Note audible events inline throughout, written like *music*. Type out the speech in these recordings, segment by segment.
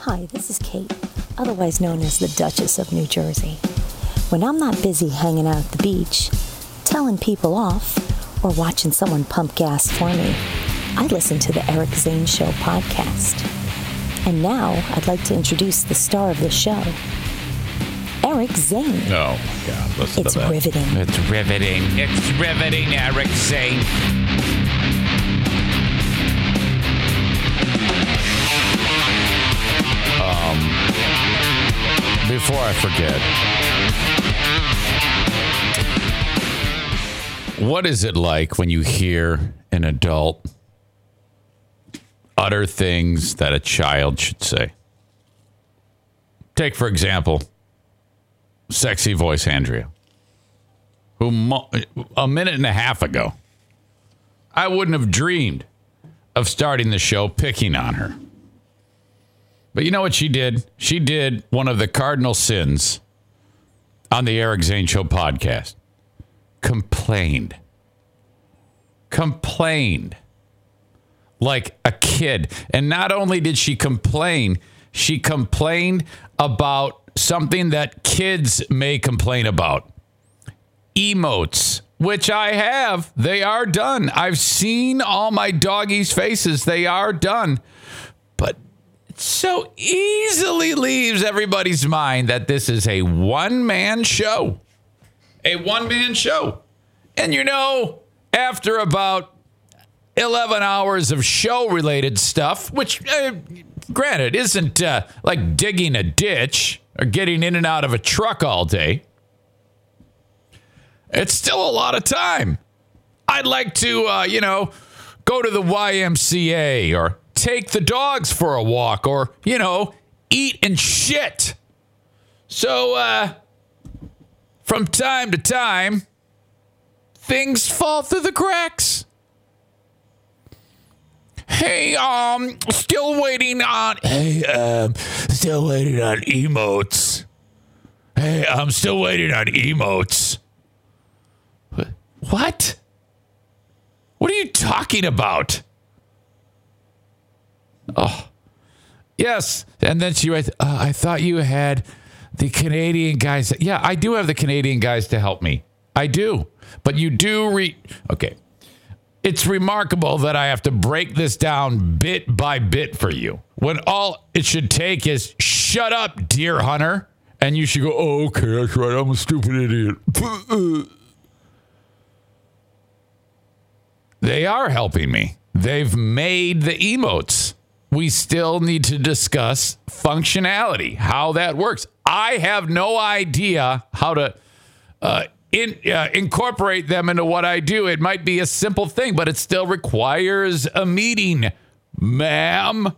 Hi, this is Kate, otherwise known as the Duchess of New Jersey. When I'm not busy hanging out at the beach, telling people off, or watching someone pump gas for me, I listen to the Eric Zane Show podcast. And now I'd like to introduce the star of the show, Eric Zane. Oh my God! Listen It's to that. riveting. It's riveting. It's riveting, Eric Zane. Before I forget, what is it like when you hear an adult utter things that a child should say? Take, for example, sexy voice Andrea, who mo- a minute and a half ago, I wouldn't have dreamed of starting the show picking on her. But you know what she did? She did one of the cardinal sins on the Eric Zane Show podcast. Complained. Complained like a kid. And not only did she complain, she complained about something that kids may complain about emotes, which I have. They are done. I've seen all my doggies' faces. They are done. So easily leaves everybody's mind that this is a one man show. A one man show. And you know, after about 11 hours of show related stuff, which, uh, granted, isn't uh, like digging a ditch or getting in and out of a truck all day. It's still a lot of time. I'd like to, uh, you know, go to the YMCA or take the dogs for a walk or, you know, eat and shit. So, uh, from time to time, things fall through the cracks. Hey, um, still waiting on. Hey, um, still waiting on emotes. Hey, I'm still waiting on emotes. What? What are you talking about? Oh, yes. And then she writes, uh, I thought you had the Canadian guys. Yeah, I do have the Canadian guys to help me. I do. But you do re. Okay. It's remarkable that I have to break this down bit by bit for you when all it should take is shut up, deer hunter. And you should go, oh, okay, that's right. I'm a stupid idiot. they are helping me. They've made the emotes. We still need to discuss functionality, how that works. I have no idea how to uh, in, uh, incorporate them into what I do. It might be a simple thing, but it still requires a meeting, ma'am.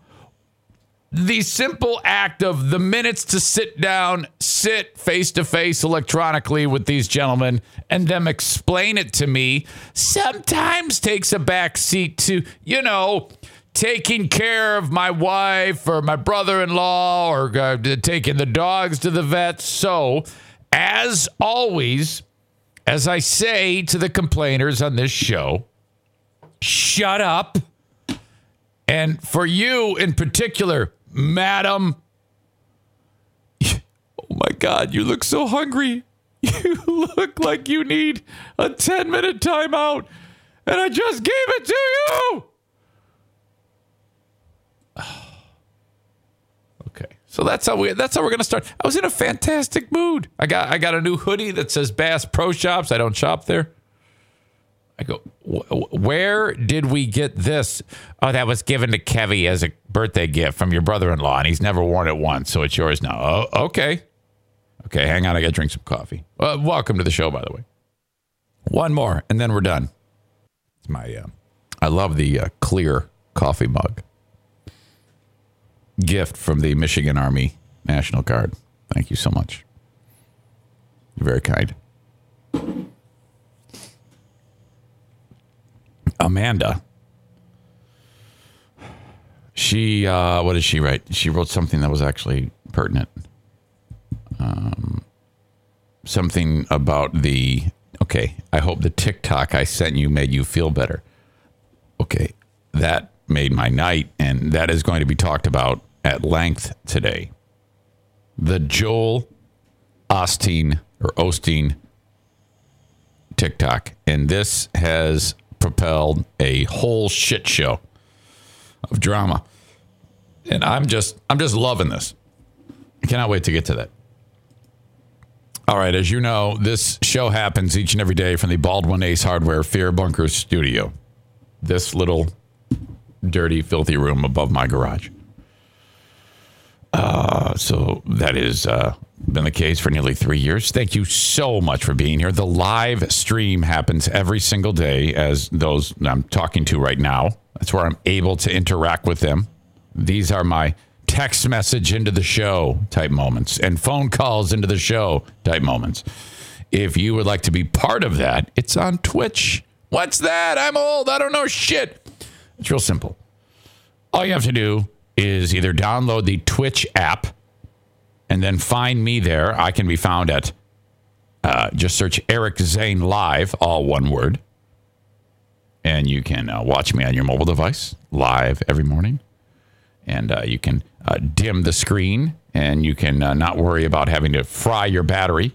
The simple act of the minutes to sit down, sit face to face electronically with these gentlemen, and them explain it to me sometimes takes a back seat to, you know, taking care of my wife or my brother in law or uh, taking the dogs to the vet. So, as always, as I say to the complainers on this show, shut up. And for you in particular, madam, oh my God, you look so hungry. *laughs* You look like you need a 10 minute timeout. And I just gave it to you. *sighs* Okay. So that's how we that's how we're gonna start. I was in a fantastic mood. I got I got a new hoodie that says Bass Pro Shops. I don't shop there. I go, where did we get this? Oh, that was given to Kevy as a birthday gift from your brother-in-law, and he's never worn it once, so it's yours now. Oh, okay. Okay, hang on. I got to drink some coffee. Uh, welcome to the show, by the way. One more, and then we're done. It's my, uh, I love the uh, clear coffee mug gift from the Michigan Army National Guard. Thank you so much. You're very kind. Amanda. She, uh, what did she write? She wrote something that was actually pertinent. Um, something about the, okay, I hope the TikTok I sent you made you feel better. Okay, that made my night, and that is going to be talked about at length today. The Joel Osteen or Osteen TikTok. And this has propelled a whole shit show of drama. And I'm just I'm just loving this. I cannot wait to get to that. All right, as you know, this show happens each and every day from the Baldwin Ace Hardware Fear Bunker studio. This little dirty, filthy room above my garage. Uh, so that has uh, been the case for nearly three years. Thank you so much for being here. The live stream happens every single day, as those I'm talking to right now. That's where I'm able to interact with them. These are my text message into the show type moments and phone calls into the show type moments. If you would like to be part of that, it's on Twitch. What's that? I'm old. I don't know shit. It's real simple. All you have to do is either download the Twitch app and then find me there. I can be found at uh, just search Eric Zane Live, all one word. And you can uh, watch me on your mobile device live every morning. And uh, you can uh, dim the screen and you can uh, not worry about having to fry your battery.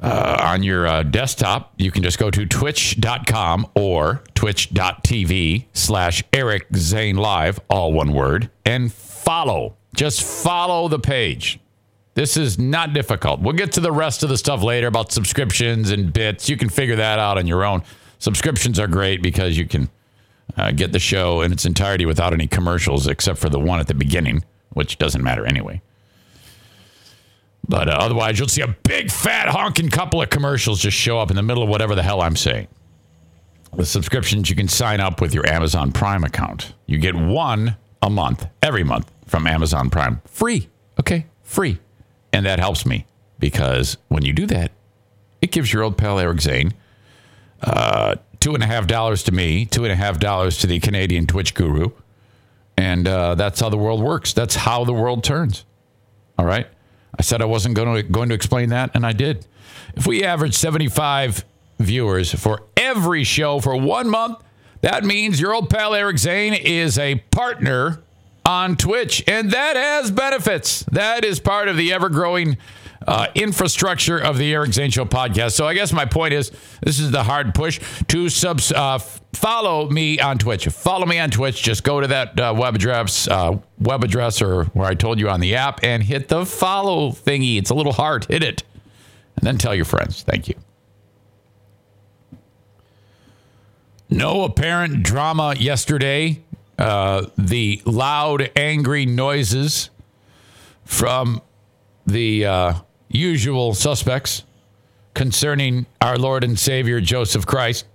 Uh, on your uh, desktop, you can just go to twitch.com or twitch.tv slash Eric Zane Live, all one word, and follow. Just follow the page. This is not difficult. We'll get to the rest of the stuff later about subscriptions and bits. You can figure that out on your own. Subscriptions are great because you can uh, get the show in its entirety without any commercials, except for the one at the beginning, which doesn't matter anyway. But uh, otherwise, you'll see a big fat honking couple of commercials just show up in the middle of whatever the hell I'm saying. With subscriptions, you can sign up with your Amazon Prime account. You get one a month, every month from Amazon Prime. Free. Okay. Free. And that helps me because when you do that, it gives your old pal Eric Zane uh, two and a half dollars to me, two and a half dollars to the Canadian Twitch guru. And uh, that's how the world works. That's how the world turns. All right. I said I wasn't going to, going to explain that, and I did. If we average 75 viewers for every show for one month, that means your old pal Eric Zane is a partner on Twitch, and that has benefits. That is part of the ever growing uh, infrastructure of the Eric Zane Show podcast. So I guess my point is this is the hard push to subs, uh, follow me on Twitch. Follow me on Twitch. Just go to that uh, web address, uh, web address, or where I told you on the app, and hit the follow thingy. It's a little hard. Hit it, and then tell your friends. Thank you. No apparent drama yesterday. Uh, the loud, angry noises from the uh, usual suspects concerning our Lord and Savior Joseph Christ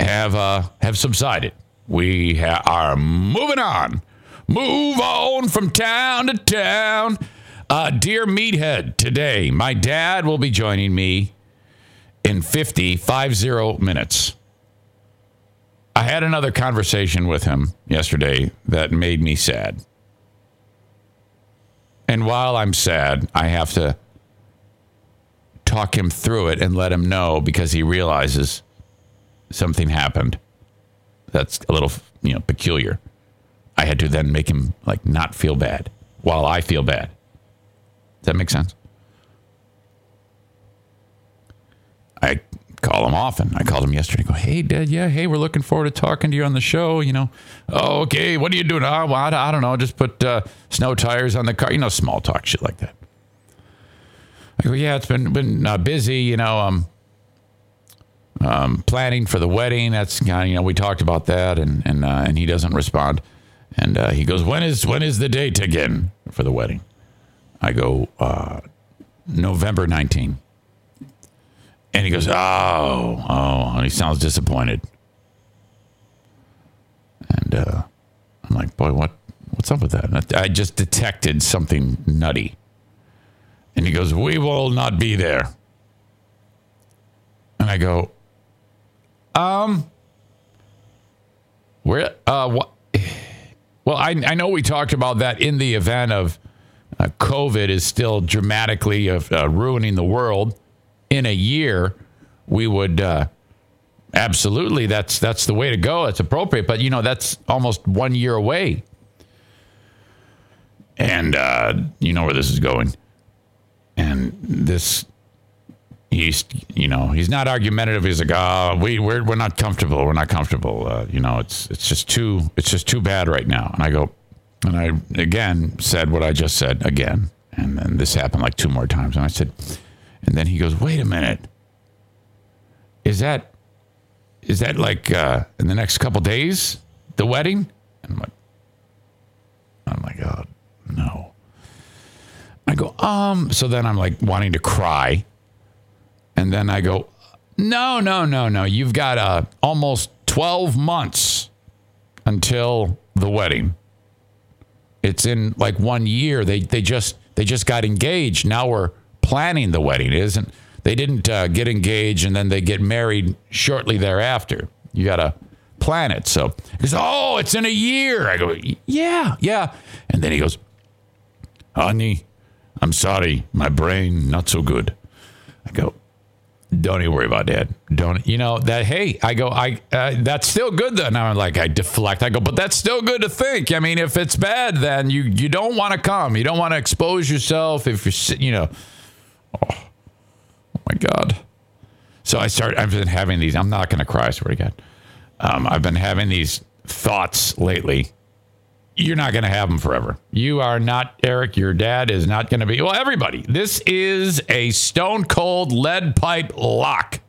have uh, have subsided. We ha- are moving on. Move on from town to town. Uh, dear Meathead, today my dad will be joining me in 50, 50 minutes. I had another conversation with him yesterday that made me sad. And while I'm sad, I have to talk him through it and let him know because he realizes something happened that's a little, you know, peculiar. I had to then make him like not feel bad while I feel bad. Does that make sense? I call him often. I called him yesterday. Go, hey, Dad. Yeah, hey, we're looking forward to talking to you on the show. You know, oh, okay. What are you doing? Oh, well, I, I don't know. Just put uh, snow tires on the car. You know, small talk shit like that. I go, yeah, it's been been uh, busy. You know, um, um, planning for the wedding. That's kind of you know we talked about that, and and uh, and he doesn't respond, and uh, he goes, when is when is the date again for the wedding? I go, uh, November 19. And he goes, oh, oh, and he sounds disappointed. And uh, I'm like, boy, what, what's up with that? And I just detected something nutty. And he goes, we will not be there. And I go, um, where, uh, what? Well, I, I know we talked about that in the event of uh, COVID is still dramatically uh, ruining the world in a year, we would uh, absolutely that's that's the way to go. It's appropriate, but you know that's almost one year away. And uh, you know where this is going. And this, he's, you know, he's not argumentative. He's like, oh, we, we're, we're not comfortable. We're not comfortable. Uh, you know, it's, it's just too, it's just too bad right now. And I go, and I again said what I just said again. And then this happened like two more times. And I said, and then he goes, wait a minute. Is that, is that like uh, in the next couple days, the wedding? And I'm like, I'm like, oh, no. I go, um, so then I'm like wanting to cry. And then I go, no, no, no, no. You've got uh, almost 12 months until the wedding. It's in like one year. They, they just, they just got engaged. Now we're planning the wedding. It isn't, they didn't uh, get engaged and then they get married shortly thereafter. You got to plan it. So he goes, Oh, it's in a year. I go, Yeah, yeah. And then he goes, Honey, I'm sorry. My brain, not so good. I go, don't even worry about that. Don't you know that? Hey, I go. I uh, that's still good. Then I'm like, I deflect. I go, but that's still good to think. I mean, if it's bad, then you you don't want to come. You don't want to expose yourself. If you're, you know, oh, oh my god. So I start. I've been having these. I'm not going to cry. I swear to God. Um, I've been having these thoughts lately. You're not going to have them forever. You are not, Eric. Your dad is not going to be. Well, everybody, this is a stone cold lead pipe lock.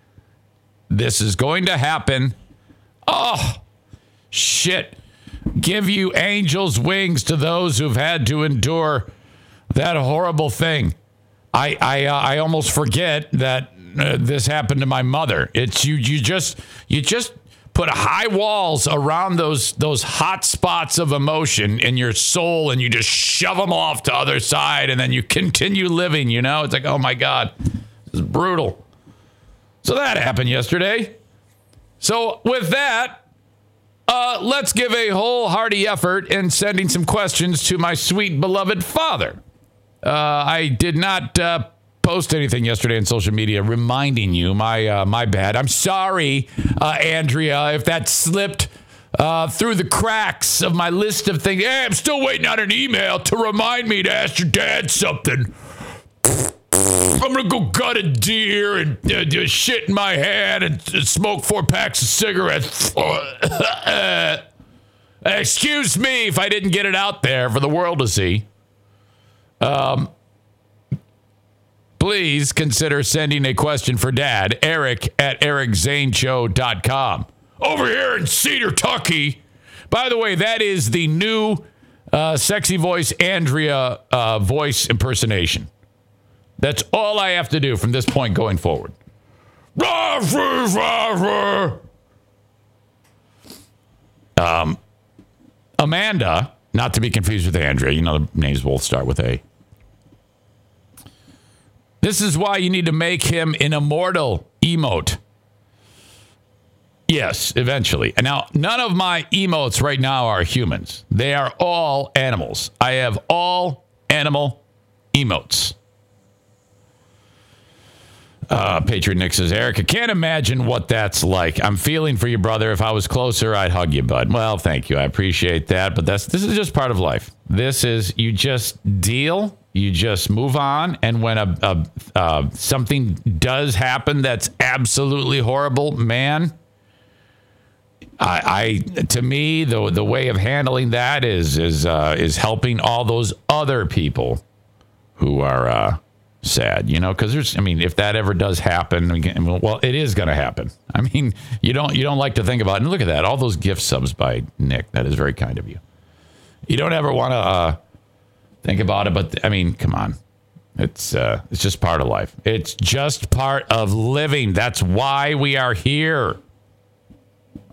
This is going to happen. Oh, shit. Give you angels' wings to those who've had to endure that horrible thing. I I uh, I almost forget that uh, this happened to my mother. It's you you just you just put high walls around those those hot spots of emotion in your soul and you just shove them off to other side and then you continue living you know? It's like oh my god this is brutal. So that happened yesterday. So with that uh, let's give a wholehearty effort in sending some questions to my sweet beloved father uh, i did not uh, post anything yesterday on social media reminding you. My uh, my bad. I'm sorry, uh, Andrea, if that slipped uh, through the cracks of my list of things. Hey, I'm still waiting on an email to remind me to ask your dad something. I'm gonna go gut a deer and uh, do shit in my hand and smoke four packs of cigarettes. *coughs* excuse me if I didn't get it out there for the world to see. Um, please consider sending a question for dad, Eric at ericzaneshow.com. Over here in Cedar Tucky. By the way, that is the new uh, sexy voice Andrea uh, voice impersonation. That's all I have to do from this point going forward. Um, Amanda, not to be confused with Andrea, you know the names both start with A. This is why you need to make him an immortal emote. Yes, eventually. And now, none of my emotes right now are humans. They are all animals. I have all animal emotes. Uh, Patriot Nick says, Eric, I can't imagine what that's like. I'm feeling for you, brother. If I was closer, I'd hug you, bud. Well, thank you. I appreciate that. But that's this is just part of life. This is you just deal you just move on, and when a, a something does happen that's absolutely horrible, man, I, I, to me the the way of handling that is is uh, is helping all those other people who are uh, sad, you know, because there's I mean if that ever does happen, well, it is going to happen. I mean, you don't you don't like to think about it. and look at that, all those gift subs by Nick. That is very kind of you. You don't ever want to uh, think about it. But I mean, come on. It's uh, it's just part of life. It's just part of living. That's why we are here.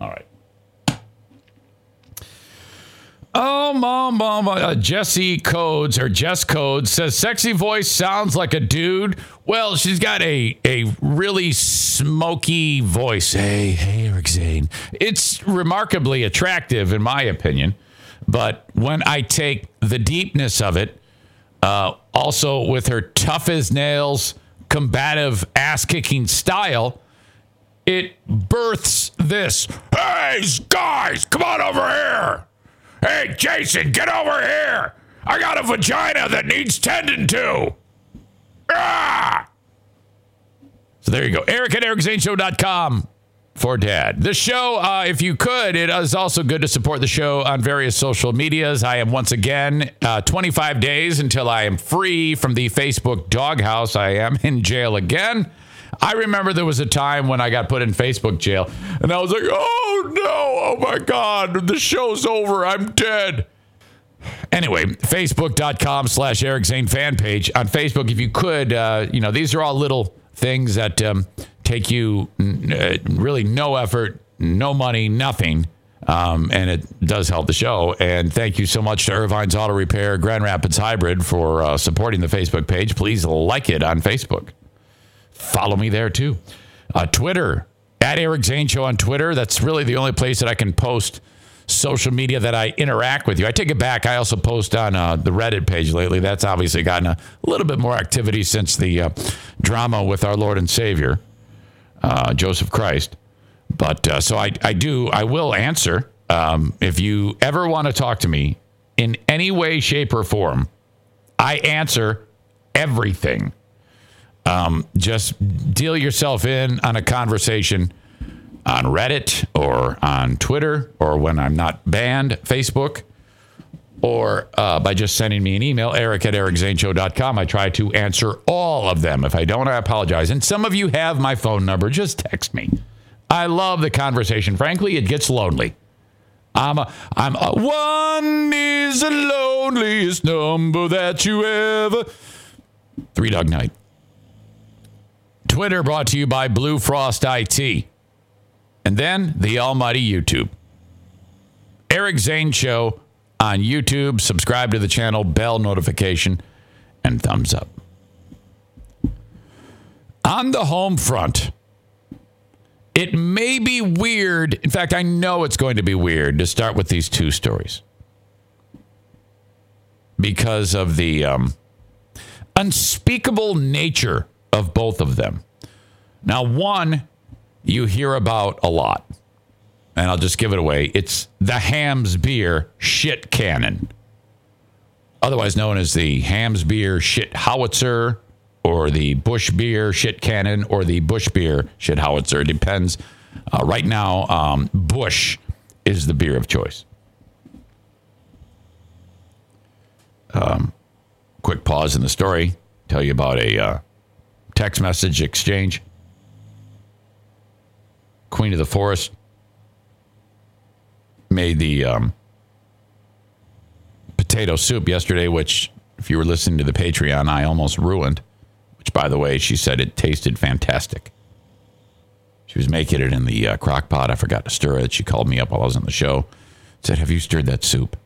All right. Oh, mom, mom, uh, Jesse Codes or Jess Codes says sexy voice sounds like a dude. Well, she's got a a really smoky voice. Hey, hey, Eric Zane. It's remarkably attractive, in my opinion. But when I take the deepness of it, uh, also with her tough as nails, combative, ass kicking style, it births this. Hey, guys, come on over here. Hey, Jason, get over here. I got a vagina that needs tending to. Ah! So there you go. Eric at ericzaneshow.com for dad. The show, uh, if you could, it is also good to support the show on various social medias. I am once again uh, 25 days until I am free from the Facebook doghouse. I am in jail again. I remember there was a time when I got put in Facebook jail, and I was like, oh no, oh my God, the show's over. I'm dead. Anyway, facebook.com slash Eric Zane fan page. On Facebook, if you could, uh, you know, these are all little things that um, take you uh, really no effort, no money, nothing. Um, and it does help the show. And thank you so much to Ervine's Auto Repair Grand Rapids Hybrid for uh, supporting the Facebook page. Please like it on Facebook. Follow me there too. Uh, Twitter, at Eric Zane Show on Twitter. That's really the only place that I can post social media that I interact with you. I take it back. I also post on uh, the Reddit page lately. That's obviously gotten a little bit more activity since the uh, drama with our Lord and Savior, uh, Joseph Christ. But uh, so I, I do, I will answer. Um, if you ever want to talk to me in any way, shape, or form, I answer everything. Um, just deal yourself in on a conversation on Reddit or on Twitter or when I'm not banned, Facebook, or uh, by just sending me an email, eric at ericzaneshow.com. I try to answer all of them. If I don't, I apologize. And some of you have my phone number. Just text me. I love the conversation. Frankly, it gets lonely. I'm a, I'm a, one is the loneliest number that you ever. Three Dog Night. Twitter brought to you by Blue Frost IT. And then the almighty YouTube. Eric Zane Show on YouTube. Subscribe to the channel, bell notification, and thumbs up. On the home front, it may be weird. In fact, I know it's going to be weird to start with these two stories because of the um, unspeakable nature of both of them. Now, one you hear about a lot, and I'll just give it away. It's the Hamm's Beer shit cannon, otherwise known as the Hamm's Beer shit howitzer, or the Busch Beer shit cannon, or the Busch Beer shit howitzer. It depends. Uh, right now, um, Busch is the beer of choice. Um, quick pause in the story. Tell you about a uh, text message exchange. Queen of the Forest made the um, potato soup yesterday, which, if you were listening to the Patreon, I almost ruined. Which, by the way, she said it tasted fantastic. She was making it in the uh, crock pot. I forgot to stir it. She called me up while I was on the show. Said, Have you stirred that soup?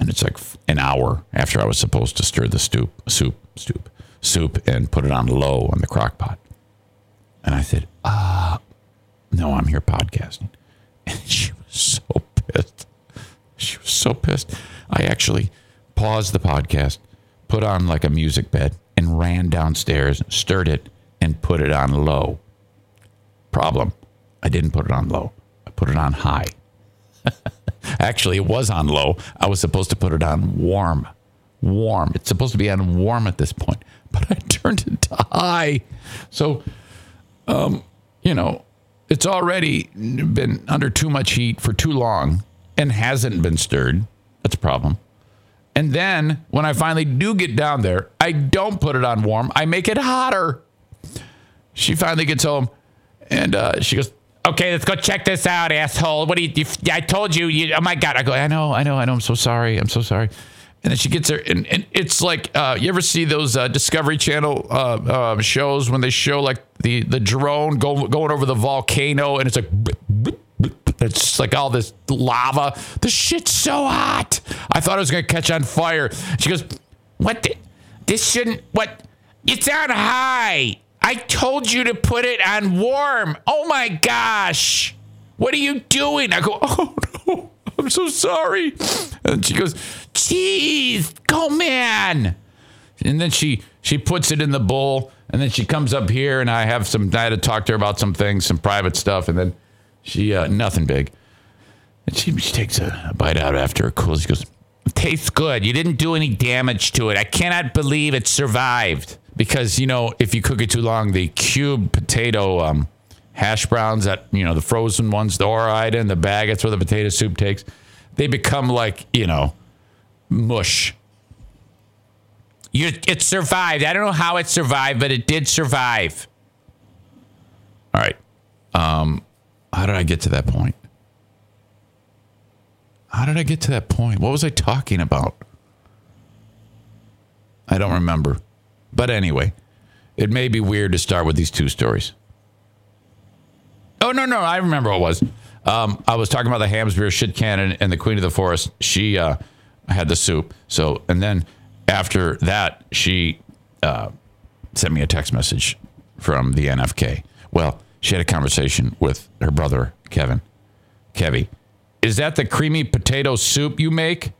And it's like an hour after I was supposed to stir the soup, soup, soup, soup, and put it on low on the crock pot. And I said, Ah, no, I'm here podcasting. *laughs* And she so pissed. She was so pissed. I actually paused the podcast, put on like a music bed, and ran downstairs, stirred it, and put it on low. Problem I didn't put it on low, I put it on high. *laughs* actually, it was on low. I was supposed to put it on warm. Warm. It's supposed to be on warm at this point, but I *laughs* turned it to high. So, um, you know, it's already been under too much heat for too long and hasn't been stirred. That's a problem. And then when I finally do get down there, I don't put it on warm. I make it hotter. She finally gets home and uh, she goes, Okay, let's go check this out, asshole. What do you, you I told you, you, oh my God. I go, I know, I know, I know. I'm so sorry. I'm so sorry. And then she gets there, and, and it's like uh, you ever see those uh, Discovery Channel uh, uh shows when they show like the the drone go, going over the volcano, and it's like it's like all this lava. The shit's so hot. I thought it was gonna catch on fire. She goes, "What? The, this shouldn't. What? It's on high. I told you to put it on warm. Oh my gosh, what are you doing?" I go, "Oh no." I'm so sorry. And she goes, Jeez, go man. And then she she puts it in the bowl, and then she comes up here, and I have some. I had to talk to her about some things, some private stuff, and then she uh, nothing big. And she she takes a, a bite out after it cools. She goes, tastes good. You didn't do any damage to it. I cannot believe it survived because you know if you cook it too long, the cubed potato um, hash browns that you know the frozen ones, the Ore-Ida and the baguettes where the potato soup takes. They become like you know mush. You, it survived. I don't know how it survived, but it did survive. All right. Um, how did I get to that point? How did I get to that point? What was I talking about? I don't remember. But anyway, it may be weird to start with these two stories. Oh, no, no. I remember what it was. Um, I was talking about the Hamm's beer shit cannon and the Queen of the Forest. She uh, had the soup. So, and then after that, she uh, sent me a text message from the NFK. Well, she had a conversation with her brother, Kevin. Kevy, is that the creamy potato soup you make?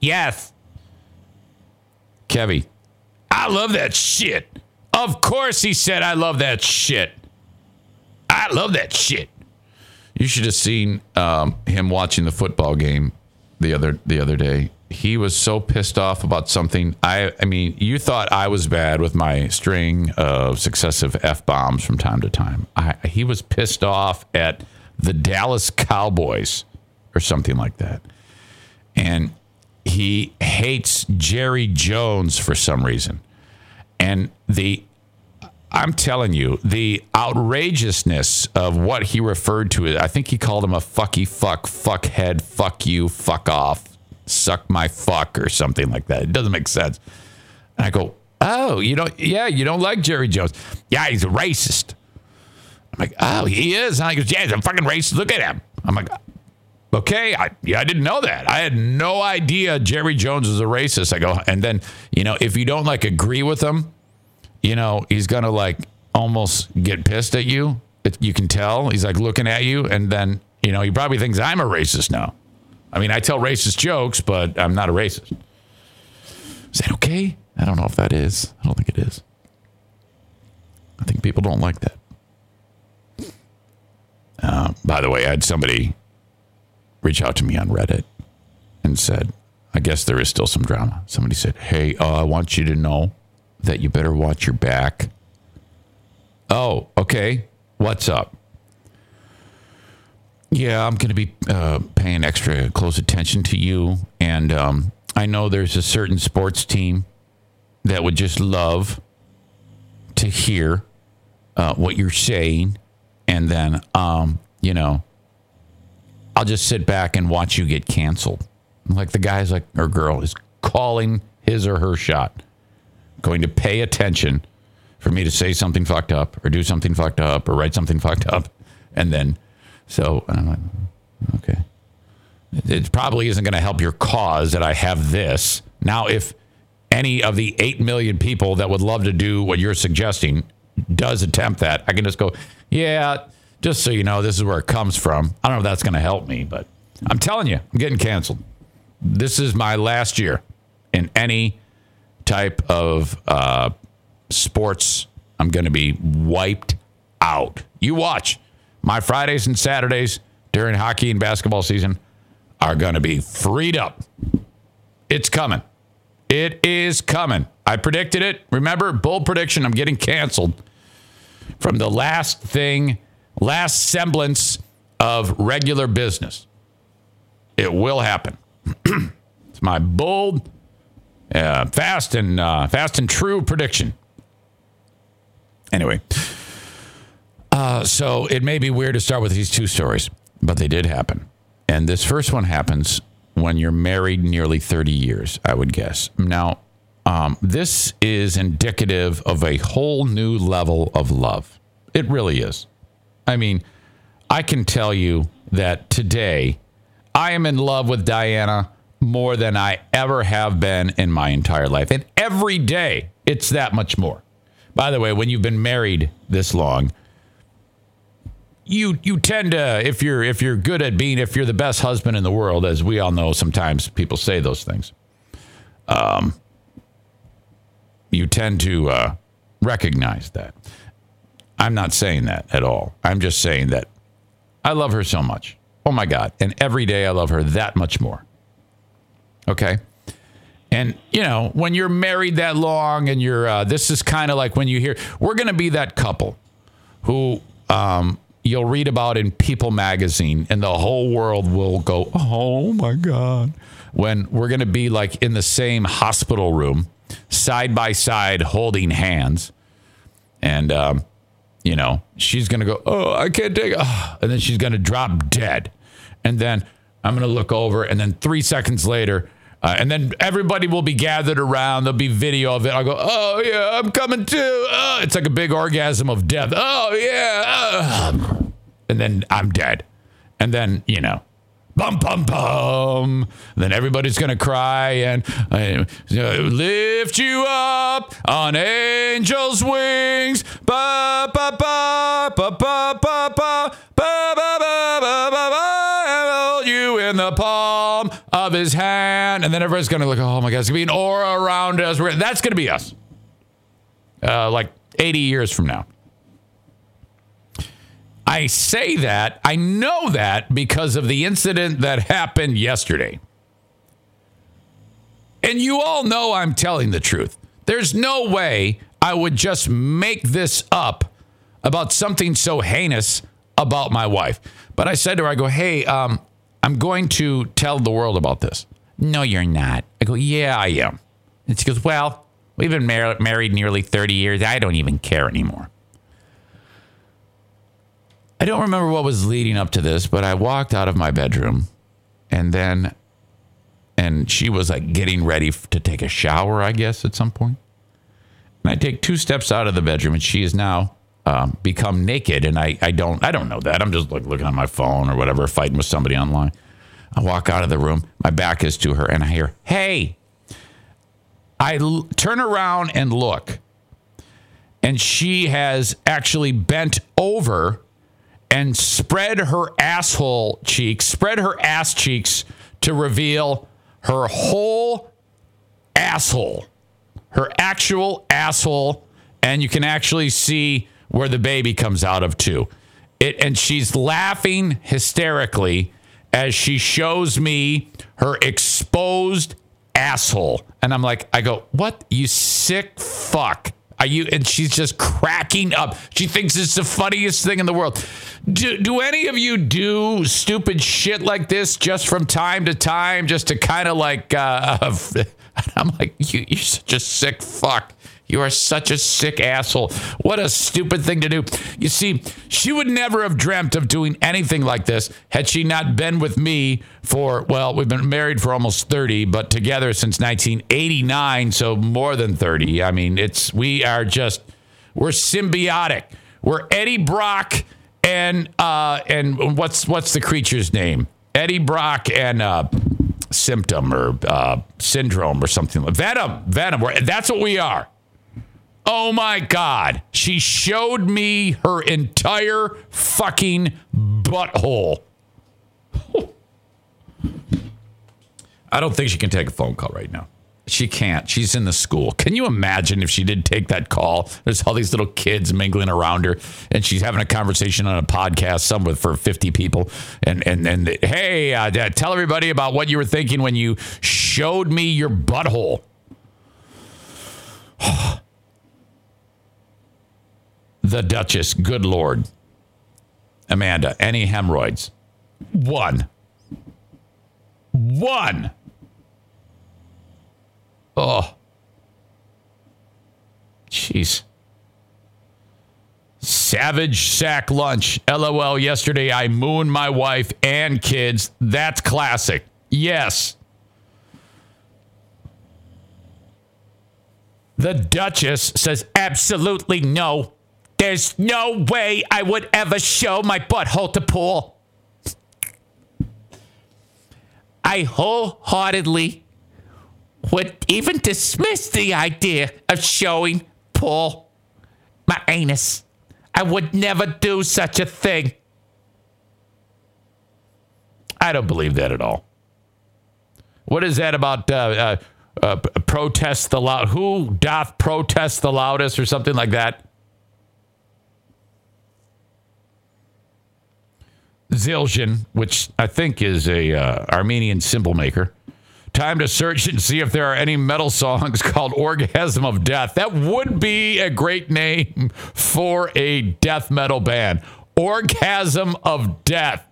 Yes. Kevy, I love that shit. Of course, he said, I love that shit. I love that shit. You should have seen um, him watching the football game the other the other day. He was so pissed off about something. I I mean, you thought I was bad with my string of successive f bombs from time to time. I, he was pissed off at the Dallas Cowboys or something like that, and he hates Jerry Jones for some reason. And the I'm telling you, the outrageousness of what he referred to I think he called him a fucky fuck, fuckhead, fuck you, fuck off, suck my fuck, or something like that. It doesn't make sense. And I go, oh, you don't, yeah, you don't like Jerry Jones. Yeah, he's a racist. I'm like, oh, he is. And he goes, yeah, he's a fucking racist. Look at him. I'm like, okay, I, yeah, I didn't know that. I had no idea Jerry Jones was a racist. I go, and then, you know, if you don't like agree with him, you know, he's going to like almost get pissed at you. It, you can tell. He's like looking at you, and then, you know, he probably thinks I'm a racist now. I mean, I tell racist jokes, but I'm not a racist. Is that okay? I don't know if that is. I don't think it is. I think people don't like that. Uh, by the way, I had somebody reach out to me on Reddit and said, I guess there is still some drama. Somebody said, Hey, uh, I want you to know that you better watch your back. Oh, okay. What's up? Yeah, I'm going to be uh, paying extra close attention to you. And um, I know there's a certain sports team that would just love to hear uh, what you're saying. And then, um, you know, I'll just sit back and watch you get canceled. Like the guy's like, or girl is calling his or her shot going to pay attention for me to say something fucked up or do something fucked up or write something fucked up. And then, so I'm like, okay. It probably isn't going to help your cause that I have this. Now, if any of the 8 million people that would love to do what you're suggesting does attempt that, I can just go, yeah, just so you know, this is where it comes from. I don't know if that's going to help me, but I'm telling you, I'm getting canceled. This is my last year in any type of uh, sports, I'm going to be wiped out. You watch. My Fridays and Saturdays during hockey and basketball season are going to be freed up. It's coming. It is coming. I predicted it. Remember, bold prediction. I'm getting canceled from the last thing, last semblance of regular business. It will happen. *clears throat* it's my bold uh, fast and uh, fast and true prediction. Anyway, uh, so it may be weird to start with these two stories, but they did happen. And this first one happens when you're married nearly 30 years, I would guess. Now, um, this is indicative of a whole new level of love. It really is. I mean, I can tell you that today I am in love with Diana more than I ever have been in my entire life. And every day, it's that much more. By the way, when you've been married this long, you you tend to if you're if you're good at being if you're the best husband in the world, as we all know, sometimes people say those things. Um, you tend to uh, recognize that. I'm not saying that at all. I'm just saying that I love her so much. Oh my God! And every day I love her that much more. Okay. And, you know, when you're married that long and you're, uh, this is kind of like when you hear, we're going to be that couple who um, you'll read about in People magazine and the whole world will go, oh my God. When we're going to be like in the same hospital room, side by side, holding hands. And, um, you know, she's going to go, oh, I can't take it. Oh. And then she's going to drop dead. And then I'm going to look over. And then three seconds later, uh, and then everybody will be gathered around. There'll be video of it. I'll go, oh, yeah, I'm coming too. Oh, it's like a big orgasm of death. Oh, yeah. Uh. And then I'm dead. And then, you know, bum, bum, bum. And then everybody's going to cry and uh, lift you up on angel's wings. Ba, ba, ba, ba, ba, ba, ba, ba, ba, ba, ba, ba, ba, you in the palm of his hand. And then everybody's going to look, oh my God, it's going to be an aura around us. That's going to be us. Uh, like 80 years from now. I say that, I know that because of the incident that happened yesterday. And you all know I'm telling the truth. There's no way I would just make this up about something so heinous about my wife. But I said to her, I go, hey, um, I'm going to tell the world about this. No, you're not. I go, yeah, I am. And she goes, well, we've been mar- married nearly 30 years. I don't even care anymore. I don't remember what was leading up to this, but I walked out of my bedroom and then, and she was like getting ready to take a shower, I guess, at some point. And I take two steps out of the bedroom and she is now um, become naked. And I, I don't, I don't know that. I'm just like looking on my phone or whatever, fighting with somebody online. I walk out of the room. My back is to her and I hear, Hey, I l- turn around and look. And she has actually bent over and spread her asshole cheeks, spread her ass cheeks to reveal her whole asshole, her actual asshole, and you can actually see where the baby comes out of too. It and she's laughing hysterically as she shows me her exposed asshole. And I'm like, I go, what? You sick fuck. Are you? And she's just cracking up. She thinks it's the funniest thing in the world. Do, do any of you do stupid shit like this just from time to time, just to kind of like? Uh, *laughs* I'm like, you, you're such a sick fuck. You are such a sick asshole. What a stupid thing to do. You see, she would never have dreamt of doing anything like this had she not been with me for, well, we've been married for almost 30, but together since 1989, so more than 30. I mean, it's, we are just, we're symbiotic. We're Eddie Brock and, uh, and what's, what's the creature's name? Eddie Brock and, uh, symptom or uh, syndrome or something like venom venom that's what we are Oh my God. She showed me her entire fucking butthole. *laughs* I don't think she can take a phone call right now. She can't. She's in the school. Can you imagine if she did take that call? There's all these little kids mingling around her, and she's having a conversation on a podcast, some with for 50 people. And and and hey, uh, tell everybody about what you were thinking when you showed me your butthole. *sighs* *sighs* the Duchess. Good Lord. Amanda, any hemorrhoids? One. One. Oh. Jeez. Savage sack lunch. LOL. Yesterday I mooned my wife and kids. That's classic. Yes. The Duchess says absolutely no. There's no way I would ever show my butthole to Paul. I wholeheartedly would even dismiss the idea of showing Paul my anus. I would never do such a thing. I don't believe that at all. What is that about uh, uh, uh, protest the loud? Who doth protest the loudest or something like that? Zildjian, which I think is a uh, Armenian cymbal maker, Time to search and see if there are any metal songs *laughs* called Orgasm of Death. That would be a great name for a death metal band. Orgasm of Death.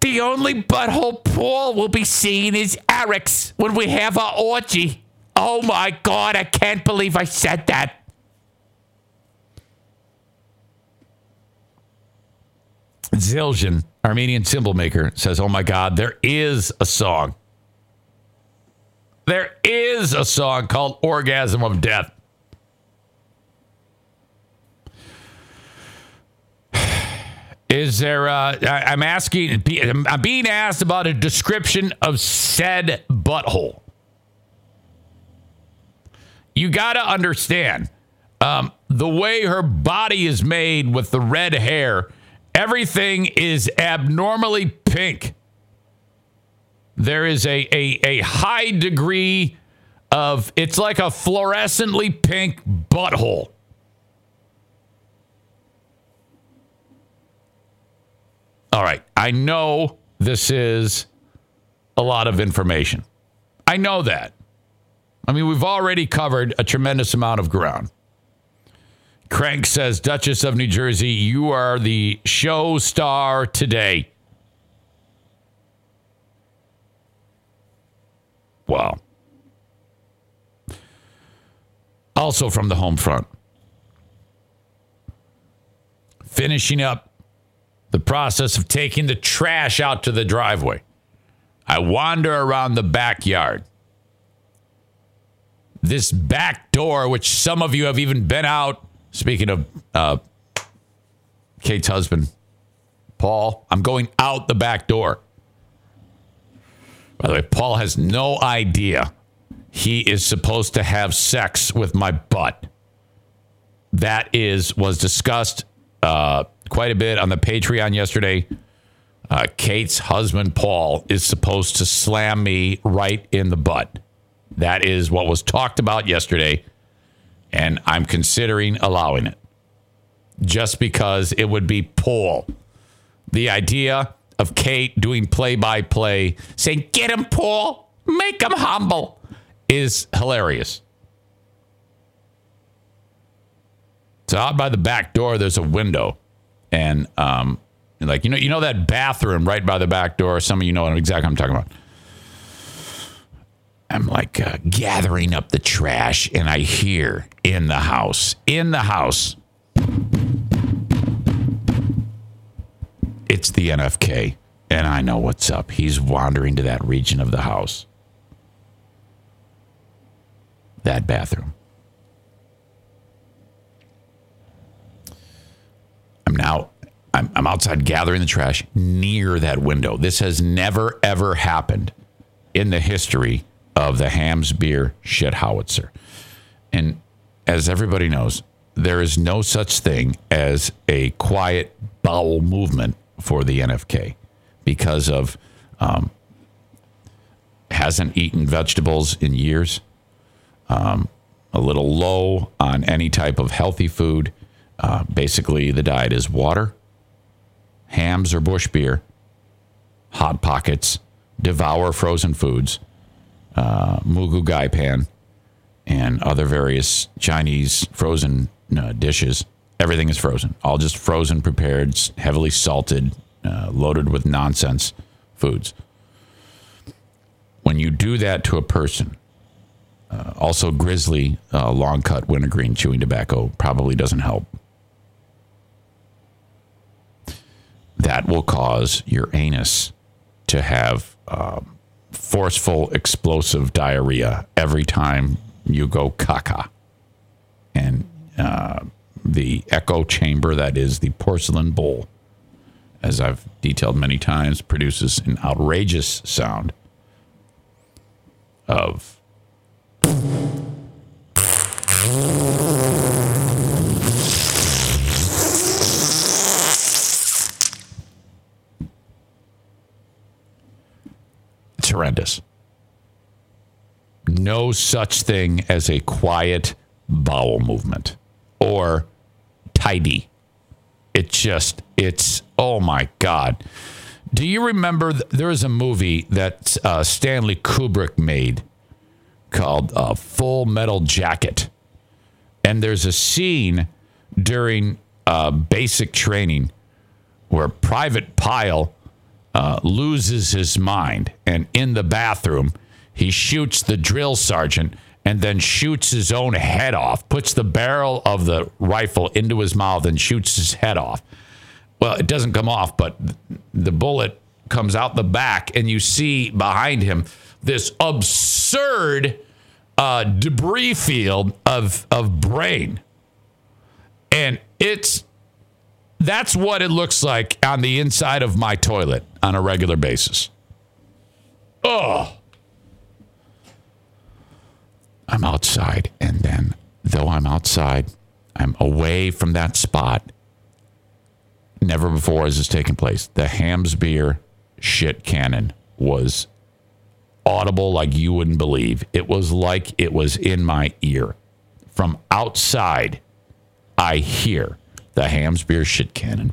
The only butthole Paul will be seeing is Eric's when we have our orgy. Oh my God, I can't believe I said that. Zildjian, Armenian cymbal maker, says, Oh my God, there is a song. There is a song called Orgasm of Death. *sighs* Is there, uh, I'm asking, I'm being asked about a description of said butthole. You got to understand um, the way her body is made with the red hair, everything is abnormally pink. There is a, a, a high degree of, it's like a fluorescently pink butthole. All right. I know this is a lot of information. I know that. I mean, we've already covered a tremendous amount of ground. Crank says, Duchess of New Jersey, you are the show star today. Wow. Also from the home front. Finishing up the process of taking the trash out to the driveway. I wander around the backyard. This back door, which some of you have even been out, speaking of uh, Kate's husband, Paul, I'm going out the back door. By the way, Paul has no idea he is supposed to have sex with my butt. That is was discussed uh, quite a bit on the Patreon yesterday. Uh, Kate's husband, Paul, is supposed to slam me right in the butt. That is what was talked about yesterday. And I'm considering allowing it just because it would be Paul. The idea of Kate doing play by play, saying, Get him, Paul, make him humble, is hilarious. So out by the back door, there's a window and um, like you know, you know that bathroom right by the back door. Some of you know exactly what I'm talking about. I'm like uh, gathering up the trash, and I hear in the house, in the house, it's the NFK, and I know what's up. He's wandering to that region of the house, that bathroom. I'm now I'm, I'm outside gathering the trash near that window. This has never ever happened in the history of the Hamm's beer shit howitzer. And as everybody knows, there is no such thing as a quiet bowel movement for the NFK because of um, hasn't eaten vegetables in years, um, a little low on any type of healthy food, uh, basically, the diet is water, Hamm's or Busch beer, hot pockets, devour frozen foods, uh, moo goo gai pan, and other various Chinese frozen uh, dishes. Everything is frozen, all just frozen, prepared, heavily salted, uh, loaded with nonsense foods. When you do that to a person, uh, also grizzly, uh, long cut wintergreen chewing tobacco probably doesn't help. that will cause your anus to have uh, forceful, explosive diarrhea every time you go caca. And uh, the echo chamber, that is the porcelain bowl, as I've detailed many times, produces an outrageous sound of. Horrendous. No such thing as a quiet bowel movement or tidy. It just, it's, oh my God. Do you remember th- there is a movie that uh, Stanley Kubrick made called uh, Full Metal Jacket? And there's a scene during uh, basic training where Private Pyle uh, loses his mind. And in the bathroom, he shoots the drill sergeant and then shoots his own head off, puts the barrel of the rifle into his mouth and shoots his head off. Well, it doesn't come off, but the bullet comes out the back, and you see behind him this absurd uh, debris field of of brain, and it's that's what it looks like on the inside of my toilet on a regular basis. Oh. I'm outside, and then though I'm outside, I'm away from that spot. Never before has this taken place. The Hamm's beer shit cannon was audible like you wouldn't believe. It was like it was in my ear. From outside, I hear the Hamm's beer shit cannon.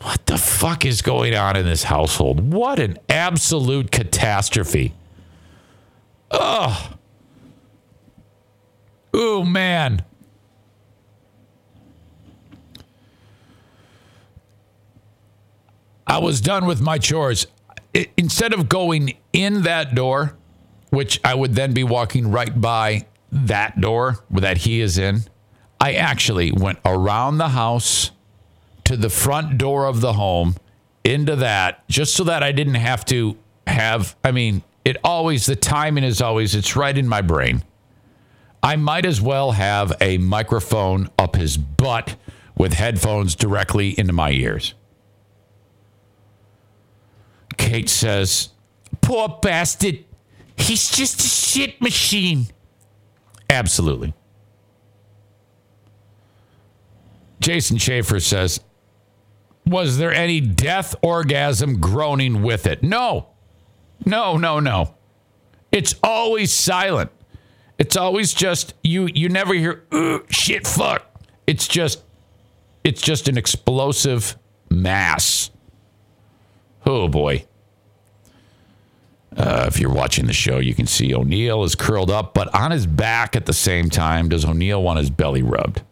What the fuck is going on in this household? What an absolute catastrophe. Ugh. Oh, man. I was done with my chores. Instead of going in that door, which I would then be walking right by that door that he is in, I actually went around the house to the front door of the home into that just so that I didn't have to have I mean it always the timing is always it's right in my brain. I might as well have a microphone up his butt with headphones directly into my ears. Kate says, "Poor bastard. He's just a shit machine." Absolutely. Jason Schaefer says, was there any death orgasm groaning with it? No. No, no, no. It's always silent. It's always just you you never hear shit fuck. It's just it's just an explosive mass. Oh boy. Uh, if you're watching the show, you can see O'Neill is curled up, but on his back at the same time. Does O'Neill want his belly rubbed?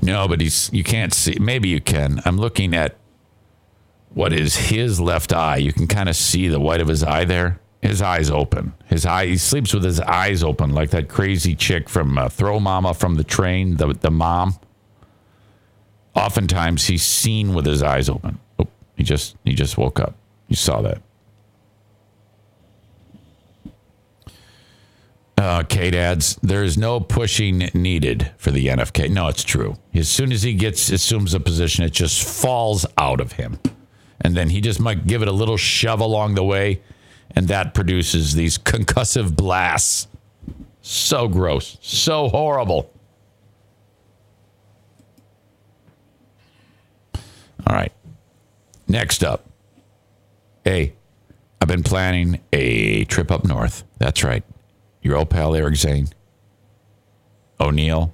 No, but he's you can't see. Maybe you can. I'm looking at what is his left eye. You can kind of see the white of his eye there. His eyes open. His eye. He sleeps with his eyes open, like that crazy chick from uh, Throw Mama from the train. The the mom. Oftentimes he's seen with his eyes open. Oh, he just he just woke up. You saw that. Uh, Kate adds, there is no pushing needed for the NFK. No, it's true. As soon as he gets assumes a position, it just falls out of him, and then he just might give it a little shove along the way, and that produces these concussive blasts. So gross, so horrible. All right. Next up, hey, I've been planning a trip up north. That's right your old pal Eric Zane, O'Neill,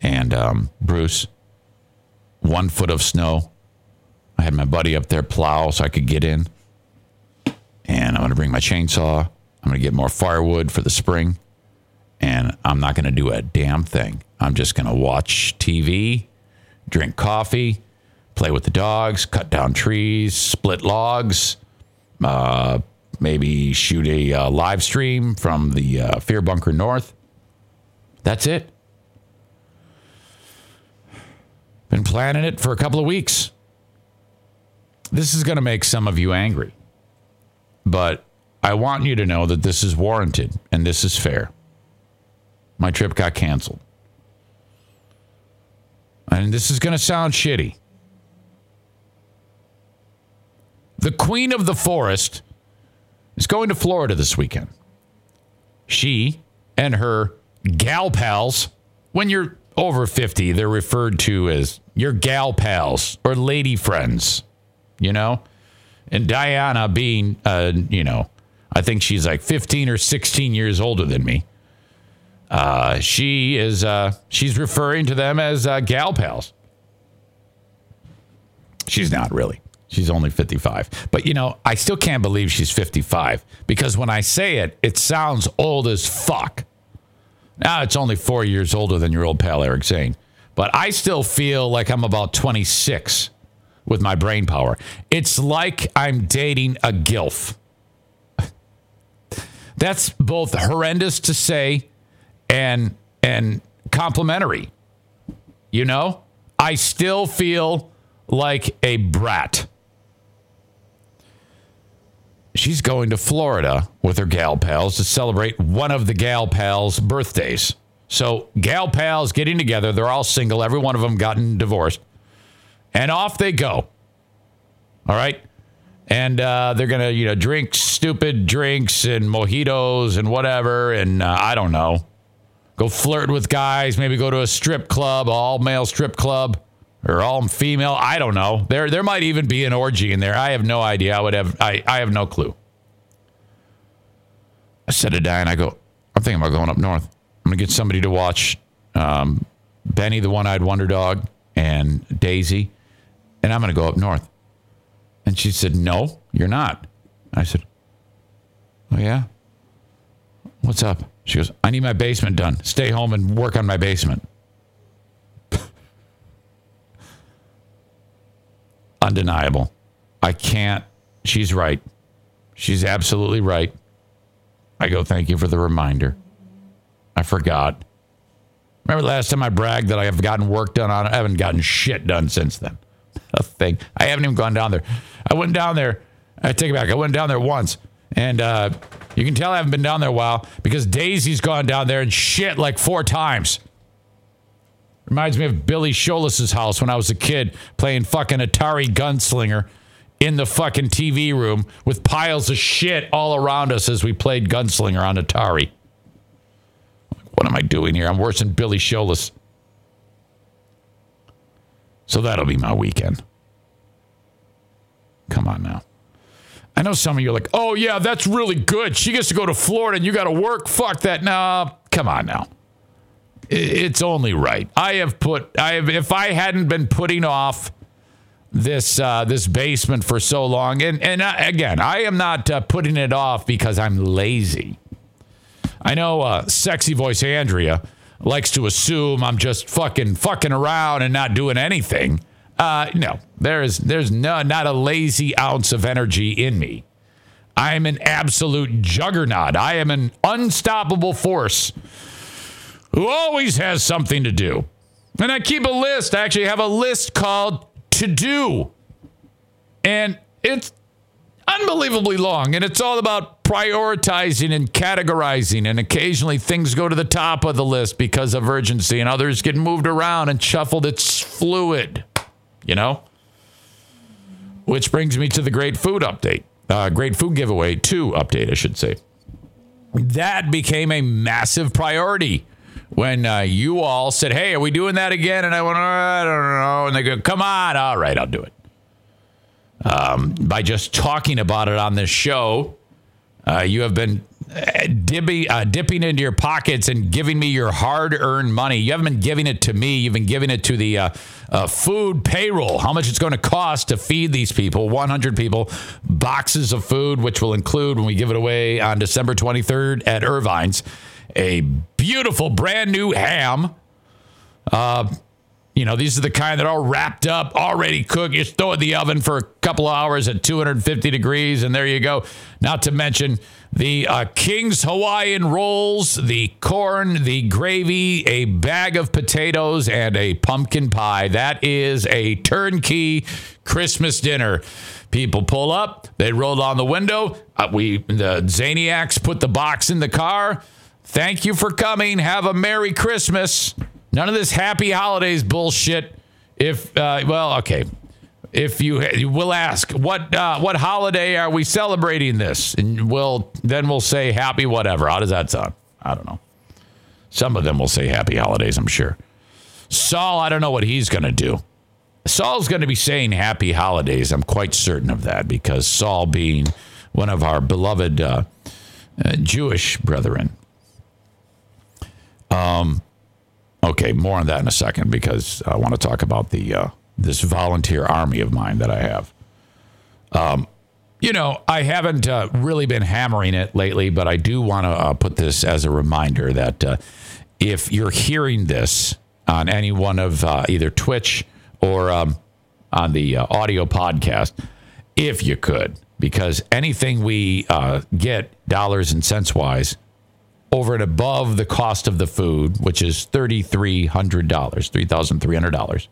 and um, Bruce. One foot of snow. I had my buddy up there plow so I could get in. And I'm going to bring my chainsaw. I'm going to get more firewood for the spring. And I'm not going to do a damn thing. I'm just going to watch TV, drink coffee, play with the dogs, cut down trees, split logs, uh, maybe shoot a uh, live stream from the uh, Fear Bunker North. That's it. Been planning it for a couple of weeks. This is going to make some of you angry, but I want you to know that this is warranted and this is fair. My trip got canceled. And this is going to sound shitty. The queen of the forest is going to Florida this weekend. She and her gal pals, when you're over 50, they're referred to as your gal pals or lady friends, you know? And Diana being, uh, you know, I think she's like 15 or 16 years older than me. Uh, she is uh, she's referring to them as uh, gal pals. She's not really. She's only 55. But you know, I still can't believe she's 55 because when I say it, it sounds old as fuck. Now it's only four years older than your old pal Eric Zane, but I still feel like I'm about 26 with my brain power. It's like I'm dating a gilf. *laughs* That's both horrendous to say and and complimentary. You know, I still feel like a brat. She's going to Florida with her gal pals to celebrate one of the gal pals' birthdays. So, gal pals getting together, they're all single, every one of them gotten divorced, and off they go. All right. And uh, they're going to, you know, drink stupid drinks and mojitos and whatever. And uh, I don't know. Go flirt with guys, maybe go to a strip club, all male strip club or all female. I don't know. There there might even be an orgy in there. I have no idea. I would have I, I have no clue. I said to Diane, I go, I'm thinking about going up north. I'm gonna get somebody to watch um, Benny the one eyed wonder dog and Daisy, and I'm gonna go up north. And she said, No, you're not. I said, Oh yeah? What's up? She goes, I need my basement done. Stay home and work on my basement. Undeniable. I can't. She's right. She's absolutely right. I go, thank you for the reminder. I forgot. Remember last time I bragged that I have gotten work done on? I haven't gotten shit done since then. A thing. I haven't even gone down there. I went down there. I take it back. I went down there once. And uh, you can tell I haven't been down there a while because Daisy's gone down there and shit like four times. Reminds me of Billy Shoeless's house when I was a kid playing fucking Atari Gunslinger in the fucking TV room with piles of shit all around us as we played Gunslinger on Atari. What am I doing here? I'm worse than Billy Shoeless. So that'll be my weekend. Come on now. I know some of you are like, oh, yeah, that's really good. She gets to go to Florida and you got to work. Fuck that. No, come on now it's only right. I have put I have if I hadn't been putting off this uh, this basement for so long, and and uh, again, I am not uh, putting it off because I'm lazy. I know uh, sexy voice Andrea likes to assume I'm just fucking fucking around and not doing anything. Uh, no, there's there's no not a lazy ounce of energy in me. I'm an absolute juggernaut. I am an unstoppable force who always has something to do. And I keep a list. I actually have a list called To Do. And it's unbelievably long. And it's all about prioritizing and categorizing. And occasionally things go to the top of the list because of urgency, and others get moved around and shuffled. It's fluid, you know? Which brings me to the Great Food Update. Uh, great Food Giveaway 2 update, I should say. That became a massive priority when uh, you all said, Hey, are we doing that again? And I went, I don't know. And they go, Come on. All right, I'll do it. Um, by just talking about it on this show, uh, you have been uh, dibby, uh, dipping into your pockets and giving me your hard earned money. You haven't been giving it to me, you've been giving it to the uh, uh, food payroll. How much it's going to cost to feed these people, 100 people, boxes of food, which will include when we give it away on December 23rd at Ervine's a beautiful brand new ham. Uh, you know, these are the kind that are wrapped up, already cooked. You throw it in the oven for a couple of hours at 250 degrees, and there you go. Not to mention the uh, King's Hawaiian rolls, the corn, the gravy, a bag of potatoes, and a pumpkin pie. That is a turnkey Christmas dinner. People pull up, they roll down the window. Uh, we, the Zaniacs, put the box in the car. Thank you for coming. Have a Merry Christmas. None of this Happy Holidays bullshit. If uh, well, okay. If you you will ask what uh, what holiday are we celebrating this, and we'll then we'll say Happy whatever. How does that sound? I don't know. Some of them will say Happy Holidays. I'm sure. Saul, I don't know what he's going to do. Saul's going to be saying Happy Holidays. I'm quite certain of that because Saul, being one of our beloved uh, uh Jewish brethren, Okay, more on that in a second because I want to talk about the uh, this volunteer army of mine that I have. Um, you know, I haven't uh, really been hammering it lately, but I do want to uh, put this as a reminder that uh, if you're hearing this on any one of uh, either Twitch or um, on the uh, audio podcast, if you could, because anything we uh, get dollars and cents wise over and above the cost of the food, which is $3,300, $3,300,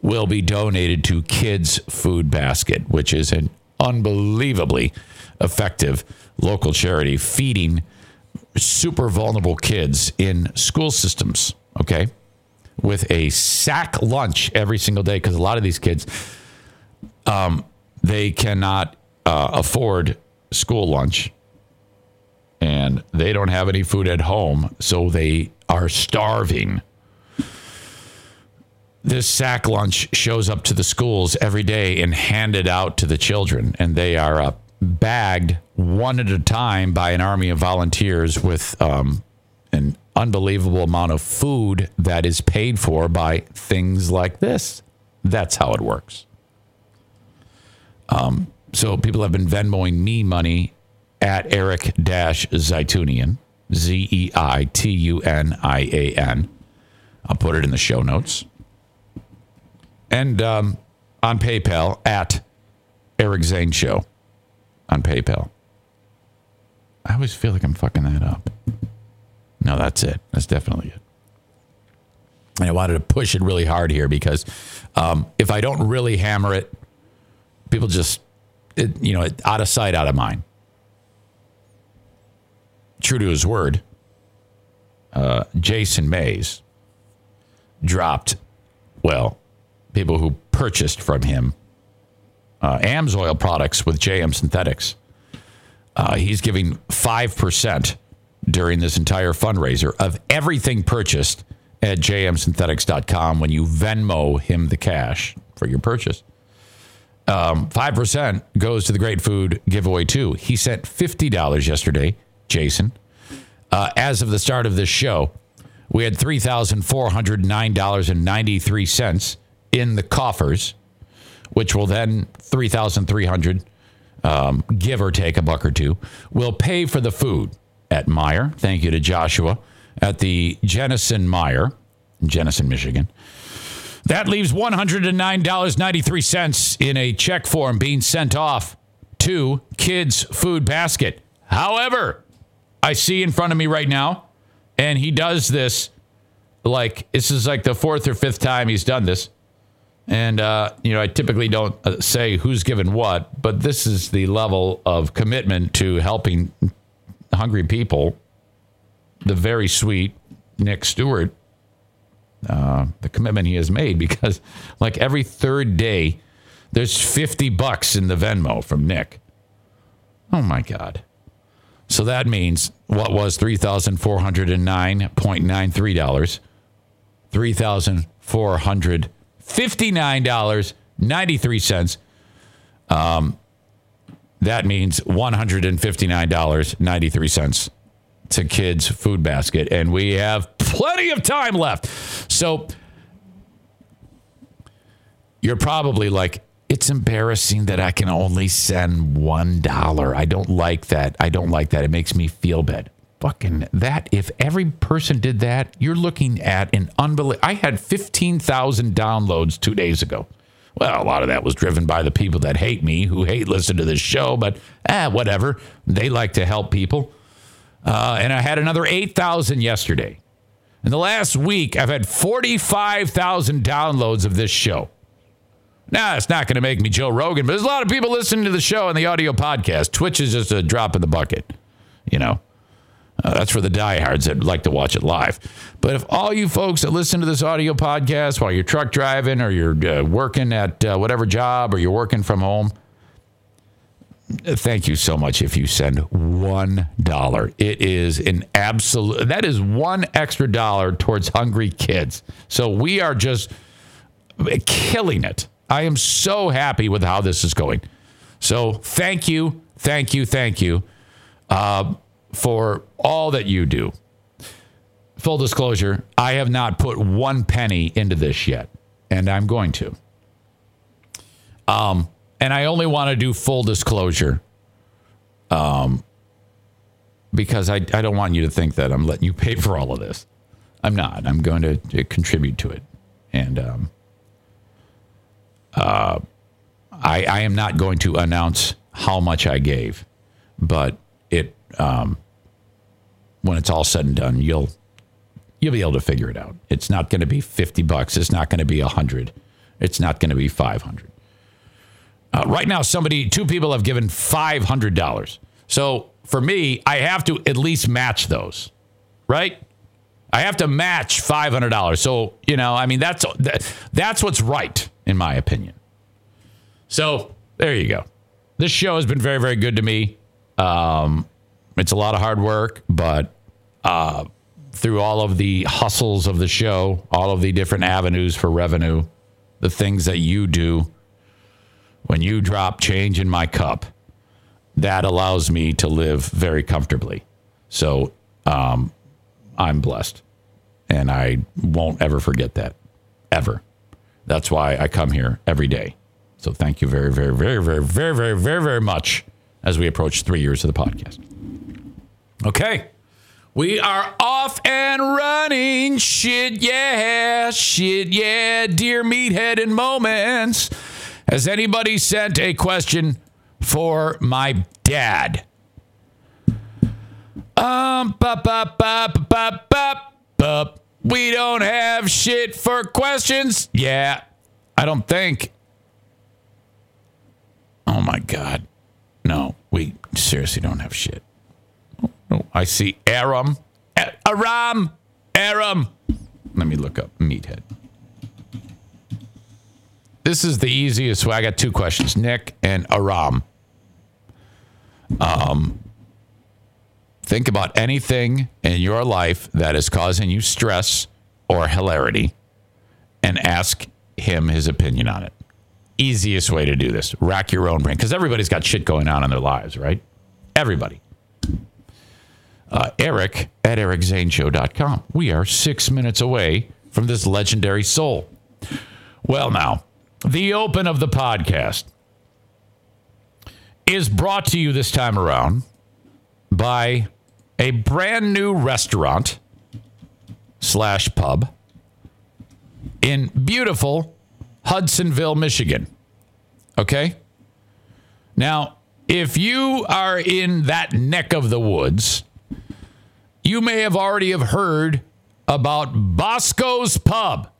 will be donated to Kids Food Basket, which is an unbelievably effective local charity feeding super vulnerable kids in school systems. Okay. With a sack lunch every single day, because a lot of these kids, um, they cannot uh, afford school lunch and they don't have any food at home, so they are starving. This sack lunch shows up to the schools every day and handed out to the children, and they are uh, bagged one at a time by an army of volunteers with um, an unbelievable amount of food that is paid for by things like this. That's how it works. Um, so people have been Venmoing me money at Eric Zeitunian, Z E I T U N I A N. I'll put it in the show notes. And um, on PayPal at Eric Zane Show on PayPal. I always feel like I'm fucking that up. No, that's it. That's definitely it. And I wanted to push it really hard here because um, if I don't really hammer it, people just, it, you know, out of sight, out of mind true to his word, uh, Jason Mays dropped, well, people who purchased from him uh, AMSOIL products with JM Synthetics. Uh, he's giving 5% during this entire fundraiser of everything purchased at jmsynthetics.com when you Venmo him the cash for your purchase. Um, 5% goes to the Great Food giveaway, too. He sent $50 yesterday Jason. Uh, as of the start of this show, we had $3,409.93 in the coffers, which will then 3300 um, give or take a buck or two, will pay for the food at Meijer. Thank you to Joshua at the Jenison Meijer in Jenison, Michigan. That leaves $109.93 in a check form being sent off to Kids Food Basket. However, I see in front of me right now, and he does this like this is like the fourth or fifth time he's done this. And, uh, you know, I typically don't uh, say who's given what, but this is the level of commitment to helping hungry people. The very sweet Nick Stewart, uh, the commitment he has made, *laughs* because like every third day, there's 50 bucks in the Venmo from Nick. Oh my God. So that means what was $3,409.93, $3,459.93. Um, that means $159.93 to kids food basket and we have plenty of time left so you're probably like it's embarrassing that I can only send one dollar. I don't like that. I don't like that. It makes me feel bad. Fucking that. If every person did that, you're looking at an unbelievable. I had 15,000 downloads two days ago. Well, a lot of that was driven by the people that hate me, who hate listening to this show, but ah, whatever. They like to help people. Uh, and I had another 8,000 yesterday. In the last week, I've had 45,000 downloads of this show. Now, it's not going to make me Joe Rogan, but there's a lot of people listening to the show and the audio podcast. Twitch is just a drop in the bucket, you know. Uh, that's for the diehards that like to watch it live. But if all you folks that listen to this audio podcast while you're truck driving or you're uh, working at uh, whatever job or you're working from home, thank you so much if you send one dollar. It is an absolute, that is one extra dollar towards hungry kids. So we are just killing it I am so happy with how this is going. So thank you, thank you, thank you uh, for all that you do. full disclosure, I have not put one penny into this yet, and I'm going to. Um, and I only want to do full disclosure, um, because I I don't want you to think that I'm letting you pay for all of this. I'm not. I'm going to, to contribute to it, and um, uh, I I am not going to announce how much I gave, but it um, when it's all said and done, you'll you'll be able to figure it out. It's not going to be 50 bucks. It's not going to be a 100. It's not going to be 500. Uh, right now, somebody, two people have given $500. So for me, I have to at least match those, right? I have to match $500. So, you know, I mean, that's, that, that's what's right, in my opinion. So there you go. This show has been very, very good to me. Um, it's a lot of hard work, but uh, through all of the hustles of the show, all of the different avenues for revenue, the things that you do when you drop change in my cup, that allows me to live very comfortably. So um, I'm blessed. And I won't ever forget that, ever. That's why I come here every day. So thank you very, very, very, very, very, very, very, very much as we approach three years of the podcast. Okay. We are off and running. Shit, yeah. Shit, yeah. Dear Meathead and Moments. Has anybody sent a question for my dad? Um, bop, bop, bop, bop, bop, bop. We don't have shit for questions. Yeah, I don't think. Oh my God. No, we seriously don't have shit. Oh, I see Aram. Aram. Aram. Let me look up meathead. This is the easiest way. I got two questions Nick and Aram. Um, think about anything in your life that is causing you stress or hilarity and ask him his opinion on it. Easiest way to do this. Rack your own brain because everybody's got shit going on in their lives, right? Everybody. Uh, Eric at ericzaneshow.com. We are six minutes away from this legendary soul. Well, now, the open of the podcast is brought to you this time around by a brand new restaurant slash pub in beautiful Hudsonville, Michigan. Okay? Now, if you are in that neck of the woods, you may have already have heard about Bosco's Pub.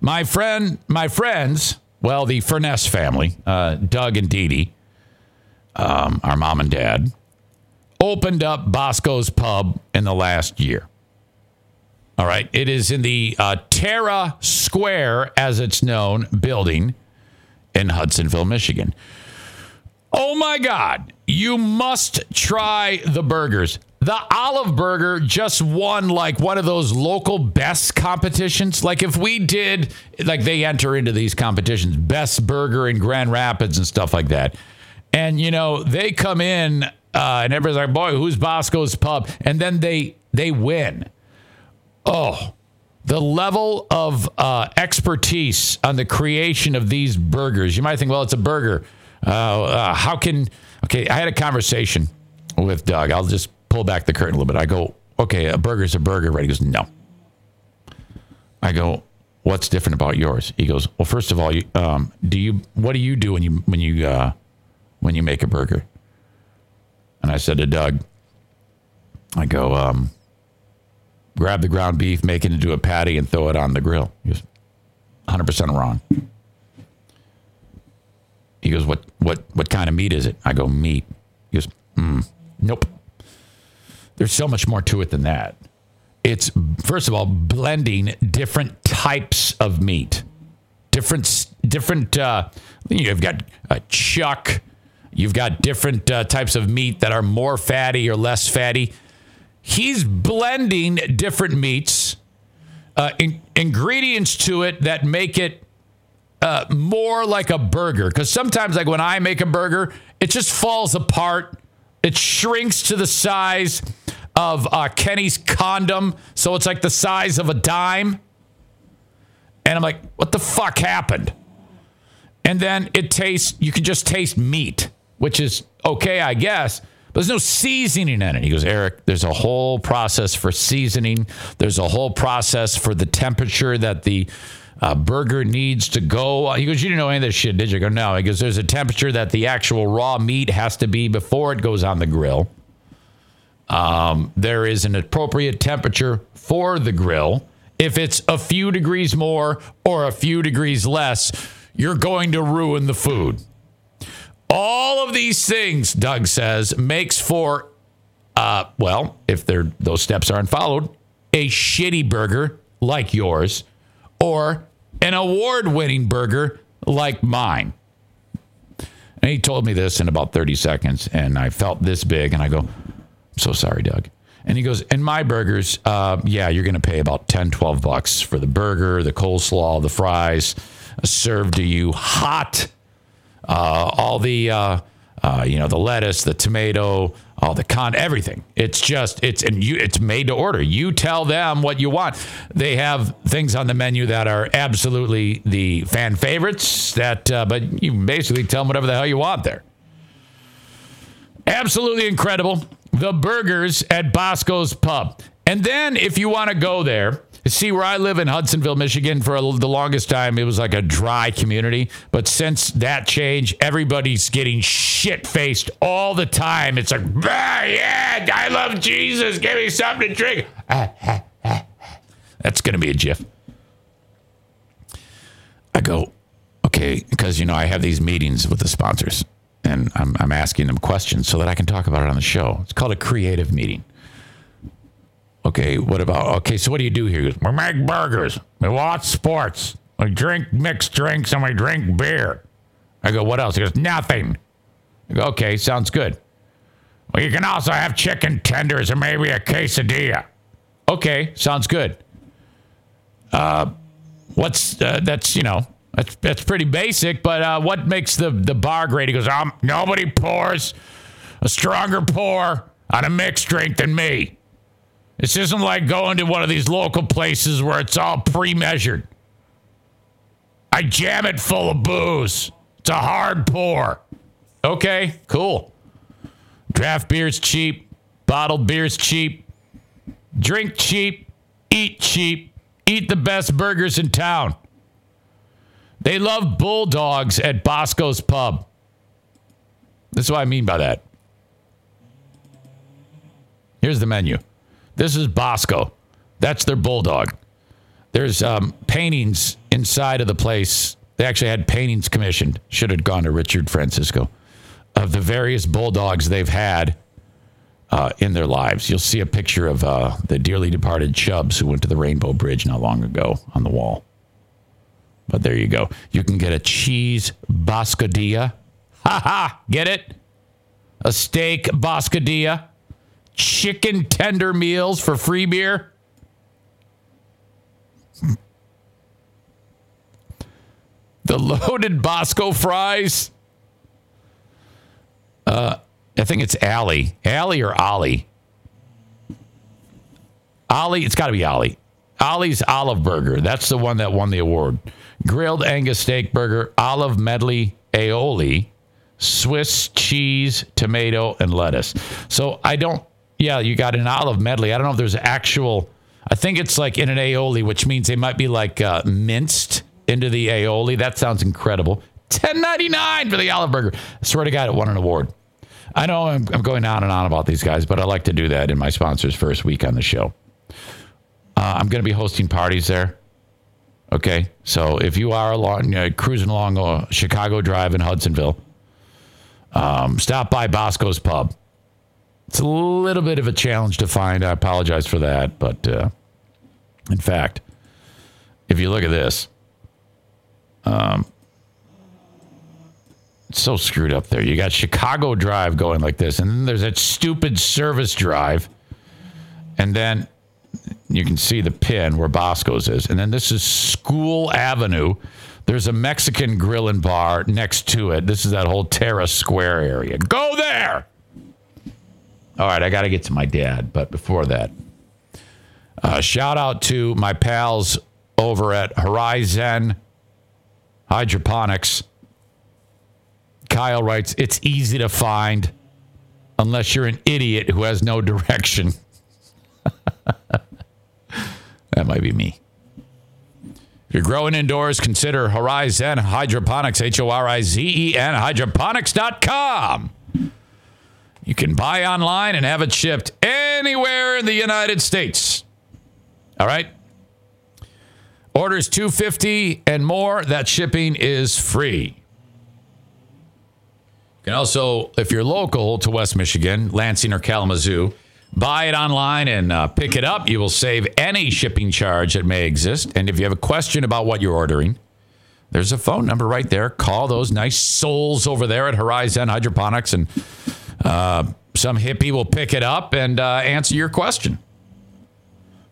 My friend, my friends, well, the Furness family, uh, Doug and Dee Dee, um, our mom and dad, opened up Bosco's Pub in the last year. All right. It is in the uh, Terra Square, as it's known, building in Hudsonville, Michigan. Oh my God. You must try the burgers. The Olive Burger just won like one of those local best competitions. Like if we did, like they enter into these competitions, best burger in Grand Rapids and stuff like that. And you know they come in uh, and everybody's like, "Boy, who's Bosco's Pub?" And then they they win. Oh, the level of uh, expertise on the creation of these burgers. You might think, well, it's a burger. Uh, uh, how can? Okay, I had a conversation with Doug. I'll just pull back the curtain a little bit. I go, okay, a burger's a burger, right? He goes, no. I go, what's different about yours? He goes, well, first of all, you, um, do you what do you do when you when you uh, when you make a burger? And I said to Doug, I go, um, grab the ground beef, make it into a patty, and throw it on the grill. He goes, 100% wrong. He goes, what what what kind of meat is it? I go, meat. He goes, mm, nope. There's so much more to it than that. It's first of all blending different types of meat, different different. Uh, you've got a chuck. You've got different uh, types of meat that are more fatty or less fatty. He's blending different meats, uh, in, ingredients to it that make it uh, more like a burger. Because sometimes, like when I make a burger, it just falls apart. It shrinks to the size of uh, Kenny's condom, so it's like the size of a dime. And I'm like, what the fuck happened? And then it tastes, you can just taste meat, which is okay, I guess. But there's no seasoning in it. He goes, Eric, there's a whole process for seasoning. There's a whole process for the temperature that the uh, burger needs to go. He goes, You didn't know any of this shit, did you? I go, No. He goes, There's a temperature that the actual raw meat has to be before it goes on the grill. Um, there is an appropriate temperature for the grill. If it's a few degrees more or a few degrees less, you're going to ruin the food. All of these things, Doug says, makes for, uh, well, if those steps aren't followed, a shitty burger like yours or an award winning burger like mine. And he told me this in about 30 seconds, and I felt this big, and I go, I'm so sorry, Doug. And he goes, and my burgers, uh, yeah, you're going to pay about 10, 12 bucks for the burger, the coleslaw, the fries served to you hot. Uh, all the, uh, uh, you know, the lettuce, the tomato, all the con, everything. It's just, it's, and you, it's made to order. You tell them what you want. They have things on the menu that are absolutely the fan favorites that, but you basically tell them whatever the hell you want there. Absolutely incredible. The burgers at Bosco's Pub. And then if you want to go there, see where I live in Hudsonville, Michigan, for a, the longest time, it was like a dry community. But since that change, everybody's getting shit faced all the time. It's like, ah, yeah, I love Jesus. Give me something to drink. *laughs* That's going to be a GIF. I go, okay, because, you know, I have these meetings with the sponsors and I'm, I'm asking them questions so that I can talk about it on the show. It's called a creative meeting. Okay, what about? Okay, so what do you do here? Goes, we make burgers. We watch sports. We drink mixed drinks and we drink beer. I go, what else? He goes, nothing. I go, okay, sounds good. Well, you can also have chicken tenders or maybe a quesadilla. Okay, sounds good. Uh, what's uh, that's you know that's that's pretty basic, but uh, what makes the the bar great? He goes, um, nobody pours a stronger pour on a mixed drink than me. This isn't like going to one of these local places where it's all pre-measured. I jam it full of booze. It's a hard pour. Okay, cool. Draft beer's cheap, bottled beer's cheap. Drink cheap, eat cheap, eat the best burgers in town. They love bulldogs at Bosco's Pub. That's what I mean by that. Here's the menu. This is Bosco. That's their bulldog. There's um, paintings inside of the place. They actually had paintings commissioned. Should have gone to Richard Francisco of the various bulldogs they've had uh, in their lives. You'll see a picture of uh, the dearly departed Chubs who went to the Rainbow Bridge not long ago on the wall. But there you go. You can get a cheese boscadilla. Ha ha! Get it? A steak boscadilla. Chicken tender meals for free beer. The loaded Bosco fries. Uh, I think it's Allie. Allie or Ollie? Ollie, it's got to be Ollie. Ollie's Olive Burger. That's the one that won the award. Grilled Angus steak burger, olive medley aioli, Swiss cheese, tomato, and lettuce. So I don't, yeah, you got an olive medley. I don't know if there's actual, I think it's like in an aioli, which means they might be like uh, minced into the aioli. That sounds incredible. Ten ninety nine for the olive burger. I swear to God, it won an award. I know I'm, I'm going on and on about these guys, but I like to do that in my sponsor's first week on the show. Uh, I'm going to be hosting parties there. Okay, so if you are along, uh, cruising along uh, Chicago Drive in Hudsonville, um, stop by Bosco's Pub. It's a little bit of a challenge to find. I apologize for that, but uh, in fact, if you look at this, um, it's so screwed up there. You got Chicago Drive going like this, and then there's that stupid service drive, and then you can see the pin where Bosco's is. And then this is School Avenue. There's a Mexican grill and bar next to it. This is that whole Terra Square area. Go there. All right, I got to get to my dad, but before that, uh, shout out to my pals over at Horizen Hydroponics. Kyle writes, It's easy to find unless you're an idiot who has no direction. *laughs* that might be me. If you're growing indoors, consider Horizen Hydroponics, H O R I Z E N, hydroponics.com. You can buy online and have it shipped anywhere in the United States. All right? Orders 250 and more, that shipping is free. You can also, if you're local to West Michigan, Lansing or Kalamazoo, buy it online and uh, pick it up. You will save any shipping charge that may exist. And if you have a question about what you're ordering, there's a phone number right there. Call those nice souls over there at Horizen Hydroponics, and uh, some hippie will pick it up and uh, answer your question.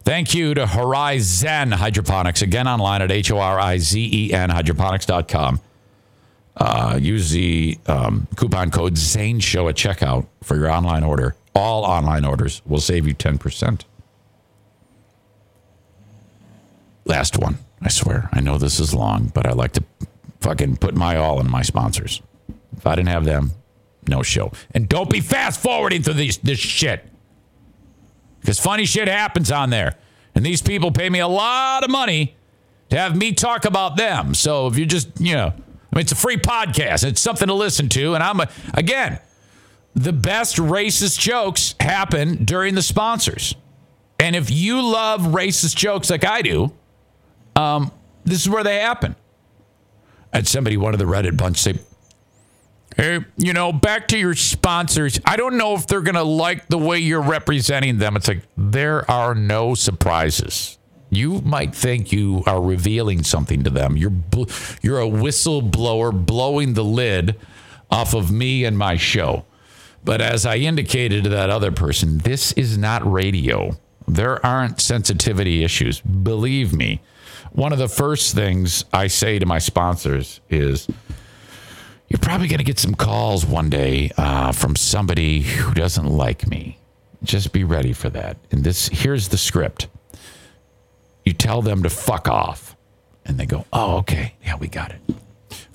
Thank you to Horizen Hydroponics. Again, online at H O R I Z E N hydroponics.com. Uh, use the um, coupon code Zane Show at checkout for your online order. All online orders will save you 10%. Last one. I swear. I know this is long, but I like to fucking put my all in my sponsors. If I didn't have them, no show. And don't be fast forwarding through these, this shit. Because funny shit happens on there. And these people pay me a lot of money to have me talk about them. So if you just, you know, I mean, it's a free podcast. It's something to listen to. And I'm, a, again, the best racist jokes happen during the sponsors. And if you love racist jokes like I do, um, this is where they happen. And somebody, one of the Reddit bunch, say, Hey, you know, back to your sponsors. I don't know if they're going to like the way you're representing them. It's like there are no surprises. You might think you are revealing something to them. You're you're a whistleblower blowing the lid off of me and my show. But as I indicated to that other person, this is not radio. There aren't sensitivity issues. Believe me. One of the first things I say to my sponsors is you're probably going to get some calls one day uh, from somebody who doesn't like me. Just be ready for that. And this here's the script. You tell them to fuck off, and they go, "Oh, okay, yeah, we got it."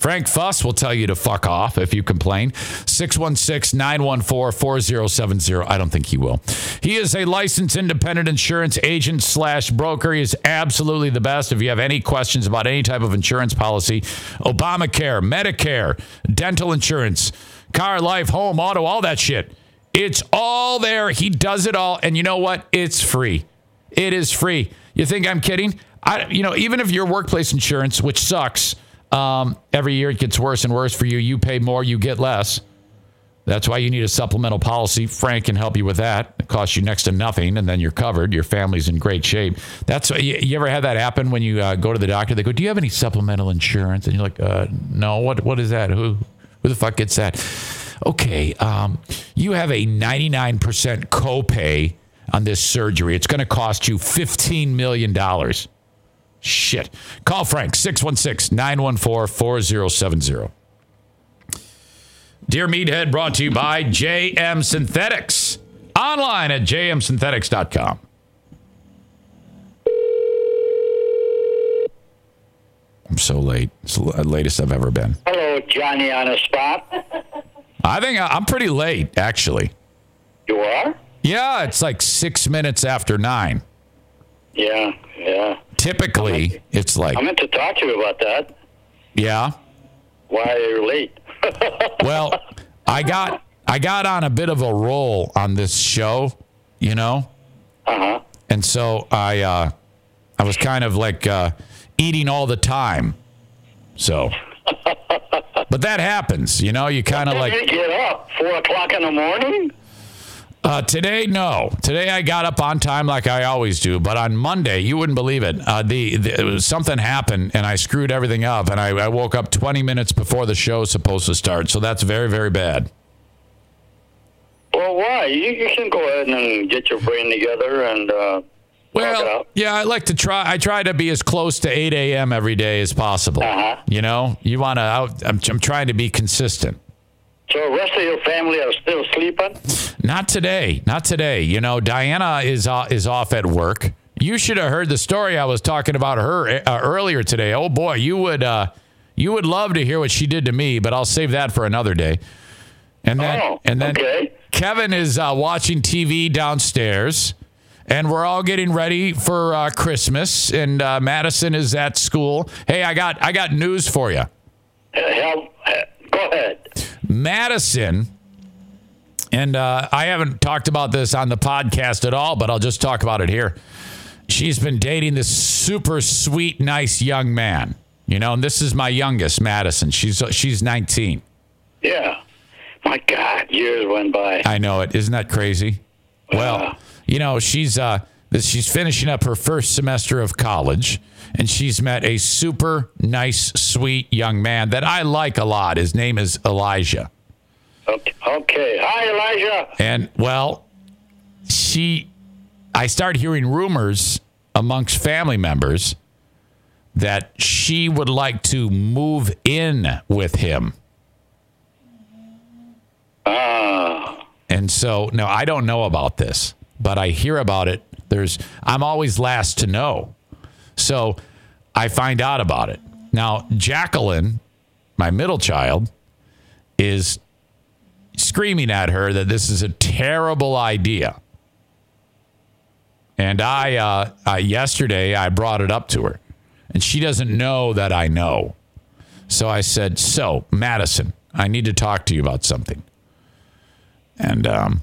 Frank Fuss will tell you to fuck off if you complain. 616 914 4070. I don't think he will. He is a licensed independent insurance agent slash broker. He is absolutely the best. If you have any questions about any type of insurance policy, Obamacare, Medicare, dental insurance, car, life, home, auto, all that shit, it's all there. He does it all. And you know what? It's free. It is free. You think I'm kidding? I, you know, even if your workplace insurance, which sucks, um, every year it gets worse and worse for you. You pay more, you get less. That's why you need a supplemental policy. Frank can help you with that. It costs you next to nothing, and then you're covered. Your family's in great shape. That's you, you ever had that happen when you uh, go to the doctor? They go, "Do you have any supplemental insurance?" And you're like, uh, "No." What What is that? Who Who the fuck gets that? Okay, um, you have a 99% copay on this surgery. It's going to cost you 15 million dollars. Shit. Call Frank 616 914 4070. Dear Meathead brought to you by JM Synthetics. Online at jmsynthetics.com. I'm so late. It's the latest I've ever been. Hello, Johnny on a spot. I think I'm pretty late, actually. You are? Yeah, it's like six minutes after nine. Yeah, yeah. Typically, it's like, I meant to talk to you about that. yeah. Why are you late? *laughs* Well, I got I got on a bit of a roll on this show, you know, Uh huh. and so I uh, I was kind of like uh, eating all the time. So, but that happens, you know. You kind of Like, get up four o'clock in the morning. Uh, today. No, today I got up on time like I always do. But on Monday, you wouldn't believe it. Uh, the, the it was, something happened and I screwed everything up, and I, I woke up 20 minutes before the show was supposed to start. So that's very very bad. Well, why? You, you can go ahead and get your brain together and uh, Well, yeah, I like to try. I try to be as close to 8 a.m. every day as possible. Uh-huh. You know, you want to. I'm, I'm trying to be consistent. So the rest of your family are still sleeping? Not today. Not today. You know, Diana is uh, is off at work. You should have heard the story I was talking about her uh, earlier today. Oh boy, you would uh, you would love to hear what she did to me, but I'll save that for another day. And then Oh, and then okay. Kevin is uh, watching TV downstairs, and we're all getting ready for uh, Christmas. And uh, Madison is at school. Hey, I got I got news for you. Help, go ahead. Madison, and uh, I haven't talked about this on the podcast at all, but I'll just talk about it here. She's been dating this super sweet, nice young man. You know, and this is my youngest, Madison. She's she's 19. Yeah. My God, years went by. I know it. Isn't that crazy? Well, you know, she's uh she's finishing up her first semester of college and she's met a super nice, sweet young man that I like a lot. His name is Elijah. Okay. Hi, Elijah. And well, she, I start hearing rumors amongst family members that she would like to move in with him. Ah. And so, no, I don't know about this, but I hear about it. There's, I'm always last to know. So I find out about it. Now, Jacqueline, my middle child, is screaming at her that this is a terrible idea. And I, uh, uh, yesterday, I brought it up to her, and she doesn't know that I know. So I said, So, Madison, I need to talk to you about something. And, um,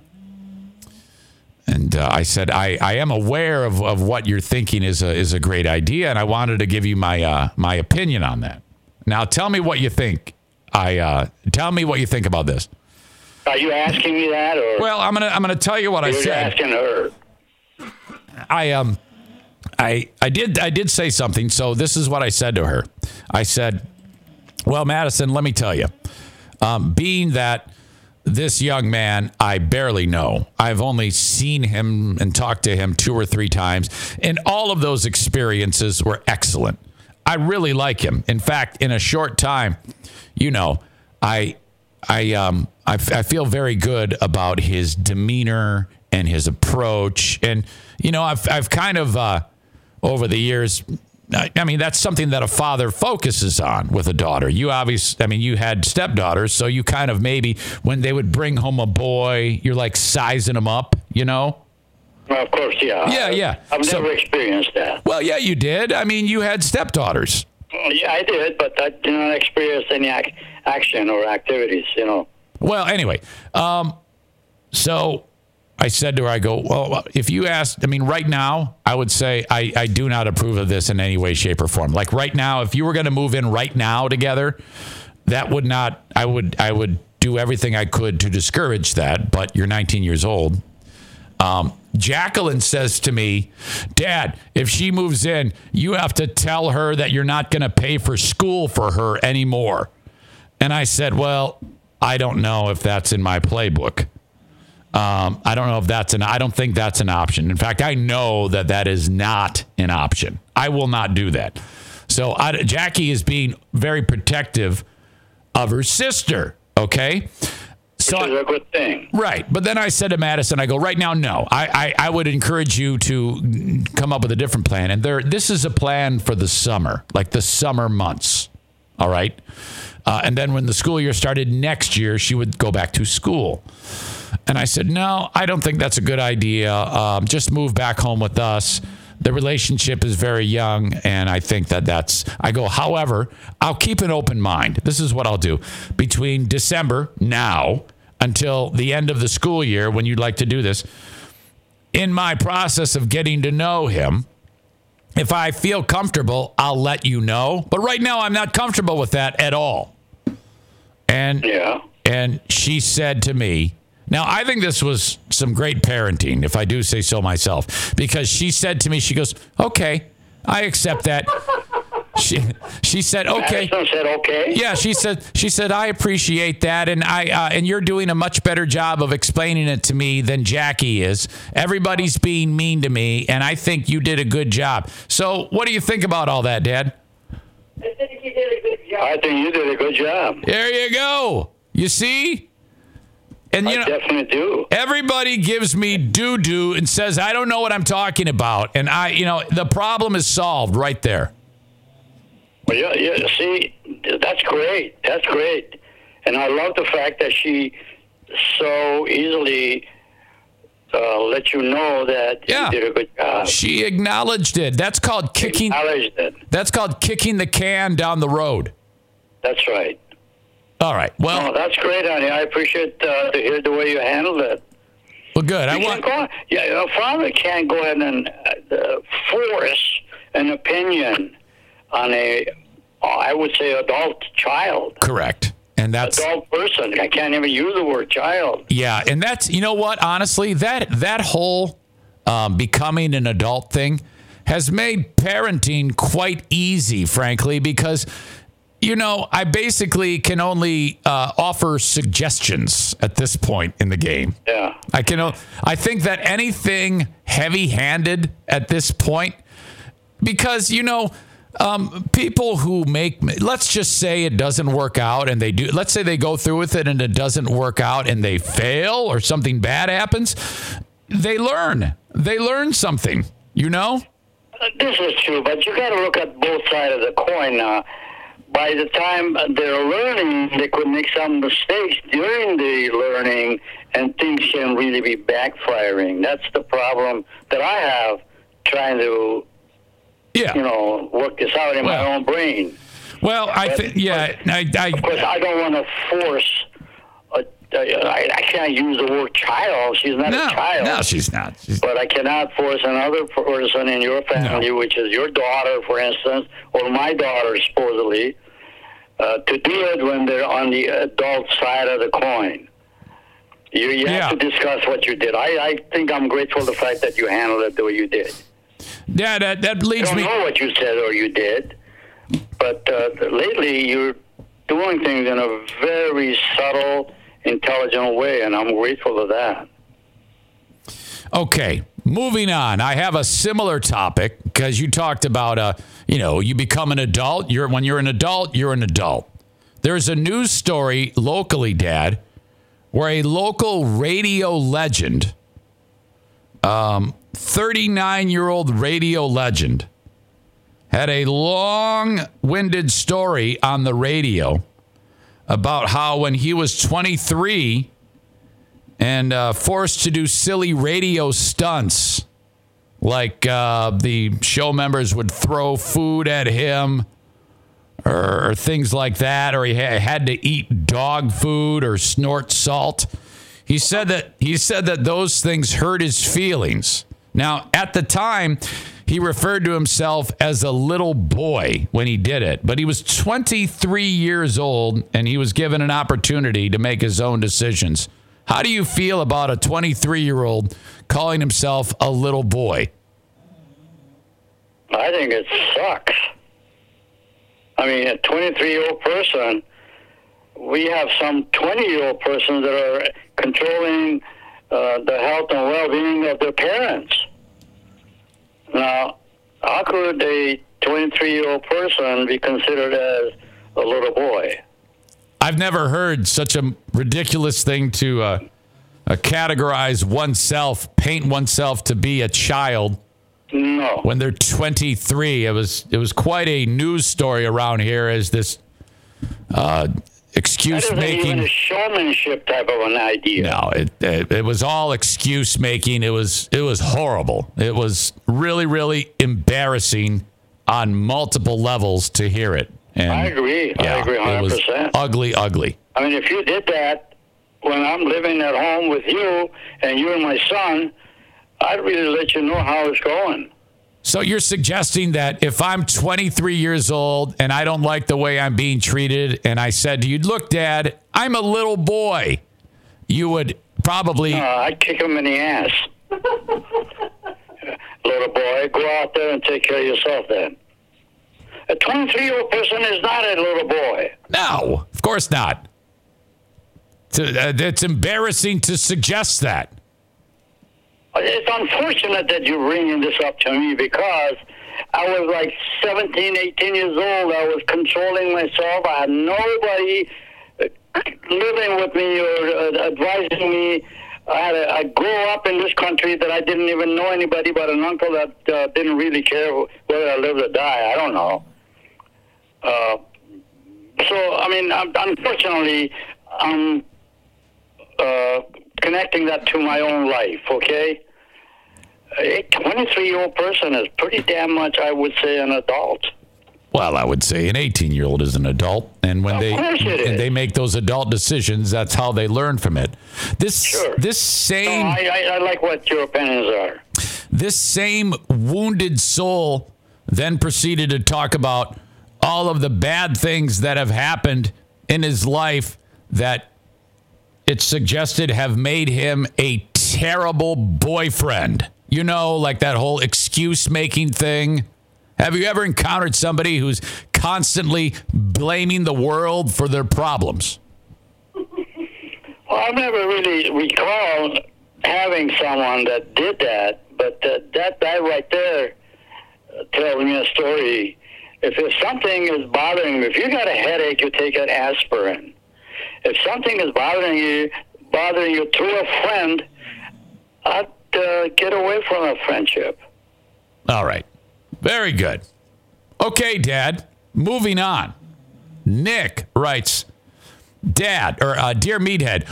and uh, I said, I, I am aware of, of what you're thinking is a, is a great idea, and I wanted to give you my, uh, my opinion on that. Now, tell me what you think. I uh, tell me what you think about this. Are you asking me that, or Well, I'm gonna I'm gonna tell you what I said. asking her? I um I I did I did say something. So this is what I said to her. I said, "Well, Madison, let me tell you. Um, being that this young man I barely know. I've only seen him and talked to him two or three times, and all of those experiences were excellent. I really like him. In fact, in a short time, you know, I I um I, f- I feel very good about his demeanor and his approach, and you know, I've I've kind of uh, over the years. I I mean, that's something that a father focuses on with a daughter. You obviously, I mean, you had stepdaughters, so you kind of maybe when they would bring home a boy, you're like sizing them up, you know? Well, of course, yeah. Yeah, yeah. I've So- never experienced that. Well, yeah, you did. I mean, you had stepdaughters. Yeah, I did, but I did not experience any ac- action or activities. You know. Well, anyway, um, so I said to her, I go, well, if you asked, I mean, right now, I would say I, I do not approve of this in any way, shape, or form. Like right now, if you were going to move in right now together, that would not, I would, I would do everything I could to discourage that. But you're 19 years old. Um, Jacqueline says to me, Dad, if she moves in, you have to tell her that you're not going to pay for school for her anymore. And I said, Well, I don't know if that's in my playbook. Um, I don't know if that's an, I don't think that's an option. In fact, I know that that is not an option. I will not do that. So I, Jackie is being very protective of her sister. Okay. So Which is a good thing. Right. But then I said to Madison, I go, right now, no. I, I, I would encourage you to come up with a different plan. And there, this is a plan for the summer, like the summer months. All right. Uh, and then when the school year started next year, she would go back to school. And I said, no, I don't think that's a good idea. Um, just move back home with us. The relationship is very young, and I think that that's. I go, however, I'll keep an open mind. This is what I'll do between December now until the end of the school year when you'd like to do this. In my process of getting to know him, if I feel comfortable, I'll let you know. But right now, I'm not comfortable with that at all. And Yeah. and she said to me, now I think this was some great parenting, if I do say so myself, because she said to me, she goes, okay, I accept that. *laughs* She she said, okay. Madison said okay. Yeah, she said she said I appreciate that, and I uh, and you're doing a much better job of explaining it to me than Jackie is. Everybody's being mean to me, and I think you did a good job. So, what do you think about all that, Dad? I think you did a good job. I think you did a good job. There you go. You see, And I you know, definitely do. everybody gives me doo doo and says I don't know what I'm talking about, and I, you know, the problem is solved right there. Well, yeah, yeah. See, that's great. That's great, and I love the fact that she so easily uh, let you know that Yeah. you did a good job. She acknowledged it. That's called kicking. Acknowledged it. That's called kicking the can down the road. That's right. All right. Oh, Well, that's great, honey. I appreciate uh, to hear the way you handled it. well, good. I want. go, yeah, a father can't go ahead and uh, force an opinion on a, uh, I would say, adult child, Correct. And that's adult person. I can't even use the word child. Yeah, and that's you know what, honestly, that that whole um, becoming an adult thing has made parenting quite easy, frankly, because you know I basically can only uh, offer suggestions at this point in the game. Yeah. I can. I think that anything heavy-handed at this point, because you know, um, people who make, let's just say it doesn't work out, and they do. Let's say they go through with it and it doesn't work out, and they fail, or something bad happens. They learn. They learn something. You know. Uh, This is true, but you got to look at both sides of the coin. Now, by the time they're learning, they could make some mistakes during the learning, and things can really be backfiring. That's the problem that I have trying to, Yeah. you know, work this out in my own brain. well, I think. Yeah. I. Of course, I I don't want to force. A, I, I can't use the word child. She's not no. a child. No, she's not. She's, But I cannot force another person in your family, No. which is your daughter, for instance, or my daughter, supposedly, uh, to do it when they're on the adult side of the coin. You, you Yeah. have to discuss what you did. I, I think I'm grateful the fact that you handled it the way you did. Yeah. That that I leads don't me. know what you said or you did, but uh, lately you're doing things in a very subtle, intelligent way, and I'm grateful for that. Okay, moving on. I have a similar topic because you talked about, uh, you know, you become an adult. You're when you're an adult, you're an adult. There's a news story locally, Dad, where a local radio legend, um, 39 year old radio legend, had a long winded story on the radio about how when he was 23 and uh, forced to do silly radio stunts. Like uh, the show members would throw food at him or, or things like that, or he ha- had to eat dog food or snort salt. He said that he said that those things hurt his feelings. Now, at the time, he referred to himself as a little boy when he did it, but he was 23 years old and he was given an opportunity to make his own decisions. How do you feel about a 23 year old calling himself a little boy? I think it sucks. I mean, a 23 year old person, we have some 20 year old persons that are controlling uh, the health and well being of their parents. Now, how could a 23 year old person be considered as a little boy? I've never heard such a ridiculous thing to uh, uh, categorize oneself, paint oneself to be a child No. when they're 23. It was it was quite a news story around here as this uh, excuse making. a showmanship type of an idea. No, it, it it was all excuse making. It was it was horrible. It was really really embarrassing on multiple levels to hear it. And I agree. I yeah, agree it was 100%. ugly, ugly. I mean, if you did that when I'm living at home with you and you and my son, I'd really let you know how it's going. So you're suggesting that if I'm 23 years old and I don't like the way I'm being treated, and I said to you, "Look, Dad, I'm a little boy," you would probably Uh, I'd kick him in the ass. *laughs* Little boy, go out there and take care of yourself then. A 23 year old person is not a little boy. no, of course not. Uh, It's embarrassing to suggest that. It's unfortunate that you're bringing this up to me because I was like 17, 18 years old. I was controlling myself. I had nobody living with me or uh, advising me. I had a, I grew up in this country that I didn't even know anybody but an uncle that uh, didn't really care whether I lived or die. I don't know. Uh, so I mean, I'm, unfortunately, I'm uh, connecting that to my own life. Okay, a 23 year old person is pretty damn much, I would say, an adult. Well, I would say an 18 year old is an adult, and when Of they and they make those adult decisions, that's how they learn from it. This Sure. this No, same I, I, I like what your opinions are. this same wounded soul then proceeded to talk about all of the bad things that have happened in his life that it suggested have made him a terrible boyfriend. You know, like that whole excuse making thing. Have you ever encountered somebody who's constantly blaming the world for their problems? Well, I've never really recalled having someone that did that, but uh, that guy right there tells me a story. If there's something is bothering you, if you got a headache, you take an aspirin. If something is bothering you, bothering you through a friend, I'd uh, get away from a friendship. All right. Very good. Okay, Dad. Moving on. Nick writes, Dad, or uh, Dear Meathead,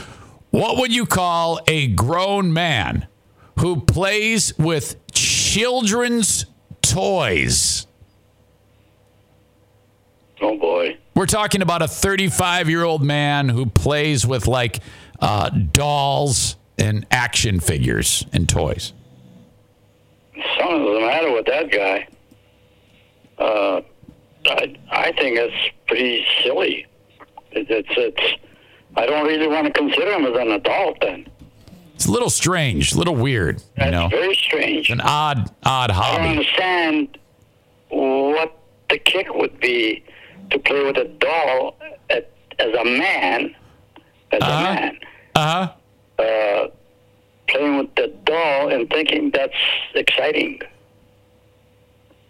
what would you call a grown man who plays with children's toys? Oh boy. We're talking about a 35 year old man who plays with like uh, dolls and action figures and toys. Something's the matter with that guy. Uh, I, I think it's pretty silly. It, it's, it's, I don't really want to consider him as an adult then. It's a little strange, a little weird, you know, very strange. an odd, odd hobby. I don't understand what the kick would be to play with a doll at, as a man, as Uh-huh. a man, Uh huh. Uh, playing with the doll and thinking that's exciting.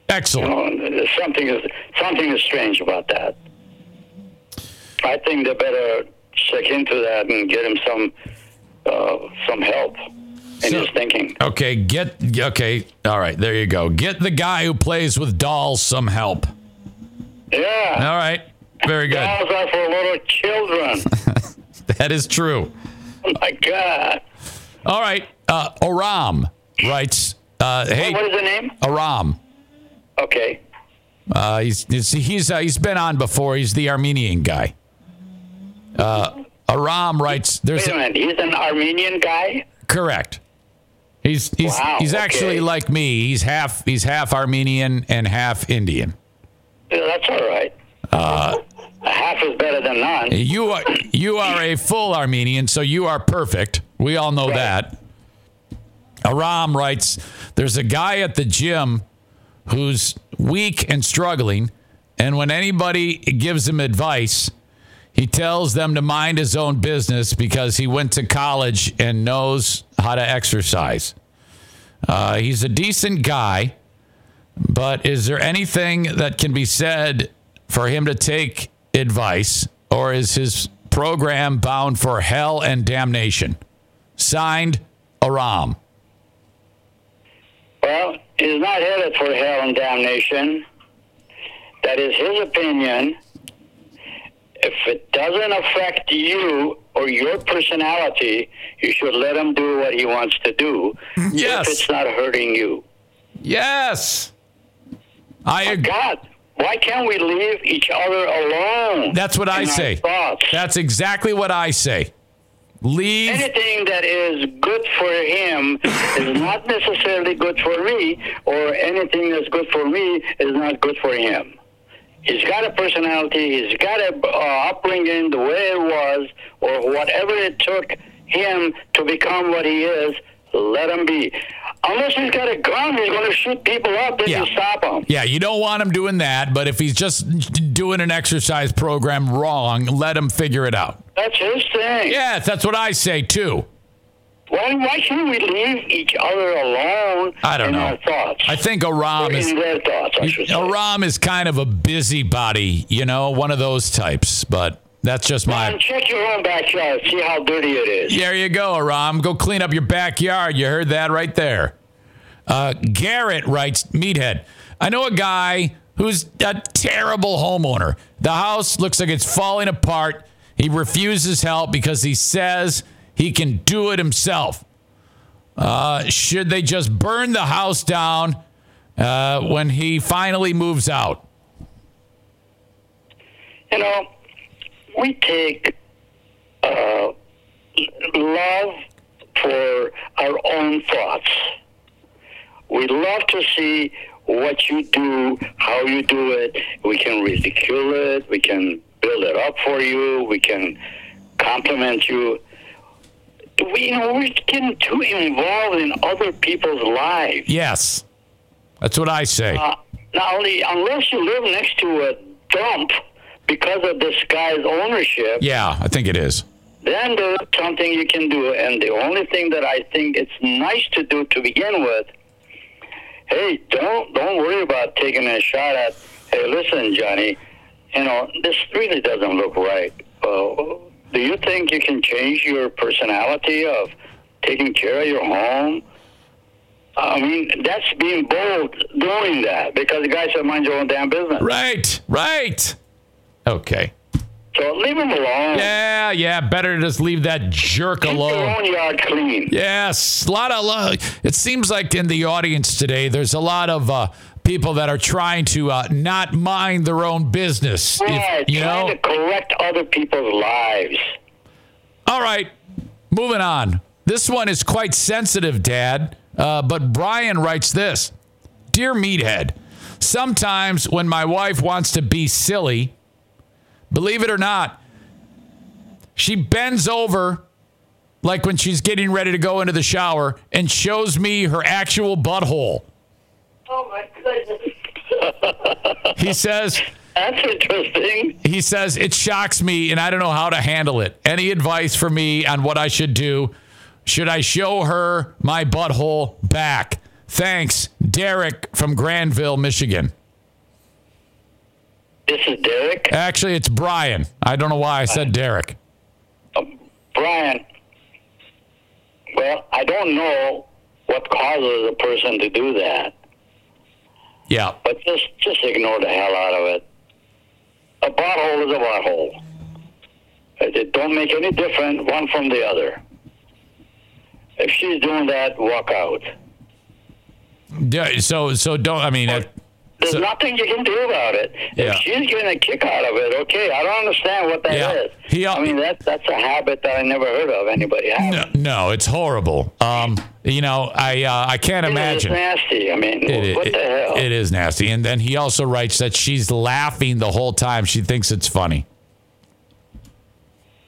You Excellent. know, something is something is strange about that. I think they better check into that and get him some uh, some help in So- his thinking. Okay, get okay. All right, there you go. Get the guy who plays with dolls some help. Yeah, All right, very good. dolls are for little children. *laughs* That is true. Oh my God! All right, uh, Aram writes, uh, "Hey, What is the name? Aram. Okay. Uh, he's he's he's, uh, he's been on before. He's the Armenian guy. Uh, Aram writes, "There's Wait a a, minute. He's an Armenian guy. correct. He's he's Wow, he's okay. actually like me. He's half he's half Armenian and half Indian. Yeah, that's all right. Uh, Half is better than none. You are you are a full Armenian, so you are perfect. We all know Right. that. Aram writes, "There's a guy at the gym who's weak and struggling, and when anybody gives him advice, he tells them to mind his own business because he went to college and knows how to exercise. Uh, he's a decent guy, but is there anything that can be said for him to take advice, or is his program bound for hell and damnation? Signed, Aram. Well, he's not headed for hell and damnation. That is his opinion. If it doesn't affect you or your personality, you should let him do what he wants to do. Yes. If it's not hurting you. Yes. I oh, agree. God, why can't we leave each other alone? That's what I say. That's exactly what I say. Leave. Anything that is good for him is not necessarily good for me, or anything that's good for me is not good for him. He's got a personality, he's got a uh, upbringing the way it was, or whatever it took him to become what he is, let him be. Unless he's got a gun, he's going to shoot people up, then Yeah. you stop him. Yeah, you don't want him doing that, but if he's just doing an exercise program wrong, let him figure it out. That's his thing. Yes, that's what I say too. Why, why shouldn't we leave each other alone I don't in know. our thoughts? I think Aram is thoughts. Aram is kind of a busybody, you know, one of those types. But That's just my. And check your own backyard. See how dirty it is. There you go, Aram. Go clean up your backyard. You heard that right there. Uh, Garrett writes, Meathead. I know a guy who's a terrible homeowner. The house looks like it's falling apart. He refuses help because he says he can do it himself. Uh, should they just burn the house down uh, when he finally moves out? You know, we take uh, love for our own thoughts. We love to see what you do, how you do it. We can ridicule it. We can build it up for you. We can compliment you. We, you know, we're getting too involved in other people's lives. Yes. That's what I say. Uh, not only, unless you live next to a dump because of this guy's ownership, Yeah, I think it is. then there's something you can do. And the only thing that I think it's nice to do to begin with, hey, don't don't worry about taking a shot at. Hey, listen, Johnny, you know this really doesn't look right. Uh, do you think you can change your personality of taking care of your home? I mean, that's being bold doing that because the guy said, mind your own damn business. Right, right. Okay. So leave him alone. Yeah, yeah. Better to just leave that jerk Keep your alone. own yard clean. Yes, a lot of love. It seems like in the audience today, there's a lot of uh, people that are trying to uh, not mind their own business. If- Right, you trying know. to correct other people's lives. All right, moving on. This one is quite sensitive, Dad. Uh, but Brian writes this Dear Meathead, sometimes when my wife wants to be silly, believe it or not, she bends over like when she's getting ready to go into the shower and shows me her actual butthole. Oh my goodness. He says, That's interesting. he says it shocks me and I don't know how to handle it. Any advice for me on what I should do? Should I show her my butthole back? Thanks, Derek from Grandville, Michigan. This is Derek. Actually, it's Brian. I don't know why I said Derek. Uh, Brian, well, I don't know what causes a person to do that, Yeah. but just just ignore the hell out of it. A butthole is a butthole. It don't make any difference one from the other. If she's doing that, walk out. D- So, so don't, I mean, it, There's So- nothing you can do about it. Yeah. If she's getting a kick out of it, okay. I don't understand what that is. Yeah. He al- I mean, that that's a habit that I never heard of anybody having. no, no, it's horrible. Um, you know, I, uh, I can't It is imagine. It's nasty. I mean, It, what it- the hell? it is nasty. And then he also writes that she's laughing the whole time. She thinks it's funny.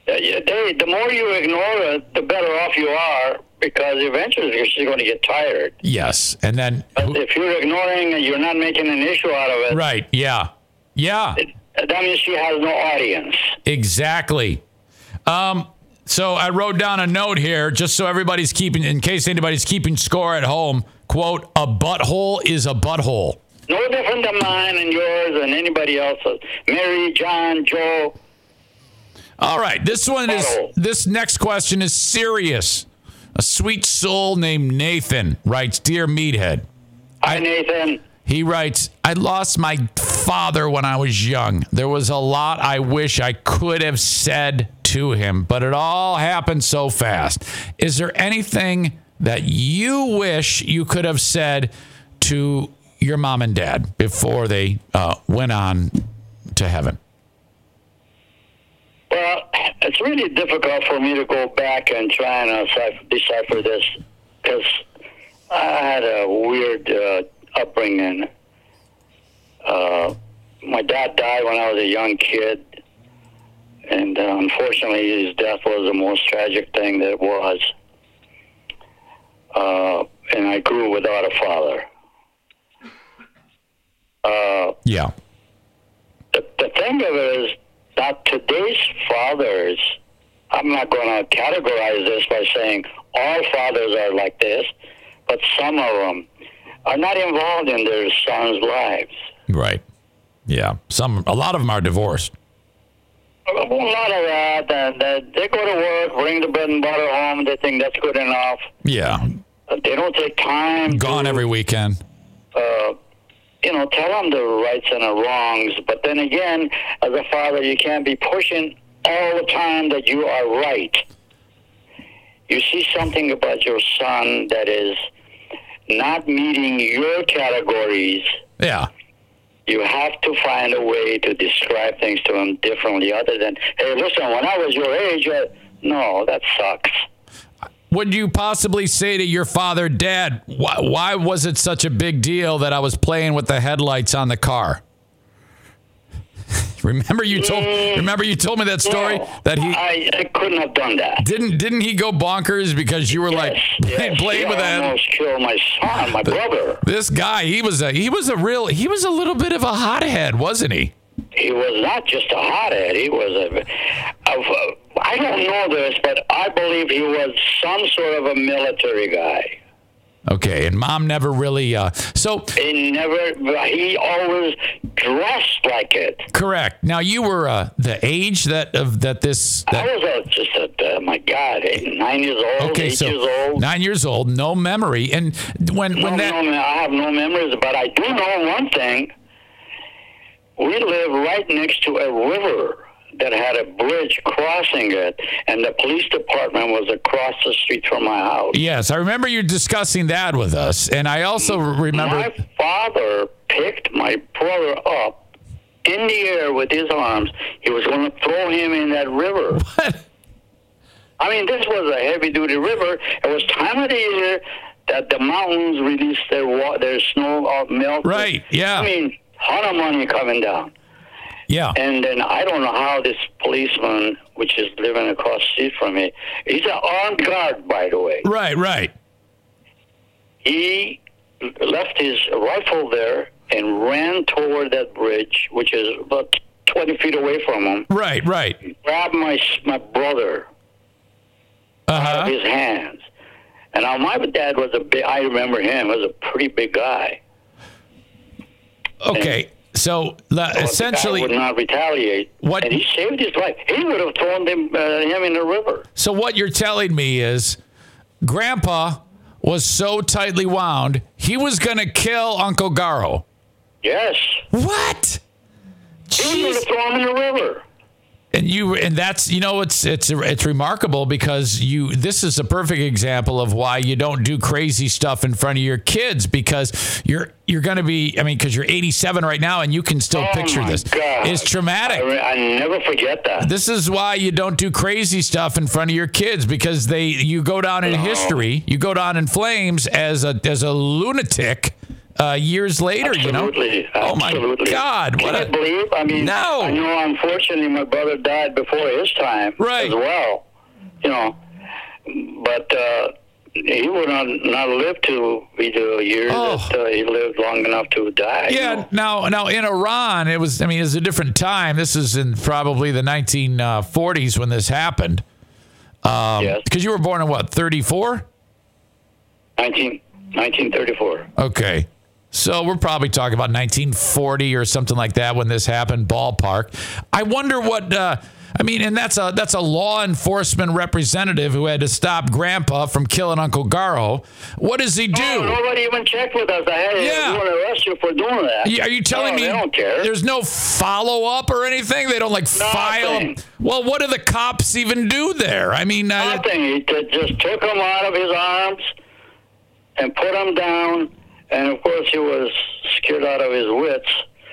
Yeah, they, the more you ignore it, the better off you are because eventually she's going to get tired. Yes. And then, But if you're ignoring and you're not making an issue out of it, right. Yeah. Yeah. it that means she has no audience. Exactly. Um, so I wrote down a note here just so everybody's keeping, in case anybody's keeping score at home. Quote, a butthole is a butthole. No different than mine and yours and anybody else's. Mary, John, Joe. All right. This one is, this next question is serious. A sweet soul named Nathan writes Dear Meathead, Hi, Nathan. He writes, I lost my father when I was young. There was a lot I wish I could have said to him, but it all happened so fast. Is there anything that you wish you could have said to your mom and dad before they uh, went on to heaven? Well, *clears throat* it's really difficult for me to go back and try and decipher this because I had a weird uh, upbringing. Uh, my dad died when I was a young kid, and uh, unfortunately, his death was the most tragic thing that was. Uh, and I grew without a father. Uh, Yeah. the, the thing of it is that today's fathers, I'm not going to categorize this by saying all fathers are like this, but some of them are not involved in their sons' lives. Right. Yeah. Some, a lot of them are divorced. A lot of that. And uh, they go to work, bring the bread and butter home. They think that's good enough. Yeah. They don't take time. Gone to, every weekend. Uh, you know, tell them the rights and the wrongs. But then again, as a father, you can't be pushing all the time that you are right. You see something about your son that is not meeting your categories. Yeah. You have to find a way to describe things to him differently, other than, hey, listen, when I was your age, uh, no, that sucks. Would you possibly say to your father, Dad, why, why was it such a big deal that I was playing with the headlights on the car? *laughs* remember you told mm. remember you told me that story No, that he I, I couldn't have done that. didn't didn't he go bonkers because you were like yes, *laughs* playing with that almost killed my son, my brother. this guy he was a he was a real he was a little bit of a hothead wasn't he He was not just a hothead. He was a. a I don't know this, but I believe he was some sort of a military guy. okay and mom never really uh so He never. He always dressed like it. correct now you were uh the age that of that this I was a, just a. Uh, my God, eight, nine years old, okay eight so years old. nine years old no memory and when No, when that no, I have no memories, but I do know one thing. We live right next to a river that had a bridge crossing it, and the police department was across the street from my house. Yes, I remember you discussing that with us, and I also remember. My father picked my brother up in the air with his arms. He was going to throw him in that river. *laughs* What? I mean, this was a heavy-duty river. It was time of the year that the mountains released their wa- their snow uh, melt. Right, yeah. I mean, a ton of money coming down. Yeah, And then I don't know how this policeman, which is living across the street from me, he's an armed guard, by the way. right, right. He left his rifle there and ran toward that bridge, which is about 20 feet away from him. Right, right. Grabbed my my brother Uh out of his hands. And now my dad was a big. I remember him was a pretty big guy. Okay, so la- But the guy essentially, would not retaliate. What- And he saved his life. He would have thrown him, uh, him in the river. so what you're telling me is, Grandpa was so tightly wound, he was gonna kill Uncle Garo. Yes. What? He was going Jeez. to him in the river. And you and that's you know it's it's it's remarkable because you this is a perfect example of why you don't do crazy stuff in front of your kids because you're you're going to be I mean because you're 87 right now and you can still Oh, picture this God. it's traumatic I, I never forget that. this is why you don't do crazy stuff in front of your kids because they you go down in history you go down in flames as a as a lunatic uh, years later you know Absolutely. oh my god Can what you a believe? I mean, No. I know. Unfortunately, my brother died before his time Right. as well. You know, but uh, he would not not live to be the years Oh. that uh, he lived long enough to die. you Yeah. know. Now, now in Iran, it was. I mean, it was a different time. This is in probably the 1940s when this happened. Um, yes. Because you were born in what 34? 19, 1934. Okay. So we're probably talking about 1940 or something like that when this happened. Ballpark. I wonder what. Uh, I mean, and that's a that's a law enforcement representative who had to stop Grandpa from killing Uncle Garo. What does he do? Oh, nobody even checked with us. I had Yeah. to arrest you for doing that. Yeah, Are you telling no, me They don't care. there's no follow up or anything? They don't like file. Well, what do the cops even do there? I mean, uh, Nothing. He t- just took him out of his arms and put him down. And of course, he was scared out of his wits.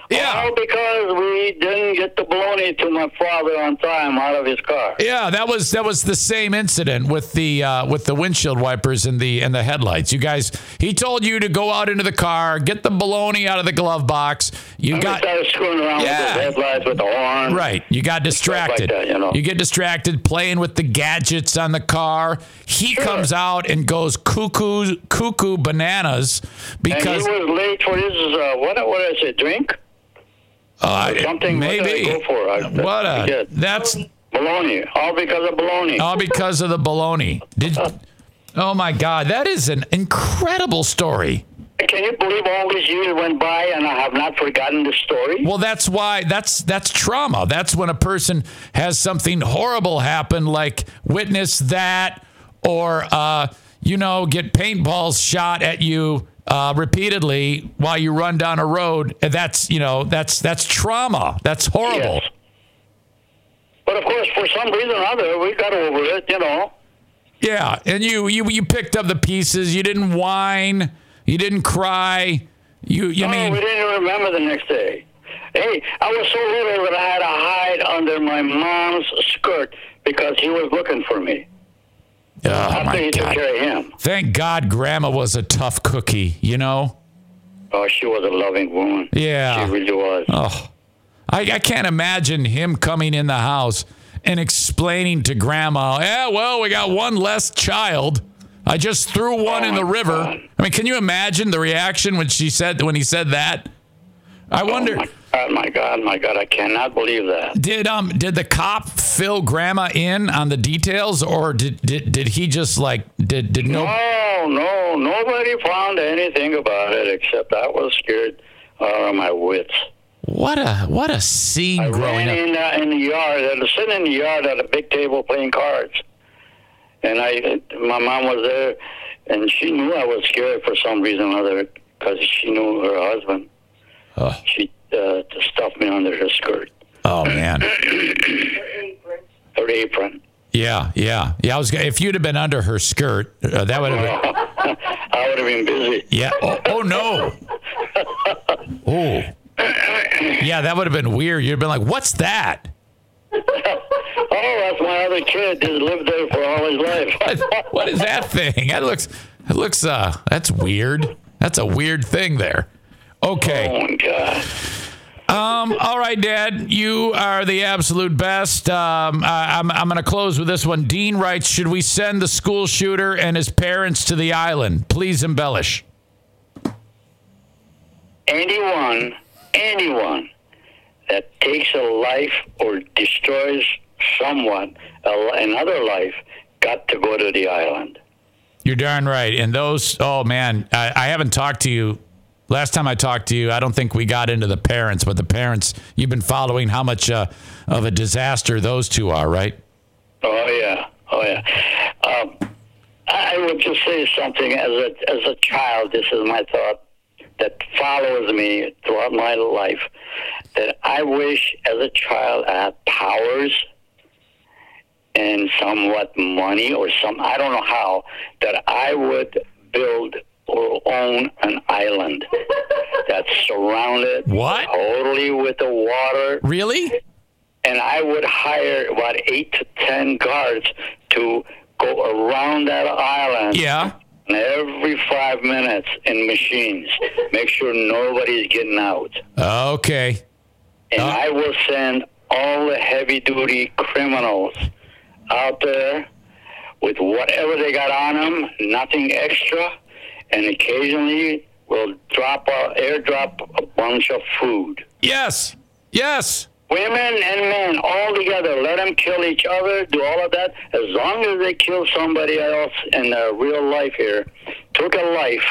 Yeah. All because we didn't get the bologna to my father on time out of his car. yeah, that was that was the same incident with the uh, with the windshield wipers and the and the headlights. You guys, he told you to go out into the car, get the baloney out of the glove box. You And got started screwing around Yeah. with the headlights with the horn. Right. You got distracted. that, you know. you get distracted playing with the gadgets on the car. He Sure. comes out and goes cuckoo cuckoo bananas And because he was late for his, uh, what, what did I say, drink? Uh, Something what maybe go for? I, what a forget. that's baloney. All because of baloney. all because of the baloney. Did *laughs* oh my god, that is an incredible story. Can you believe all these years went by and I have not forgotten the story? Well, that's why that's that's trauma. That's when a person has something horrible happen, like witness that, or uh, you know, get paintballs shot at you uh, repeatedly while you run down a road. That's you know, that's that's trauma. That's horrible. Yes. But of course, for some reason or other, we got over it. You know. Yeah, and you you you picked up the pieces. You didn't whine. You didn't cry. You you oh, mean we didn't remember the next day. Hey, I was so little that I had to hide under my mom's skirt because he was looking for me. Oh After my God! care of him. Thank God, Grandma was a tough cookie. You know. Oh, she was a loving woman. Yeah. She really was. Oh, I, I can't imagine him coming in the house and explaining to grandma, yeah, well, we got one less child. I just threw one in oh, the river. God. I mean, can you imagine the reaction when she said when he said that? I oh, wonder Oh my God, my God! I cannot believe that. did um did the cop fill grandma in on the details or did did, did he just like did did no No, no, nobody found anything about it except I was scared out of my wits. what a what a scene I growing ran up. in uh, in the yard. I was sitting in the yard at a big table playing cards, and I my mom was there, and she knew I was scared for some reason or other because she knew her husband. Oh. She uh, stuff me under her skirt, Oh man. *clears throat* her apron. Yeah, yeah. Yeah, I was if you'd have been under her skirt, uh, that would have been *laughs* I would have been busy. Yeah. Oh, oh no. *laughs* Oh. Yeah, that would have been weird. You'd have been like, "What's that? *laughs* Oh, that's my other kid. Just lived there for all his life. What, what is that thing? That looks. That looks. Uh, that's weird. That's a weird thing there. Okay. Oh my God. Um. All right, Dad. You are the absolute best. Um. I, I'm. I'm going to close with this one. Dean writes: Should we send the school shooter and his parents to the island? Please embellish. anyone, anyone that takes a life or destroys someone, another life, got to go to the island. You're darn right. And those, oh man, I, I haven't talked to you. Last time I talked to you, I don't think we got into the parents, but the parents, you've been following how much uh, of a disaster those two are, right? Oh yeah, oh yeah. Um, I would just say something as a as a child. This is my thought that follows me throughout my life. That I wish, as a child, I had powers and somewhat money or some I don't know how that I would build or own an island *laughs* that's surrounded What? totally with the water Really? and I would hire about eight to ten guards to go around that island Yeah. every five minutes in machines, make sure nobody's getting out. Okay. And Uh. I will send all the heavy duty criminals out there with whatever they got on them, nothing extra, and occasionally we'll drop a, airdrop a bunch of food. Yes. Yes. Women and men all together, let them kill each other, do all of that. As long as they kill somebody else in their real life here, took a life,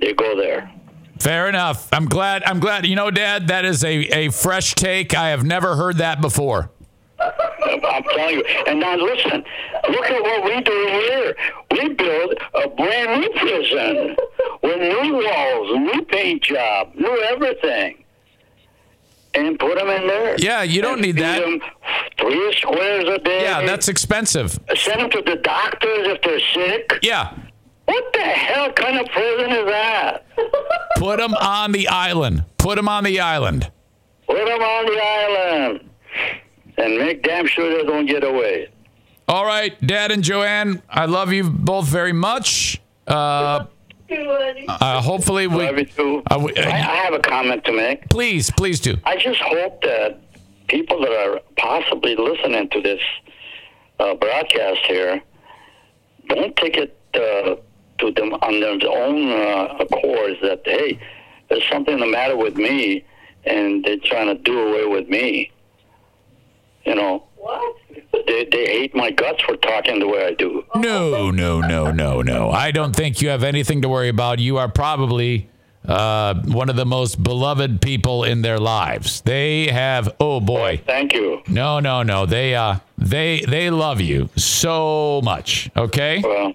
they go there. Fair enough. I'm glad. I'm glad. You know, Dad, that is a, a fresh take. I have never heard that before. I'm telling you. And now listen, look at what we do here. We build a brand new prison with new walls, new paint job, new everything. And put them in there. Yeah, you don't And need that. that. 'em three squares a day. Yeah, that's expensive. Send them to the doctors if they're sick. Yeah. What the hell kind of prison is that? Put them on the island. Put them on the island. Put them on the island and make damn sure they don't get away. All right, Dad and Joanne, I love you both very much. Uh, uh, hopefully we. Love you too. Uh, we- uh, I, I have a comment to make. please, please do. I just hope that people that are possibly listening to this uh, broadcast here don't take it uh, to them on their own uh, accords that hey, there's something the matter with me, and they're trying to do away with me. You know, What? they they, they hate my guts for talking the way I do. No, no, no, no, no. I don't think you have anything to worry about. You are probably uh, one of the most beloved people in their lives. They have, oh boy, Thank you. no, no, no. They uh, they they love you so much. Okay. Well,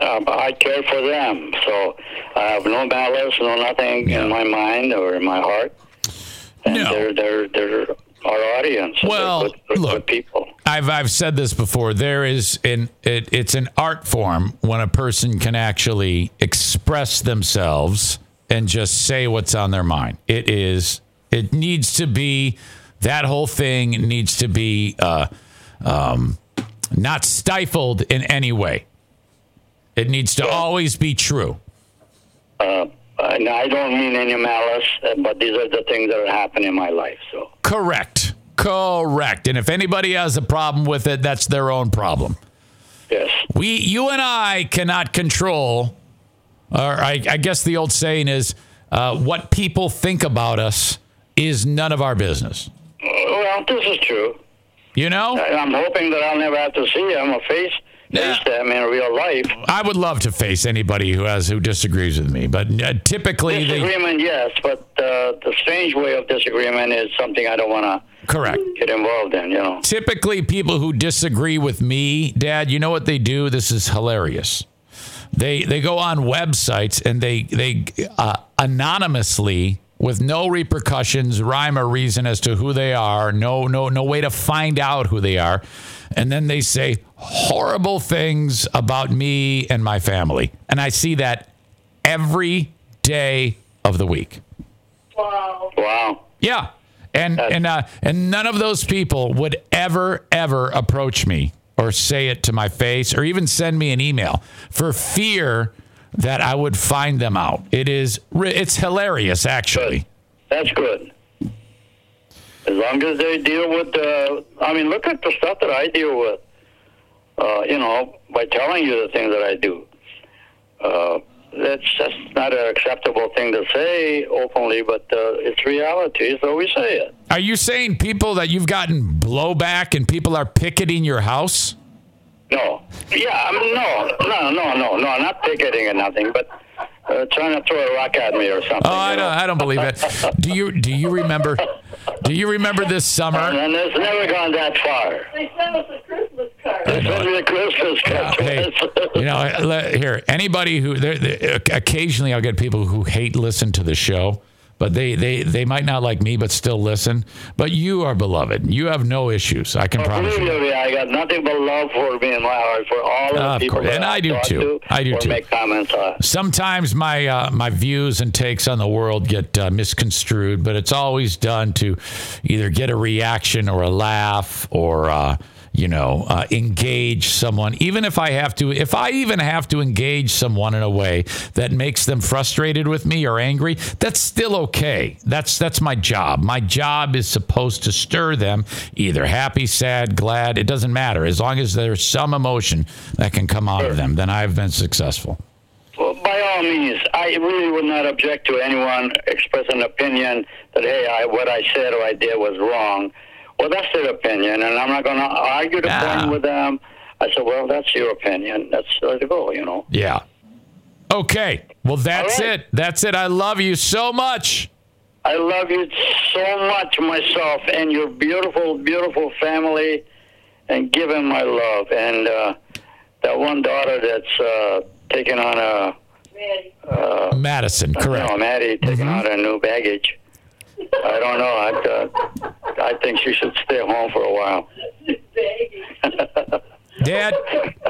um, I care for them, so I have no malice, no nothing Yeah. in my mind or in my heart. And No. they're they're they're our audience. Well, look. good people. I've I've said this before. There is an it, it's an art form when a person can actually express themselves and just say what's on their mind. It is it needs to be that whole thing needs to be uh, um, not stifled in any way. It needs to always be true. Uh, and I don't mean any malice, uh, but these are the things that are happening in my life. So Correct. Correct. And if anybody has a problem with it, that's their own problem. yes, we you and I cannot control, or I, I guess the old saying is, uh, what people think about us is none of our business. well, this is true. You know, I'm hoping that I'll never have to see them or face. Face them in real life. I would love to face anybody who has who disagrees with me, but uh, typically they Disagreement, yes, but uh, the strange way of disagreement is something I don't want to correct. get involved in. You know. Typically, people who disagree with me, Dad, you know what they do? This is hilarious. They they go on websites and they they uh, anonymously with no repercussions, rhyme or reason as to who they are, no no no way to find out who they are, and then they say horrible things about me and my family, and I see that every day of the week. Wow. Wow. Yeah. And and uh, and none of those people would ever ever approach me or say it to my face or even send me an email for fear that I would find them out. It is it's hilarious actually. That's good. As long as they deal with the, I mean, look at the stuff that I deal with. Uh, you know, by telling you the things that I do. Uh, that's that's not an acceptable thing to say openly, but uh, it's reality, so we say it. Are you saying people that you've gotten blowback and people are picketing your house? No, yeah, I mean, no, no, no, no, no, not picketing or nothing, but uh, trying to throw a rock at me or something. Oh, I know. don't I don't believe it. Do you do you remember do you remember this summer? And it's never gone that far. They sent us a Christmas card. They sent me a Christmas card. Hey, you know, le- here, anybody who there, there- occasionally I'll get people who hate listen to the show, but they they they might not like me, but still listen. But you are beloved. You have no issues. I can promise you. me, I got nothing but love for me in my heart for all of the people course, and I do too. to I do too. Make comments on. Sometimes my uh, my views and takes on the world get uh, misconstrued, but it's always done to either get a reaction or a laugh or uh, you know uh, engage someone. Even if I have to, if I even have to engage someone in a way that makes them frustrated with me or angry, that's still okay. That's that's my job. My job is supposed to stir them, either happy, sad, glad. It doesn't matter as long as there's some emotion that can come out of them. Then I've been successful. Well, by all means, I really would not object to anyone expressing an opinion that hey, I, what I said or I did was wrong. Well, that's their opinion, and I'm not going to argue the point with them. I said, well, that's your opinion. That's let it go. You know. Yeah. Okay. Well, that's All right. it. That's it. I love you so much. I love you so much myself and your beautiful, beautiful family, and give him my love. And uh, that one daughter that's uh, taking on a, Maddie. uh, Madison, correct. no, Maddie taking on a new baggage. I don't know. I, uh, I think she should stay home for a while. *laughs* Dad,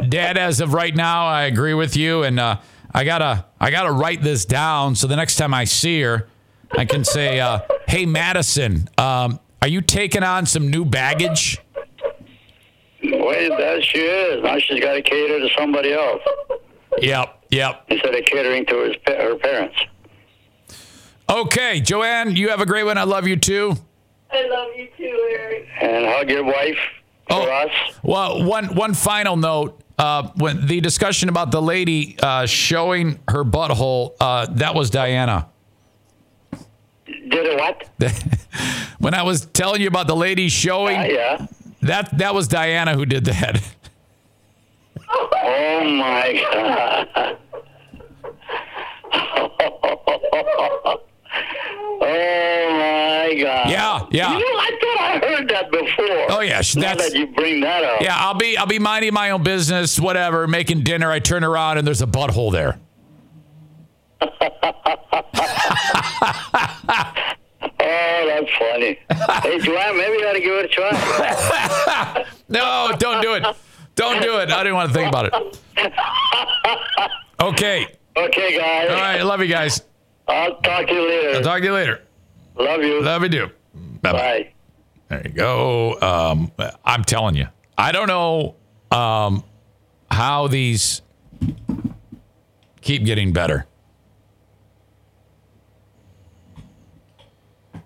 Dad, as of right now, I agree with you. And uh, I gotta I gotta write this down so the next time I see her, I can say, uh, hey Madison, um, are you taking on some new baggage? Wait, that she is. Now she's got to cater to somebody else Yep, yep. instead of catering to his, her parents. Okay, Joanne, you have a great one. I love you too. I love you too, Eric. And hug your wife for Oh. us. Well, one one final note. Uh, when the discussion about the lady uh, showing her butthole, uh, that was Diana. Did it what? *laughs* when I was telling you about the lady showing, Uh, yeah. That that was Diana who did that. Oh my God. *laughs* oh my God. Yeah, yeah. You know, I thought I heard that before. Oh, yeah, sh- Now that's- that you bring that up. Yeah, I'll be I'll be minding my own business, whatever, making dinner. I turn around and there's a butthole there. *laughs* Oh, that's funny. hey, Joanne, maybe you ought to give it a try. *laughs* No, don't do it. Don't do it. I didn't want to think about it. *laughs* Okay. Okay, guys. All right. Love you guys. I'll talk to you later. I'll talk to you later. Love you. Love you. too. Bye bye. Bye. There you go. Um, I'm telling you, I don't know um, how these keep getting better.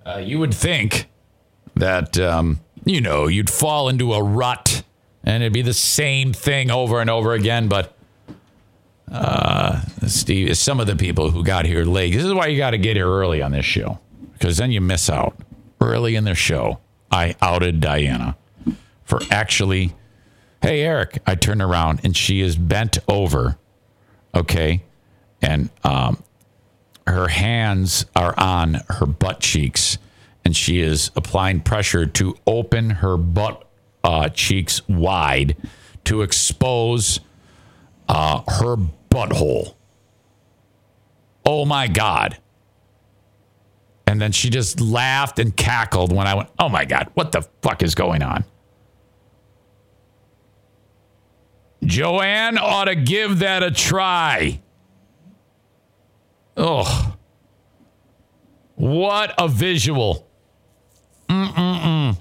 Uh, you would think that um, you know you'd fall into a rut and it'd be the same thing over and over again, but. Uh, Steve, some of the people who got here late. This is why you got to get here early on this show, because then you miss out. Early in the show, I outed Diana for actually. Hey, Eric, I turn around and she is bent over, okay, and um, her hands are on her butt cheeks, and she is applying pressure to open her butt uh, cheeks wide to expose uh, her butthole. Oh my God. And then she just laughed and cackled when I went, Oh my God, what the fuck is going on? Joanne ought to give that a try. Oh, what a visual. Mm-mm-mm.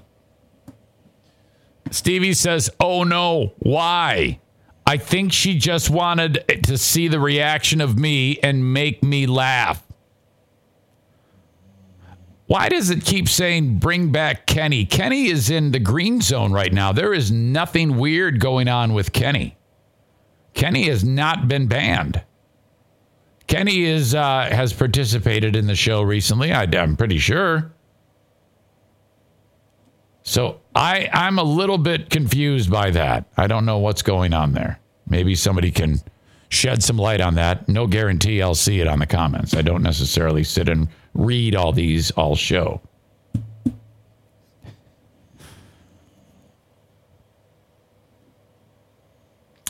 Stevie says, Oh no, why? I think she just wanted to see the reaction of me and make me laugh. Why does it keep saying bring back Kenny? Kenny is in the green zone right now. There is nothing weird going on with Kenny. Kenny has not been banned. Kenny is uh, has participated in the show recently. I, I'm pretty sure. So I I'm a little bit confused by that. I don't know what's going on there. Maybe somebody can shed some light on that. No guarantee I'll see it on the comments. I don't necessarily sit and read all these all show.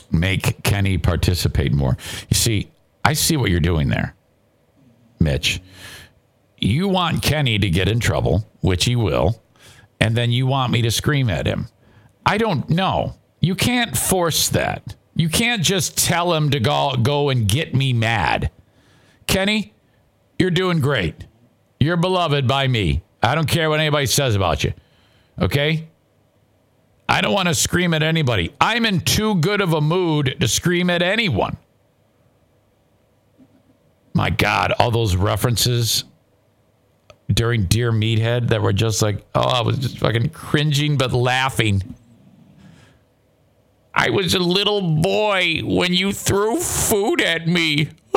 Make Kenny participate more. You see, I see what you're doing there, Mitch. You want Kenny to get in trouble, which he will, and then you want me to scream at him. I don't know. You can't force that. You can't just tell him to go, go and get me mad. Kenny, you're doing great. You're beloved by me. I don't care what anybody says about you. Okay? I don't want to scream at anybody. I'm in too good of a mood to scream at anyone. My God, all those references during Dear Meathead that were just like, oh, I was just fucking cringing but laughing. I was a little boy when you threw food at me. *laughs*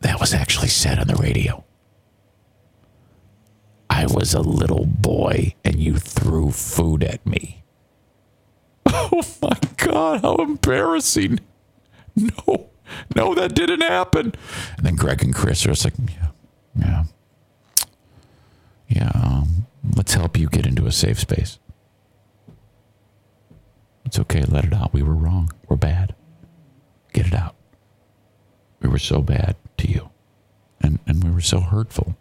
that was actually said on the radio. I was a little boy and you threw food at me. *laughs* Oh my God, how embarrassing. No, no, that didn't happen. And then Greg and Chris are just like, yeah, yeah, yeah, um, let's help you get into a safe space. It's okay. Let it out. We were wrong. We're bad. Get it out. We were so bad to you. And, and we were so hurtful.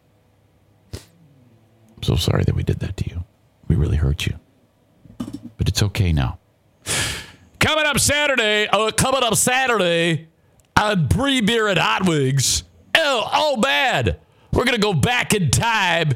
I'm so sorry that we did that to you. We really hurt you. But it's okay now. Coming up Saturday, uh, coming up Saturday, on Free Beer and Hot Wings. Oh, oh, bad. We're going to go back in time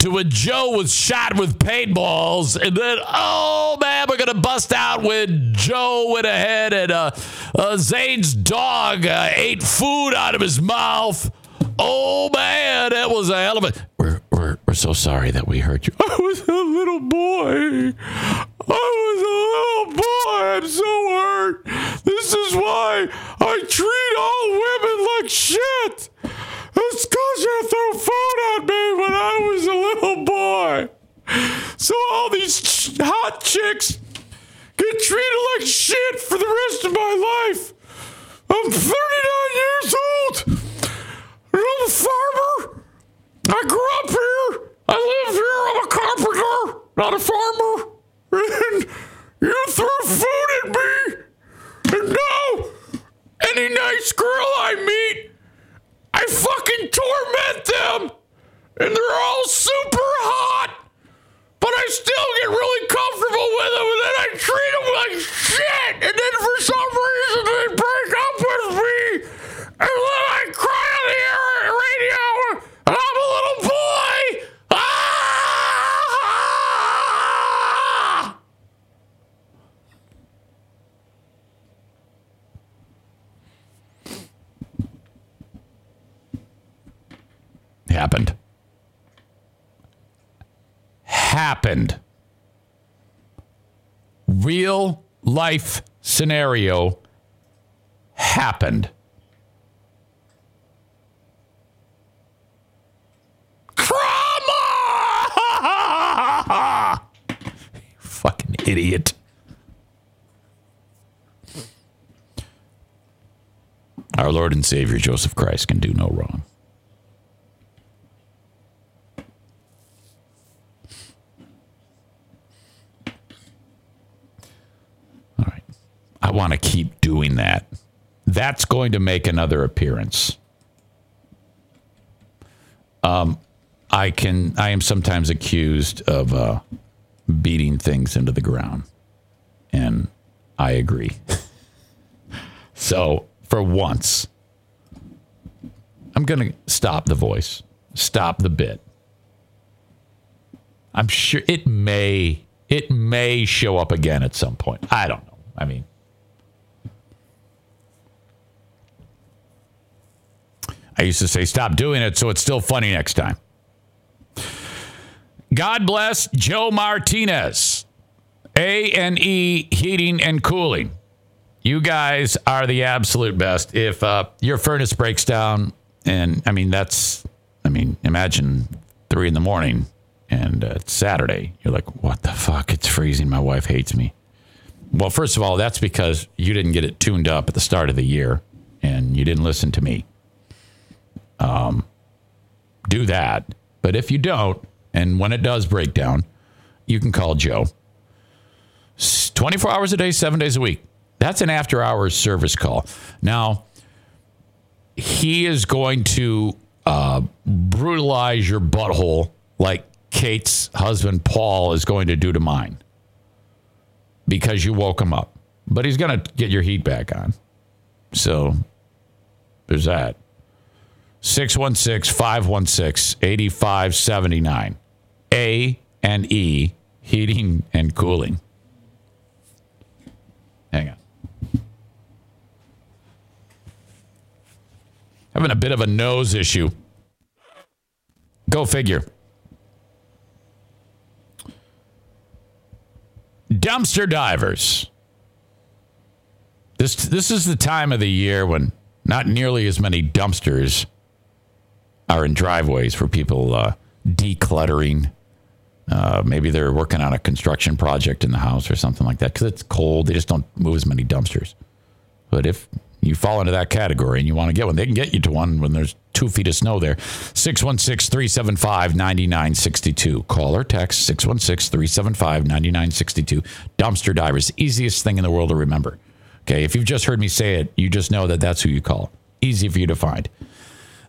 to when Joe was shot with paintballs. And then, oh man, we're to bust out when Joe went ahead and uh, uh, Zane's dog uh, ate food out of his mouth. Oh man, that was a hell of a. We're, we're, we're so sorry that we hurt you. *laughs* I was a little boy. I was a little boy. I'm so hurt. This is why I treat all women like shit. Because you threw food at me when I was a little boy. So all these ch- hot chicks get treated like shit for the rest of my life. I'm 39 years old. I'm a farmer. I grew up here. I live here. I'm a carpenter, not a farmer. *laughs* And you threw food at me. And now, any nice girl I meet, I fucking torment them. And they're all super hot. But I still get really comfortable with them, and then I treat them like shit. And then for some reason, they break up with me. And then I cry on the air radio, and I'm a little boy. Happened. Happened. Real life scenario happened. Trauma! *laughs* Fucking idiot. Our Lord and Savior Joseph Christ can do no wrong. I want to keep doing that. That's going to make another appearance. Um, I can. I am sometimes accused of uh, beating things into the ground, and I agree. *laughs* so for once, I'm going to stop the voice, stop the bit. I'm sure it may it may show up again at some point. I don't know. I mean, I used to say stop doing it so it's still funny next time. God bless Joe Martinez, A and E Heating and Cooling. You guys are the absolute best. If uh, your furnace breaks down, and I mean that's, I mean, imagine three in the morning and uh, it's Saturday. You're like, what the fuck? It's freezing. My wife hates me. Well, first of all, that's because you didn't get it tuned up at the start of the year and you didn't listen to me. Um, do that. But if you don't, and when it does break down, you can call Joe. 24 hours a day, seven days a week. That's an after hours service call. Now, he is going to uh, brutalize your butthole like Kate's husband Paul is going to do to mine because you woke him up. But he's going to get your heat back on. So there's that. 616 516 8579. A and E heating and cooling. Hang on. Having a bit of a nose issue. Go figure. Dumpster divers. This this is the time of the year when not nearly as many dumpsters are in driveways for people uh, decluttering. Uh, maybe they're working on a construction project in the house or something like that because it's cold. They just don't move as many dumpsters. But if you fall into that category and you want to get one, they can get you to one when there's two feet of snow there. 616 375 9962. Call or text 616 375 9962. Dumpster divers. Easiest thing in the world to remember. Okay. If you've just heard me say it, you just know that that's who you call. Easy for you to find.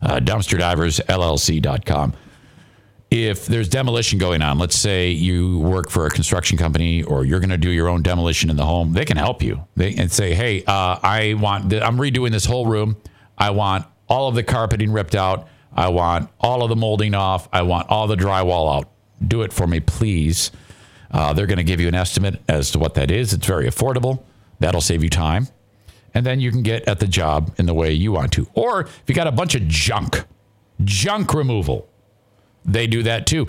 Uh, dumpsterdiversllc.com. If there's demolition going on, let's say you work for a construction company or you're going to do your own demolition in the home, they can help you. They and say, "Hey, uh, I want th- I'm redoing this whole room. I want all of the carpeting ripped out. I want all of the molding off. I want all the drywall out. Do it for me, please." Uh, they're going to give you an estimate as to what that is. It's very affordable. That'll save you time. And then you can get at the job in the way you want to. Or if you got a bunch of junk, junk removal, they do that too.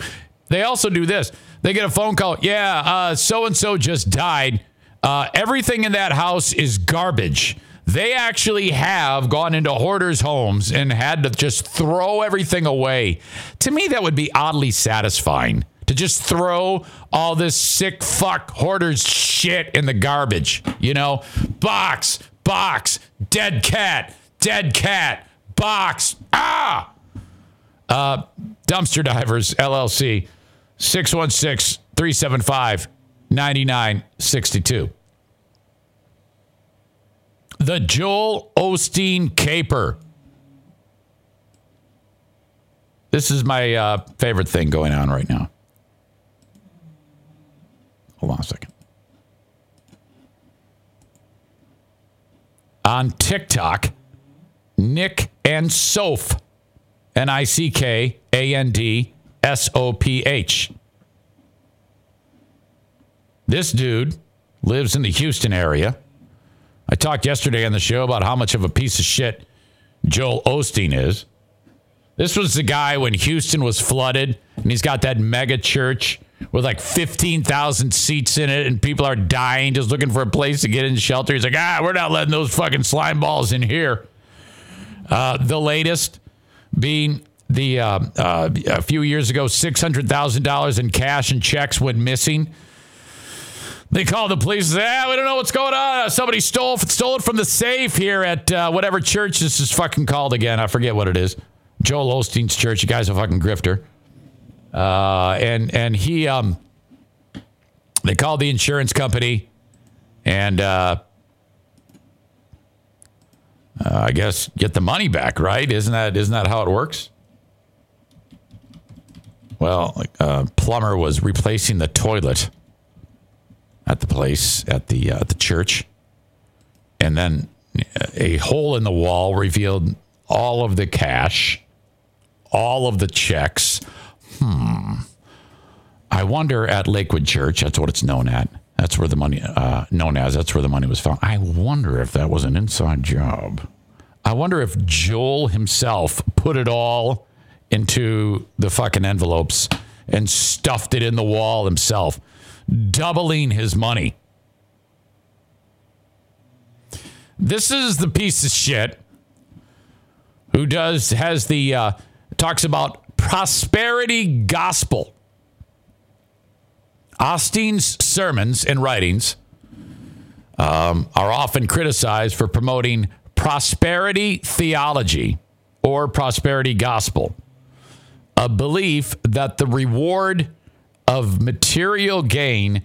They also do this. They get a phone call. Yeah, so and so just died. Uh, everything in that house is garbage. They actually have gone into hoarders' homes and had to just throw everything away. To me, that would be oddly satisfying to just throw all this sick fuck hoarders shit in the garbage. You know, box, box, dead cat, dead cat, box. Ah! Uh, Dumpster Divers LLC, 616 375 9962. The Joel Osteen Caper. This is my uh, favorite thing going on right now. Hold on a second. On TikTok, Nick and Soph, N I C K A N D S O P H. This dude lives in the Houston area. I talked yesterday on the show about how much of a piece of shit Joel Osteen is. This was the guy when Houston was flooded, and he's got that mega church with like 15,000 seats in it, and people are dying just looking for a place to get in shelter. He's like, ah, we're not letting those fucking slime balls in here. Uh, the latest being the uh, uh, a few years ago, $600,000 in cash and checks went missing. They called the police. Say, ah, we don't know what's going on. Somebody stole stole it from the safe here at uh, whatever church this is fucking called again. I forget what it is. Joel Osteen's church. You guys a fucking grifter. Uh, and and he um, they called the insurance company, and uh, uh, I guess get the money back. Right? Isn't that isn't that how it works? Well, uh, plumber was replacing the toilet at the place at the uh, the church, and then a hole in the wall revealed all of the cash, all of the checks. Hmm. I wonder at Lakewood Church. That's what it's known at. That's where the money uh, known as. That's where the money was found. I wonder if that was an inside job. I wonder if Joel himself put it all into the fucking envelopes and stuffed it in the wall himself doubling his money. This is the piece of shit who does has the uh, talks about prosperity gospel. Osteen's sermons and writings um, are often criticized for promoting prosperity theology or prosperity gospel, a belief that the reward of material gain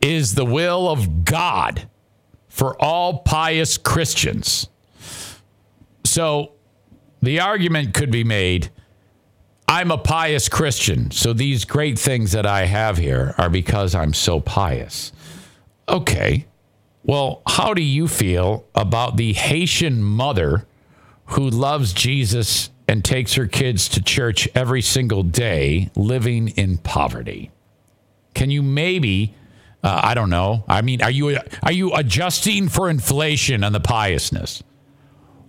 is the will of God for all pious Christians. So the argument could be made I'm a pious Christian, so these great things that I have here are because I'm so pious. Okay. Well, how do you feel about the Haitian mother who loves Jesus and takes her kids to church every single day, living in poverty. Can you maybe, uh, I don't know. I mean, are you are you adjusting for inflation on the piousness?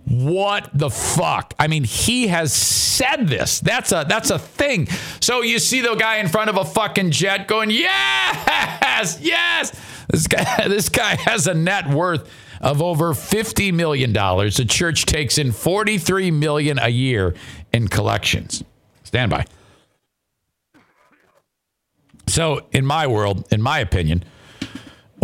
What the fuck? I mean, he has said this. That's a that's a thing. So you see the guy in front of a fucking jet going, "Yes! Yes!" This guy *laughs* this guy has a net worth of over $50 million. The church takes in 43 million a year in collections. Stand by. So, in my world, in my opinion,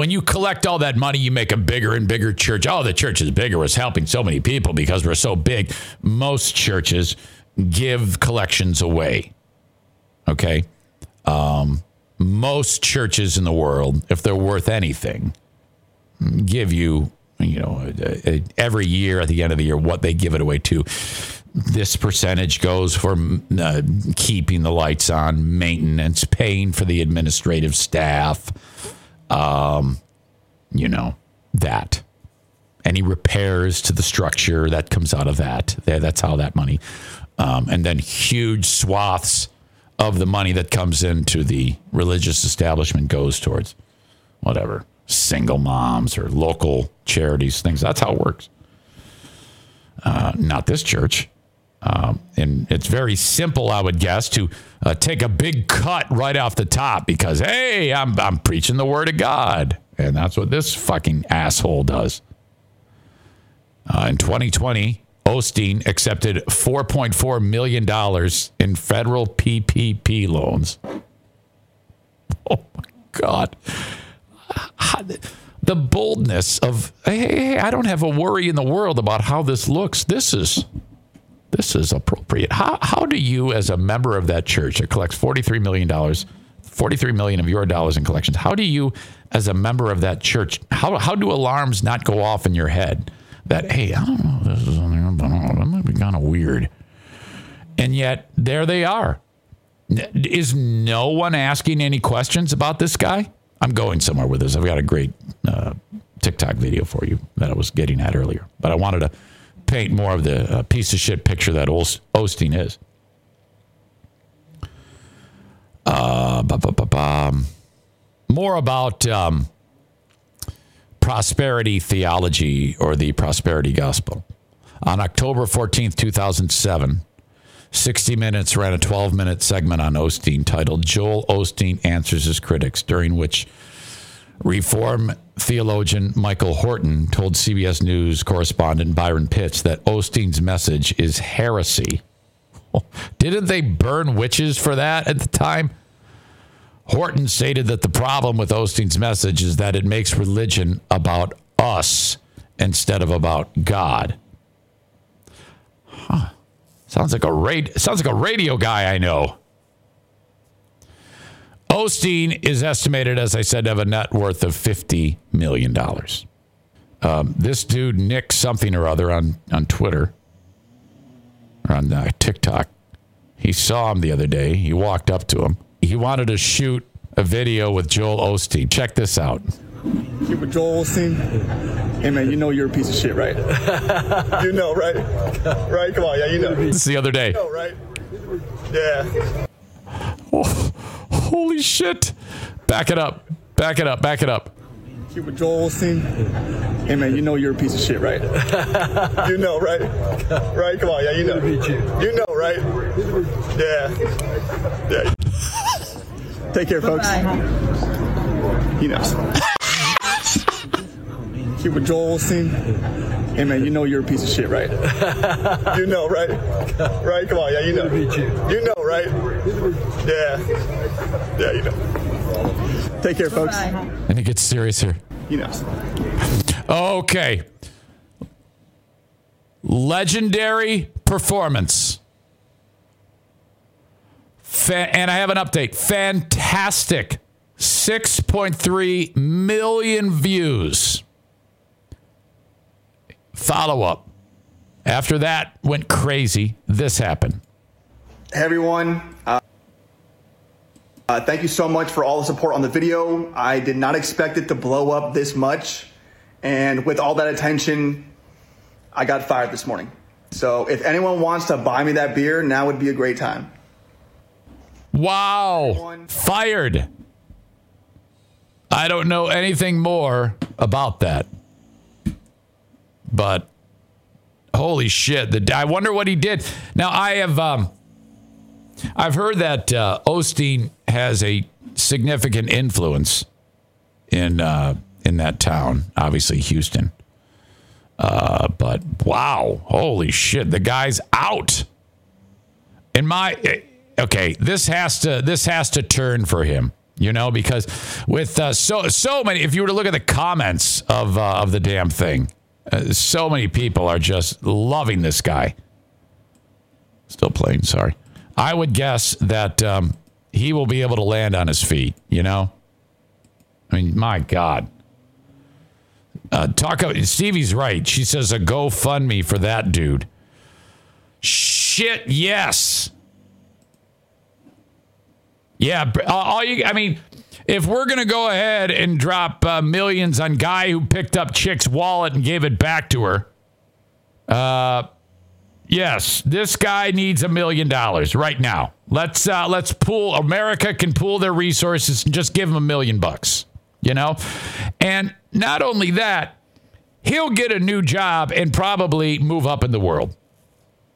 when you collect all that money, you make a bigger and bigger church. Oh, the church is bigger. It's helping so many people because we're so big. Most churches give collections away. Okay. Um, most churches in the world, if they're worth anything, give you you know, uh, uh, every year at the end of the year, what they give it away to. This percentage goes for uh, keeping the lights on, maintenance, paying for the administrative staff, um, you know, that. Any repairs to the structure that comes out of that. That's how that money. Um, and then huge swaths of the money that comes into the religious establishment goes towards whatever single moms or local charities, things. That's how it works. Uh, not this church. Um, and it's very simple, I would guess, to uh, take a big cut right off the top because, hey, I'm, I'm preaching the word of God. And that's what this fucking asshole does. Uh, in 2020, Osteen accepted $4.4 million in federal PPP loans. Oh my God. The boldness of hey, hey, hey, I don't have a worry in the world about how this looks. This is this is appropriate. How how do you, as a member of that church that collects $43 million, 43 million of your dollars in collections, how do you, as a member of that church, how how do alarms not go off in your head that hey, I don't know, this is on there, but that might be kind of weird, and yet there they are. Is no one asking any questions about this guy? I'm going somewhere with this. I've got a great uh, TikTok video for you that I was getting at earlier, but I wanted to paint more of the uh, piece of shit picture that Osteen is. Uh, More about um, prosperity theology or the prosperity gospel. On October 14th, 2007, 60 Minutes ran a 12 minute segment on Osteen titled Joel Osteen Answers His Critics, during which Reform theologian Michael Horton told CBS News correspondent Byron Pitts that Osteen's message is heresy. *laughs* Didn't they burn witches for that at the time? Horton stated that the problem with Osteen's message is that it makes religion about us instead of about God. Sounds like a sounds like a radio guy I know. Osteen is estimated, as I said, to have a net worth of fifty million dollars. Um, this dude Nick something or other on on Twitter or on uh, TikTok, he saw him the other day. He walked up to him. He wanted to shoot a video with Joel Osteen. Check this out. You with Joel Osteen? Hey man, you know you're a piece of shit, right? *laughs* you know, right? Right? Come on, yeah, you know. You This is the other day. You know, right? Yeah. Oh, *laughs* holy shit! Back it up. Back it up. Back it up. You with Joel Osteen? Hey man, you know you're a piece of shit, right? *laughs* you know, right? Right? Come on, yeah, you know. You know, right? Yeah. Yeah. Take care, folks. He knows. You with Joel Osteen? Hey man, you know you're a piece of shit, right? *laughs* you know, right? Right? Come on, yeah, you know. You know, right? Yeah. Yeah, you know. Take care, folks. And it gets serious here. He knows. Okay. Legendary performance. Fa- and I have an update. Fantastic. 6.3 million views. Follow up. After that went crazy. This happened. Hey everyone. Uh, uh, thank you so much for all the support on the video. I did not expect it to blow up this much. And with all that attention, I got fired this morning. So if anyone wants to buy me that beer, now would be a great time. Wow. Fired. I don't know anything more about that. But holy shit, the I wonder what he did. Now I have um I've heard that uh, Osteen has a significant influence in uh in that town, obviously Houston. Uh but wow, holy shit, the guy's out. In my okay, this has to this has to turn for him, you know, because with uh, so so many. If you were to look at the comments of uh, of the damn thing, uh, so many people are just loving this guy. Still playing, sorry. I would guess that um, he will be able to land on his feet. You know, I mean, my God. Uh, talk. About, Stevie's right. She says a GoFundMe for that dude. Shit, yes. Yeah, all all you. I mean, if we're gonna go ahead and drop uh, millions on guy who picked up chick's wallet and gave it back to her, uh, yes, this guy needs a million dollars right now. Let's uh, let's pool. America can pool their resources and just give him a million bucks. You know, and not only that, he'll get a new job and probably move up in the world.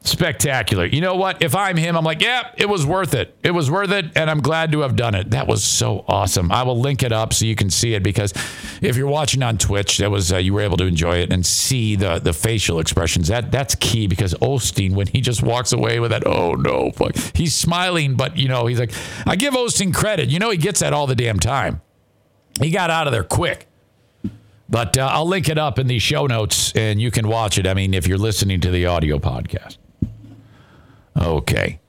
Spectacular. You know what? If I'm him, I'm like, yeah, it was worth it. It was worth it, and I'm glad to have done it. That was so awesome. I will link it up so you can see it because if you're watching on Twitch, that was uh, you were able to enjoy it and see the the facial expressions. That that's key because Osteen when he just walks away with that, oh no, fuck, he's smiling, but you know he's like, I give Osteen credit. You know he gets that all the damn time. He got out of there quick. But uh, I'll link it up in the show notes and you can watch it. I mean, if you're listening to the audio podcast. Okay.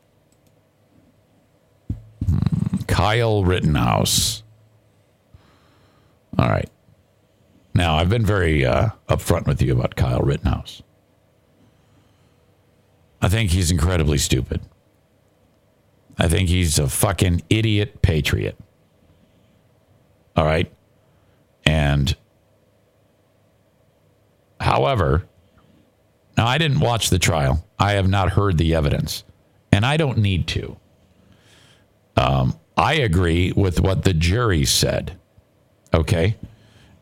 Hmm, Kyle Rittenhouse. All right. Now, I've been very uh, upfront with you about Kyle Rittenhouse. I think he's incredibly stupid. I think he's a fucking idiot patriot. All right. And, however, now I didn't watch the trial. I have not heard the evidence, and I don't need to. Um, I agree with what the jury said. Okay,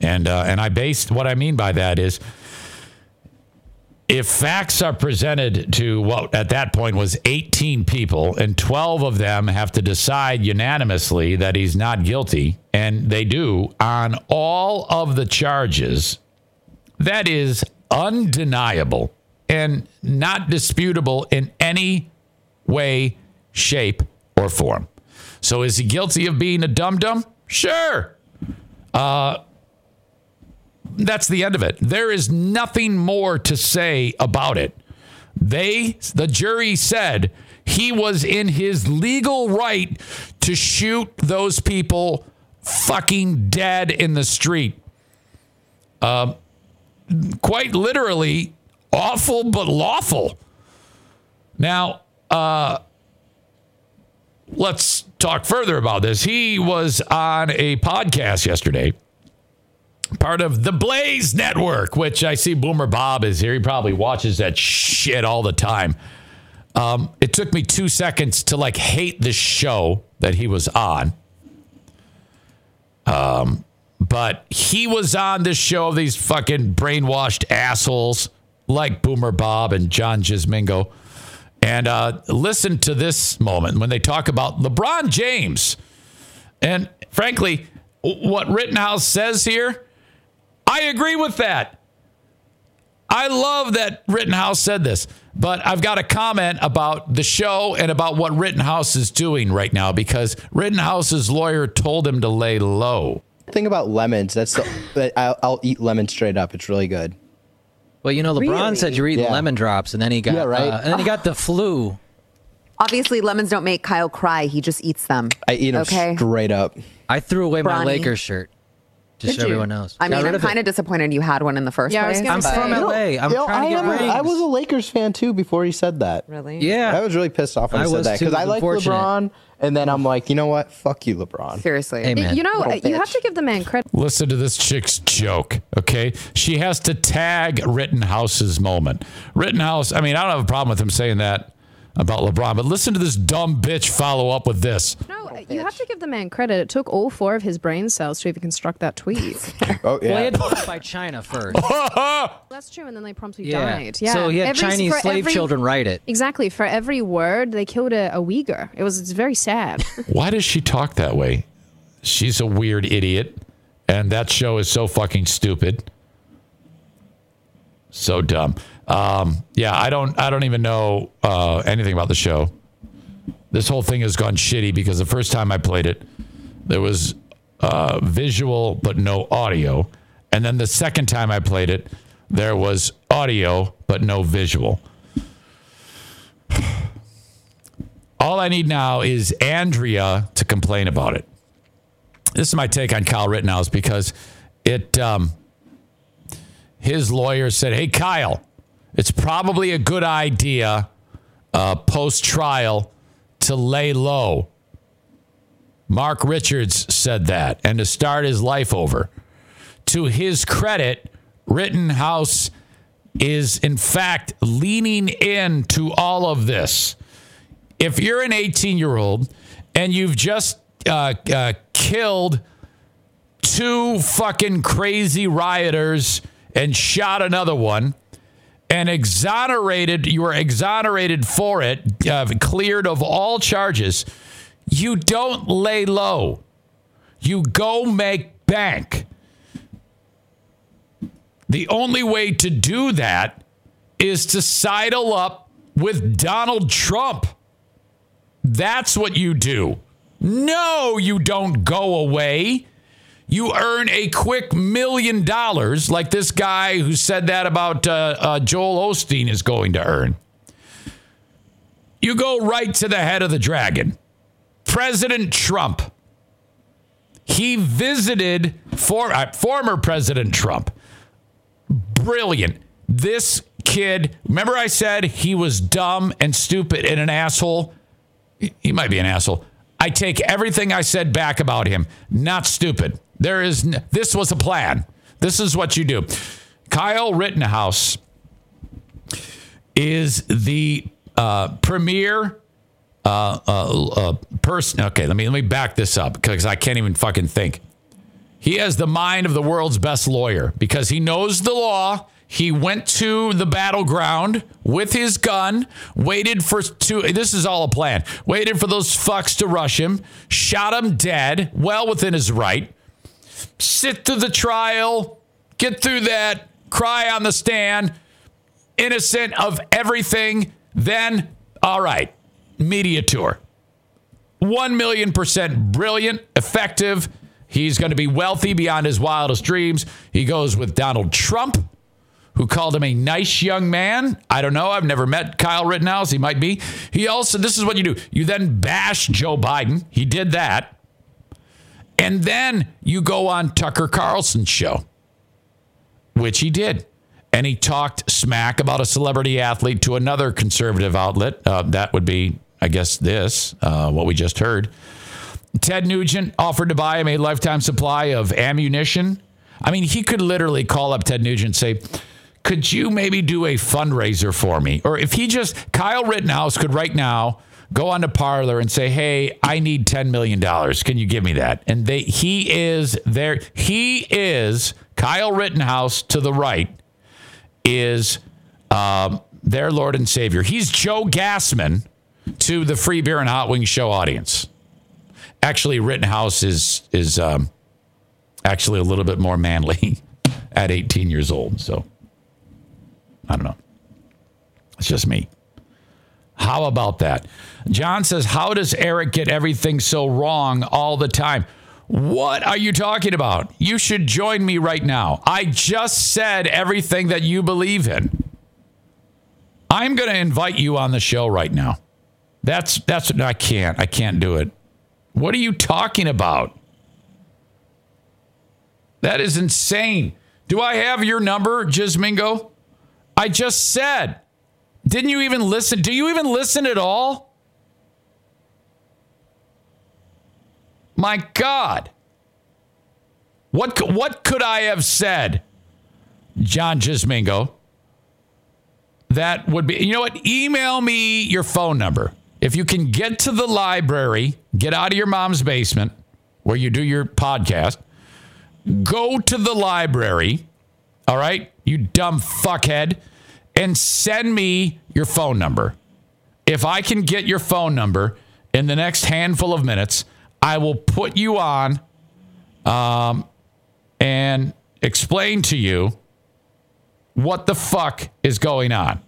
and uh, and I based what I mean by that is if facts are presented to what at that point was 18 people and 12 of them have to decide unanimously that he's not guilty and they do on all of the charges that is undeniable and not disputable in any way shape or form so is he guilty of being a dum dum sure uh, that's the end of it. There is nothing more to say about it. They, the jury said he was in his legal right to shoot those people fucking dead in the street. Um, quite literally, awful but lawful. Now, uh, let's talk further about this. He was on a podcast yesterday part of the Blaze Network, which I see Boomer Bob is here. He probably watches that shit all the time. Um, it took me two seconds to like hate the show that he was on. Um, but he was on this show of these fucking brainwashed assholes like Boomer Bob and John Jizzmingo. And uh, listen to this moment when they talk about LeBron James. And frankly, what Rittenhouse says here, I agree with that. I love that Rittenhouse said this, but I've got a comment about the show and about what Rittenhouse is doing right now because Rittenhouse's lawyer told him to lay low. Thing about lemons, that's the I'll, I'll eat lemon straight up. It's really good. Well, you know, LeBron Really? said you're eating Yeah. lemon drops, and then he got Yeah, right. uh, and then he got the *sighs* flu. Obviously, lemons don't make Kyle cry. He just eats them. I eat them Okay. straight up. I threw away my Lakers shirt, just Did so you? everyone knows. I mean, I'm kind of disappointed you had one in the first Yeah, I was place. gonna I'm say. from LA. I'm You know, trying to I, get rings. I was a Lakers fan too before he said that. really? yeah. I was really pissed off when I he said that because I like unfortunate. LeBron, and then I'm like, you know what? Fuck you, LeBron. Seriously. Hey, man. You know, Little you have to give the man credit. Listen to this chick's joke, okay? She has to tag Rittenhouse's moment. Rittenhouse, I mean, I don't have a problem with him saying that about LeBron, but listen to this dumb bitch follow up with this. No, you have to give the man credit. It took all four of his brain cells to even construct that tweet. *laughs* Oh Well, he yeah. had to go by China first. *laughs* That's true, and then they promptly yeah. died. Yeah. So he had Every- Chinese slave every- children write it. Exactly. For every word, they killed a, a Uyghur. It was it's very sad. *laughs* Why does she talk that way? She's a weird idiot, and that show is so fucking stupid. So dumb. Um, yeah, I don't. I don't even know uh, anything about the show. This whole thing has gone shitty because the first time I played it, there was uh, visual but no audio, and then the second time I played it, there was audio but no visual. All I need now is Andrea to complain about it. This is my take on Kyle Rittenhouse because it. Um, his lawyer said, "Hey, Kyle, it's probably a good idea uh, post trial to lay low." Mark Richards said that, and to start his life over. To his credit, Rittenhouse is in fact leaning in to all of this if you're an 18 year old and you've just uh, uh, killed two fucking crazy rioters and shot another one, and exonerated, you were exonerated for it, uh, cleared of all charges, you don't lay low. You go make bank. The only way to do that is to sidle up with Donald Trump. That's what you do. No, you don't go away. You earn a quick million dollars, like this guy who said that about uh, uh, Joel Osteen is going to earn. You go right to the head of the dragon, President Trump. He visited for, uh, former President Trump. Brilliant. This kid, remember I said he was dumb and stupid and an asshole? He might be an asshole. I take everything I said back about him. Not stupid. There is n- this was a plan. This is what you do. Kyle Rittenhouse is the uh, premier uh, uh, uh, person. Okay, let me let me back this up because I can't even fucking think. He has the mind of the world's best lawyer because he knows the law. He went to the battleground with his gun, waited for two. This is all a plan. Waited for those fucks to rush him, shot him dead, well within his right. Sit through the trial, get through that, cry on the stand, innocent of everything. Then, all right, media tour. 1 million percent brilliant, effective. He's going to be wealthy beyond his wildest dreams. He goes with Donald Trump, who called him a nice young man. I don't know. I've never met Kyle Rittenhouse. He might be. He also, this is what you do you then bash Joe Biden. He did that. And then you go on Tucker Carlson's show, which he did. And he talked smack about a celebrity athlete to another conservative outlet. Uh, that would be, I guess, this, uh, what we just heard. Ted Nugent offered to buy him a lifetime supply of ammunition. I mean, he could literally call up Ted Nugent and say, Could you maybe do a fundraiser for me? Or if he just, Kyle Rittenhouse could right now go on to Parler and say, Hey, I need $10 million. Can you give me that? And they, he is there. He is Kyle Rittenhouse to the right, is um, their Lord and Savior. He's Joe Gassman to the Free Beer and Hot Wings show audience. Actually, Rittenhouse is is um, actually a little bit more manly *laughs* at 18 years old. So I don't know. It's just me. How about that? John says, How does Eric get everything so wrong all the time? What are you talking about? You should join me right now. I just said everything that you believe in. I'm going to invite you on the show right now. That's that's I can't. I can't do it. What are you talking about? That is insane. Do I have your number, Jizzmingo? I just said. Didn't you even listen? Do you even listen at all? My God. What, what could I have said, John Jizzmingo? That would be, you know what? Email me your phone number. If you can get to the library, get out of your mom's basement where you do your podcast, go to the library, all right, you dumb fuckhead, and send me your phone number. If I can get your phone number in the next handful of minutes, I will put you on um, and explain to you what the fuck is going on.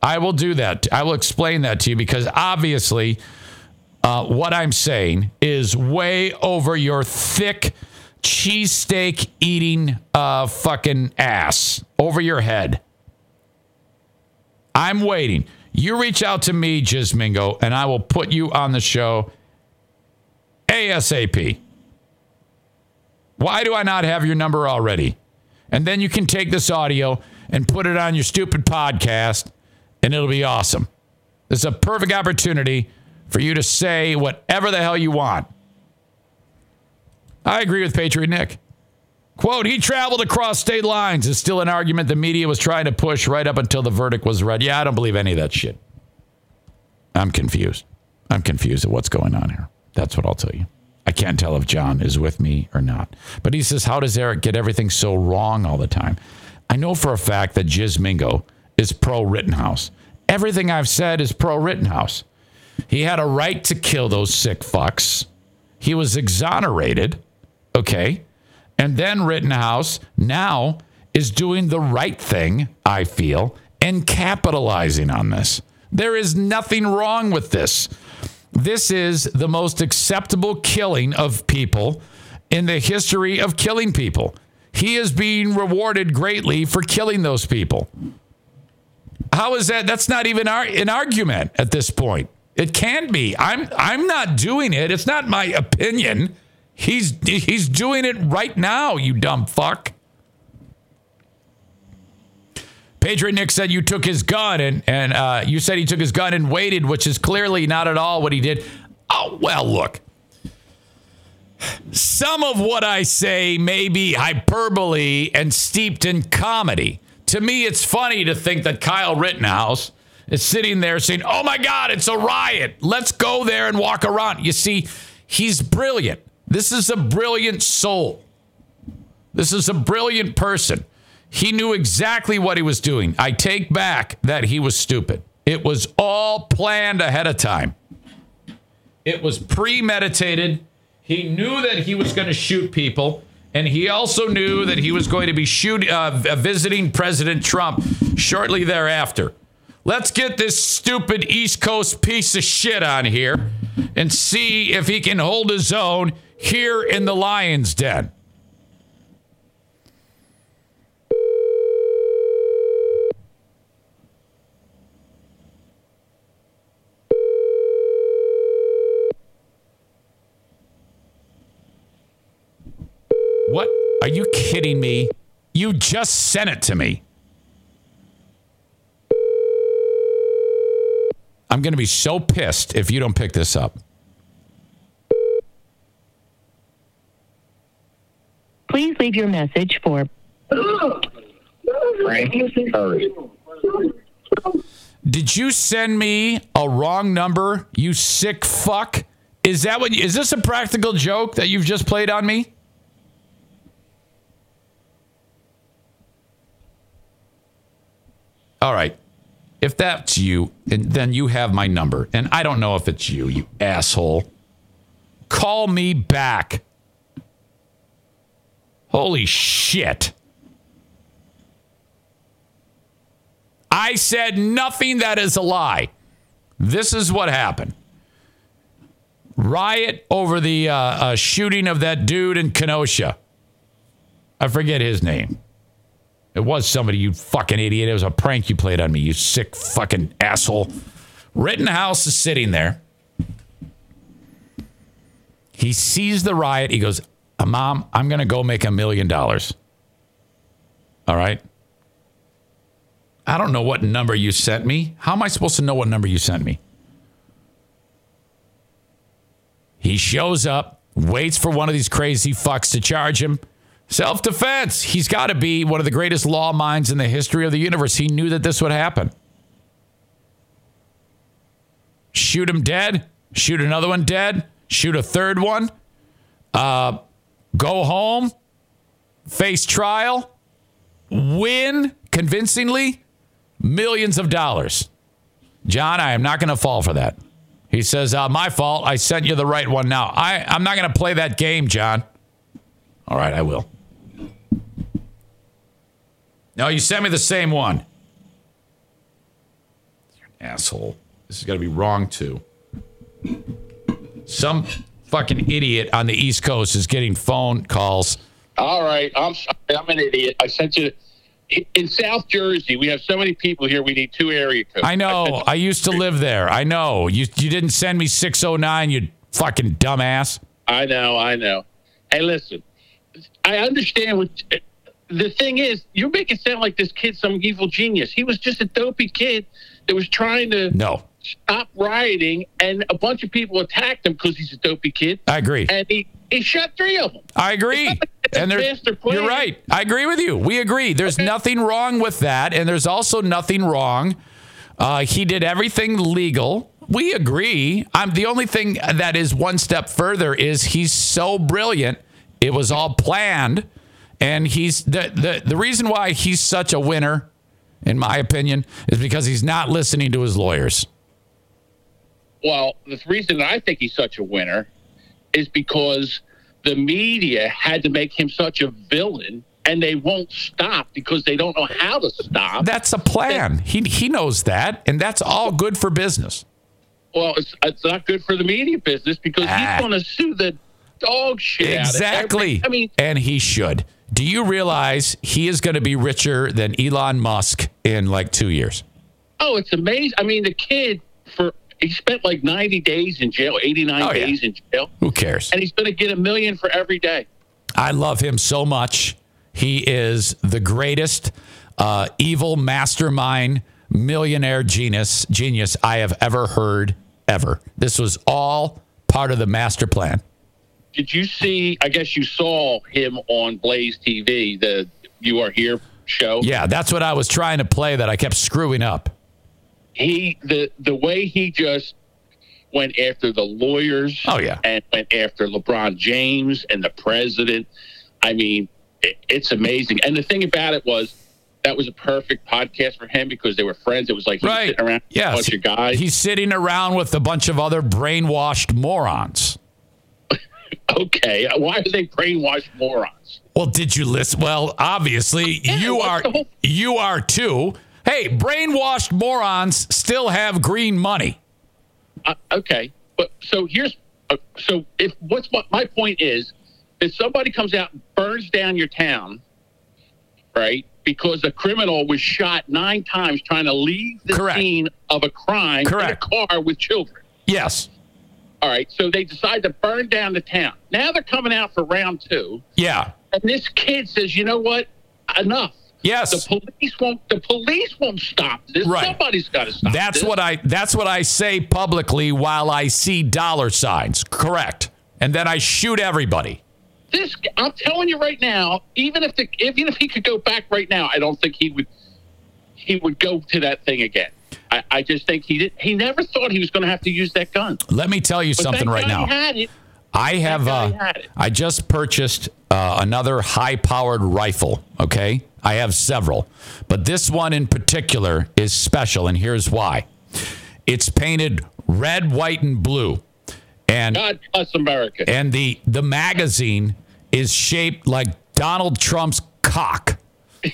I will do that. I will explain that to you because obviously, uh, what I'm saying is way over your thick cheesesteak eating uh, fucking ass over your head. I'm waiting. You reach out to me, Jizzmingo, and I will put you on the show ASAP. Why do I not have your number already? And then you can take this audio and put it on your stupid podcast, and it'll be awesome. This is a perfect opportunity for you to say whatever the hell you want. I agree with Patriot Nick. Quote, he traveled across state lines is still an argument the media was trying to push right up until the verdict was read. Yeah, I don't believe any of that shit. I'm confused. I'm confused at what's going on here. That's what I'll tell you. I can't tell if John is with me or not. But he says, How does Eric get everything so wrong all the time? I know for a fact that Jizzmingo is pro Rittenhouse. Everything I've said is pro Rittenhouse. He had a right to kill those sick fucks. He was exonerated. Okay. And then Rittenhouse now is doing the right thing, I feel, and capitalizing on this. There is nothing wrong with this. This is the most acceptable killing of people in the history of killing people. He is being rewarded greatly for killing those people. How is that? That's not even ar- an argument at this point. It can be. I'm I'm not doing it. It's not my opinion. He's he's doing it right now, you dumb fuck. Patriot Nick said you took his gun and and uh, you said he took his gun and waited, which is clearly not at all what he did. Oh well, look. Some of what I say may be hyperbole and steeped in comedy. To me, it's funny to think that Kyle Rittenhouse is sitting there saying, "Oh my God, it's a riot! Let's go there and walk around." You see, he's brilliant. This is a brilliant soul. This is a brilliant person. He knew exactly what he was doing. I take back that he was stupid. It was all planned ahead of time. It was premeditated. He knew that he was going to shoot people, and he also knew that he was going to be shoot, uh, visiting President Trump shortly thereafter. Let's get this stupid East Coast piece of shit on here and see if he can hold his own here in the Lion's Den. What? Are you kidding me? You just sent it to me. I'm going to be so pissed if you don't pick this up. Please leave your message for Frank Curry. Did you send me a wrong number, you sick fuck? Is that what is this a practical joke that you've just played on me? All right. If that's you, then you have my number. And I don't know if it's you, you asshole. Call me back. Holy shit. I said nothing that is a lie. This is what happened. Riot over the uh, uh, shooting of that dude in Kenosha. I forget his name. It was somebody, you fucking idiot. It was a prank you played on me, you sick fucking asshole. Rittenhouse is sitting there. He sees the riot. He goes, "Uh, Mom, I'm going to go make a million dollars. All right. I don't know what number you sent me. How am I supposed to know what number you sent me? He shows up, waits for one of these crazy fucks to charge him. Self defense. He's got to be one of the greatest law minds in the history of the universe. He knew that this would happen. Shoot him dead, shoot another one dead, shoot a third one, uh, go home, face trial, win convincingly, millions of dollars. John, I am not going to fall for that. He says, uh, My fault. I sent you the right one now. I, I'm not going to play that game, John. All right, I will. No, you sent me the same one. You're an asshole. This is going to be wrong, too. Some fucking idiot on the East Coast is getting phone calls. All right, I'm sorry. I'm an idiot. I sent you. In South Jersey, we have so many people here. We need two area codes. I know. I used to live there. I know. You you didn't send me 609, you fucking dumbass. I know. I know. Hey, listen. I understand what. The thing is, you're making it sound like this kid's some evil genius. He was just a dopey kid that was trying to No. Stop rioting, and a bunch of people attacked him because he's a dopey kid. I agree. And he, he shot three of them. I agree. And there, master you're right. I agree with you. We agree. There's nothing wrong with that, and there's also nothing wrong. Uh, he did everything legal. We agree. I'm the only thing that is one step further is he's so brilliant. It was all planned, And he's the, the the reason why he's such a winner, in my opinion, is because he's not listening to his lawyers. Well, the reason I think he's such a winner is because the media had to make him such a villain, and they won't stop because they don't know how to stop. That's a plan. He he knows that, and that's all good for business. Well, it's, it's not good for the media business because Ah. he's going to sue the dog shit out of Exactly. I mean, and he should. Do you realize he is going to be richer than Elon Musk in like two years? oh, it's amazing. I mean, the kid he spent like 90 days in jail, 89 Oh, yeah. days in jail, Who cares? and he's going to get a million for every day. I love him so much. He is the greatest uh, evil mastermind, millionaire genius, genius I have ever heard ever. This was all part of the master plan. Did you see? I guess you saw him on Blaze TV, the You Are Here show. Yeah, that's what I was trying to play that I kept screwing up. He the the way he just went after the lawyers Oh, yeah. and went after LeBron James and the president. I mean, it, it's amazing. And the thing about it was that was a perfect podcast for him because they were friends. It was like he was Right. sitting around with Yes. a bunch of guys. He's sitting around with a bunch of other brainwashed morons. *laughs* okay, why are they brainwashed morons? Well, did you listen? Well, obviously you are whole- you are too. Hey, brainwashed morons still have green money. Uh, okay, but so here's uh, so if what's my, my point is if somebody comes out and burns down your town, right? Because a criminal was shot nine times trying to leave the Correct. scene of a crime Correct. in a car with children. Yes. All right, so they decide to burn down the town. Now they're coming out for round two, Yeah. and this kid says, "You know what? Enough." Yes. The police won't. The police won't stop this. Right. Somebody's got to stop. That's this. what I that's what I say publicly while I see dollar signs. Correct. And then I shoot everybody. this I'm telling you right now, even if the even if he could go back right now, I don't think he would he would go to that thing again. I, I just think he did he never thought he was gonna have to use that gun. Let me tell you But something right now. I have uh. I just purchased uh, another high powered rifle, okay? I have several, but this one in particular is special and here's why. It's painted red, white and blue. And God bless America. and the the magazine is shaped like Donald Trump's cock. *laughs*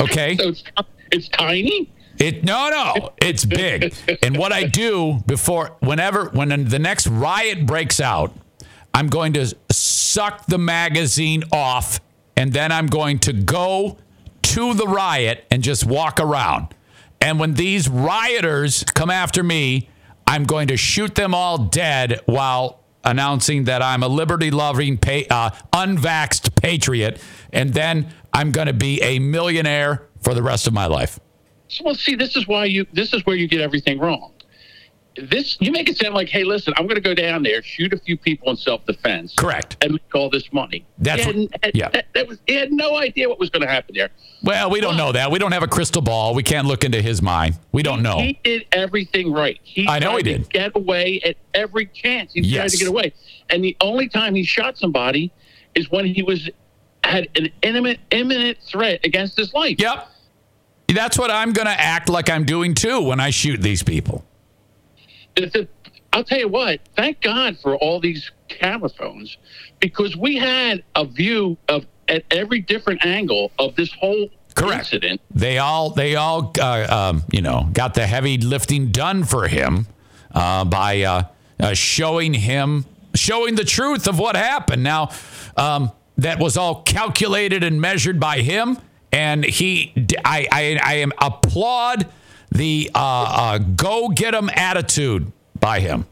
Okay? So it's it's tiny. It no no, it's big. and what I do before whenever when the next riot breaks out, I'm going to suck the magazine off and then I'm going to go to the riot and just walk around. And when these rioters come after me, I'm going to shoot them all dead while announcing that I'm a liberty loving, uh, unvaxxed patriot. And then I'm going to be a millionaire for the rest of my life. So, well, see, this is why you this is where you get everything wrong. This you make it sound like, hey, listen, I'm going to go down there, shoot a few people in self defense, Correct. and make all this money. That's He what- yeah. That, that was he had no idea what was going to happen there. Well, we don't know that. We don't have a crystal ball. We can't look into his mind. We don't know. He did everything right. He I know he did. Get away at every chance. He tried to get away, and the only time he shot somebody is when he was had an imminent imminent threat against his life. Yep. That's what I'm going to act like I'm doing too when I shoot these people. The- I'll tell you what. Thank God for all these camera phones, because we had a view of at every different angle of this whole Correct. incident. They all, they all, uh, um, you know, got the heavy lifting done for him uh, by uh, uh, showing him, showing the truth of what happened. Now, um, that was all calculated and measured by him, and he, I, I, I am applaud the uh, uh, go get 'em attitude by him.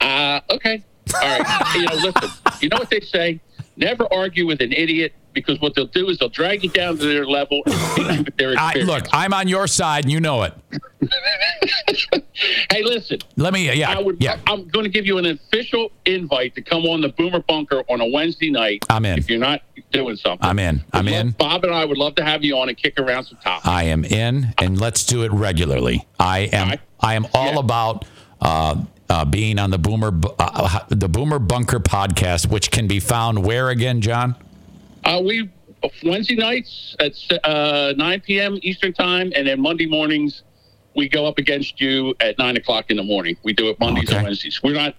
Uh, okay. All right. you know, listen. You know what they say? Never argue with an idiot because what they'll do is they'll drag you down to their level and beat you with their *laughs* I, look, I'm on your side, and you know it. *laughs* hey, listen. Let me, yeah, I would. yeah. I'm going to give you an official invite to come on the Boomer Bunker on a Wednesday night. I'm in. If you're not doing something, I'm in. I'm in. Bob and I would love to have you on and kick around some topics. I am in, and let's do it regularly. I am. I am all about uh, uh, being on the Boomer uh, the Boomer Bunker podcast, which can be found where again, John? Uh, we Wednesday nights at uh, 9 p.m. Eastern time, and then Monday mornings we go up against you at nine o'clock in the morning. We do it Mondays and Wednesdays. We're not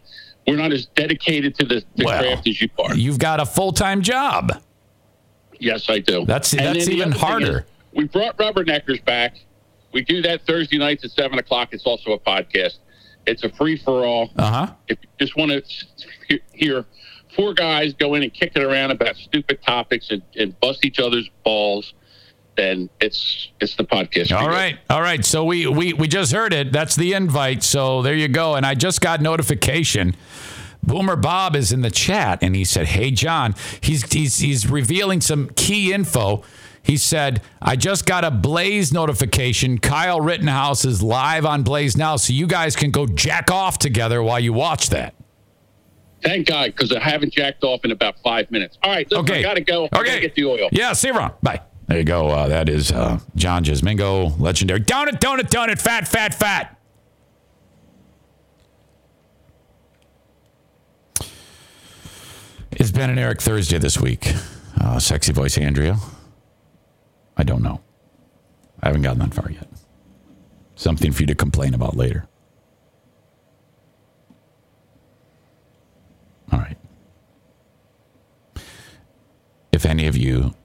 we're not as dedicated to the, the Well, craft as you are. You've got a full time job. Yes, I do. That's- And that's even harder. we brought Rubberneckers back. We do that Thursday nights at seven o'clock. It's also a podcast. It's a free for all. Uh huh. If you just want to hear four guys go in and kick it around about stupid topics and, and bust each other's balls, then it's it's the podcast. All right, all right. So we we we just heard it. That's the invite. So there you go. And I just got notification. Boomer Bob is in the chat, and he said, "Hey John, he's he's he's revealing some key info." He said, "I just got a Blaze notification. Kyle Rittenhouse is live on Blaze now, so you guys can go jack off together while you watch that." Thank God, because I haven't jacked off in about five minutes. All right, listen, I Okay. gotta go. I gotta Okay. get the oil. Yeah, see you around. Bye. There you go. Uh, that is uh, John Jizzmingo, legendary. Donut, donut, down it, down it, fat, fat, fat. It's Ben and Eric Thursday this week. Uh, sexy voice Andrea. I don't know. I haven't gotten that far yet. Something for you to complain about later. All right. If any of you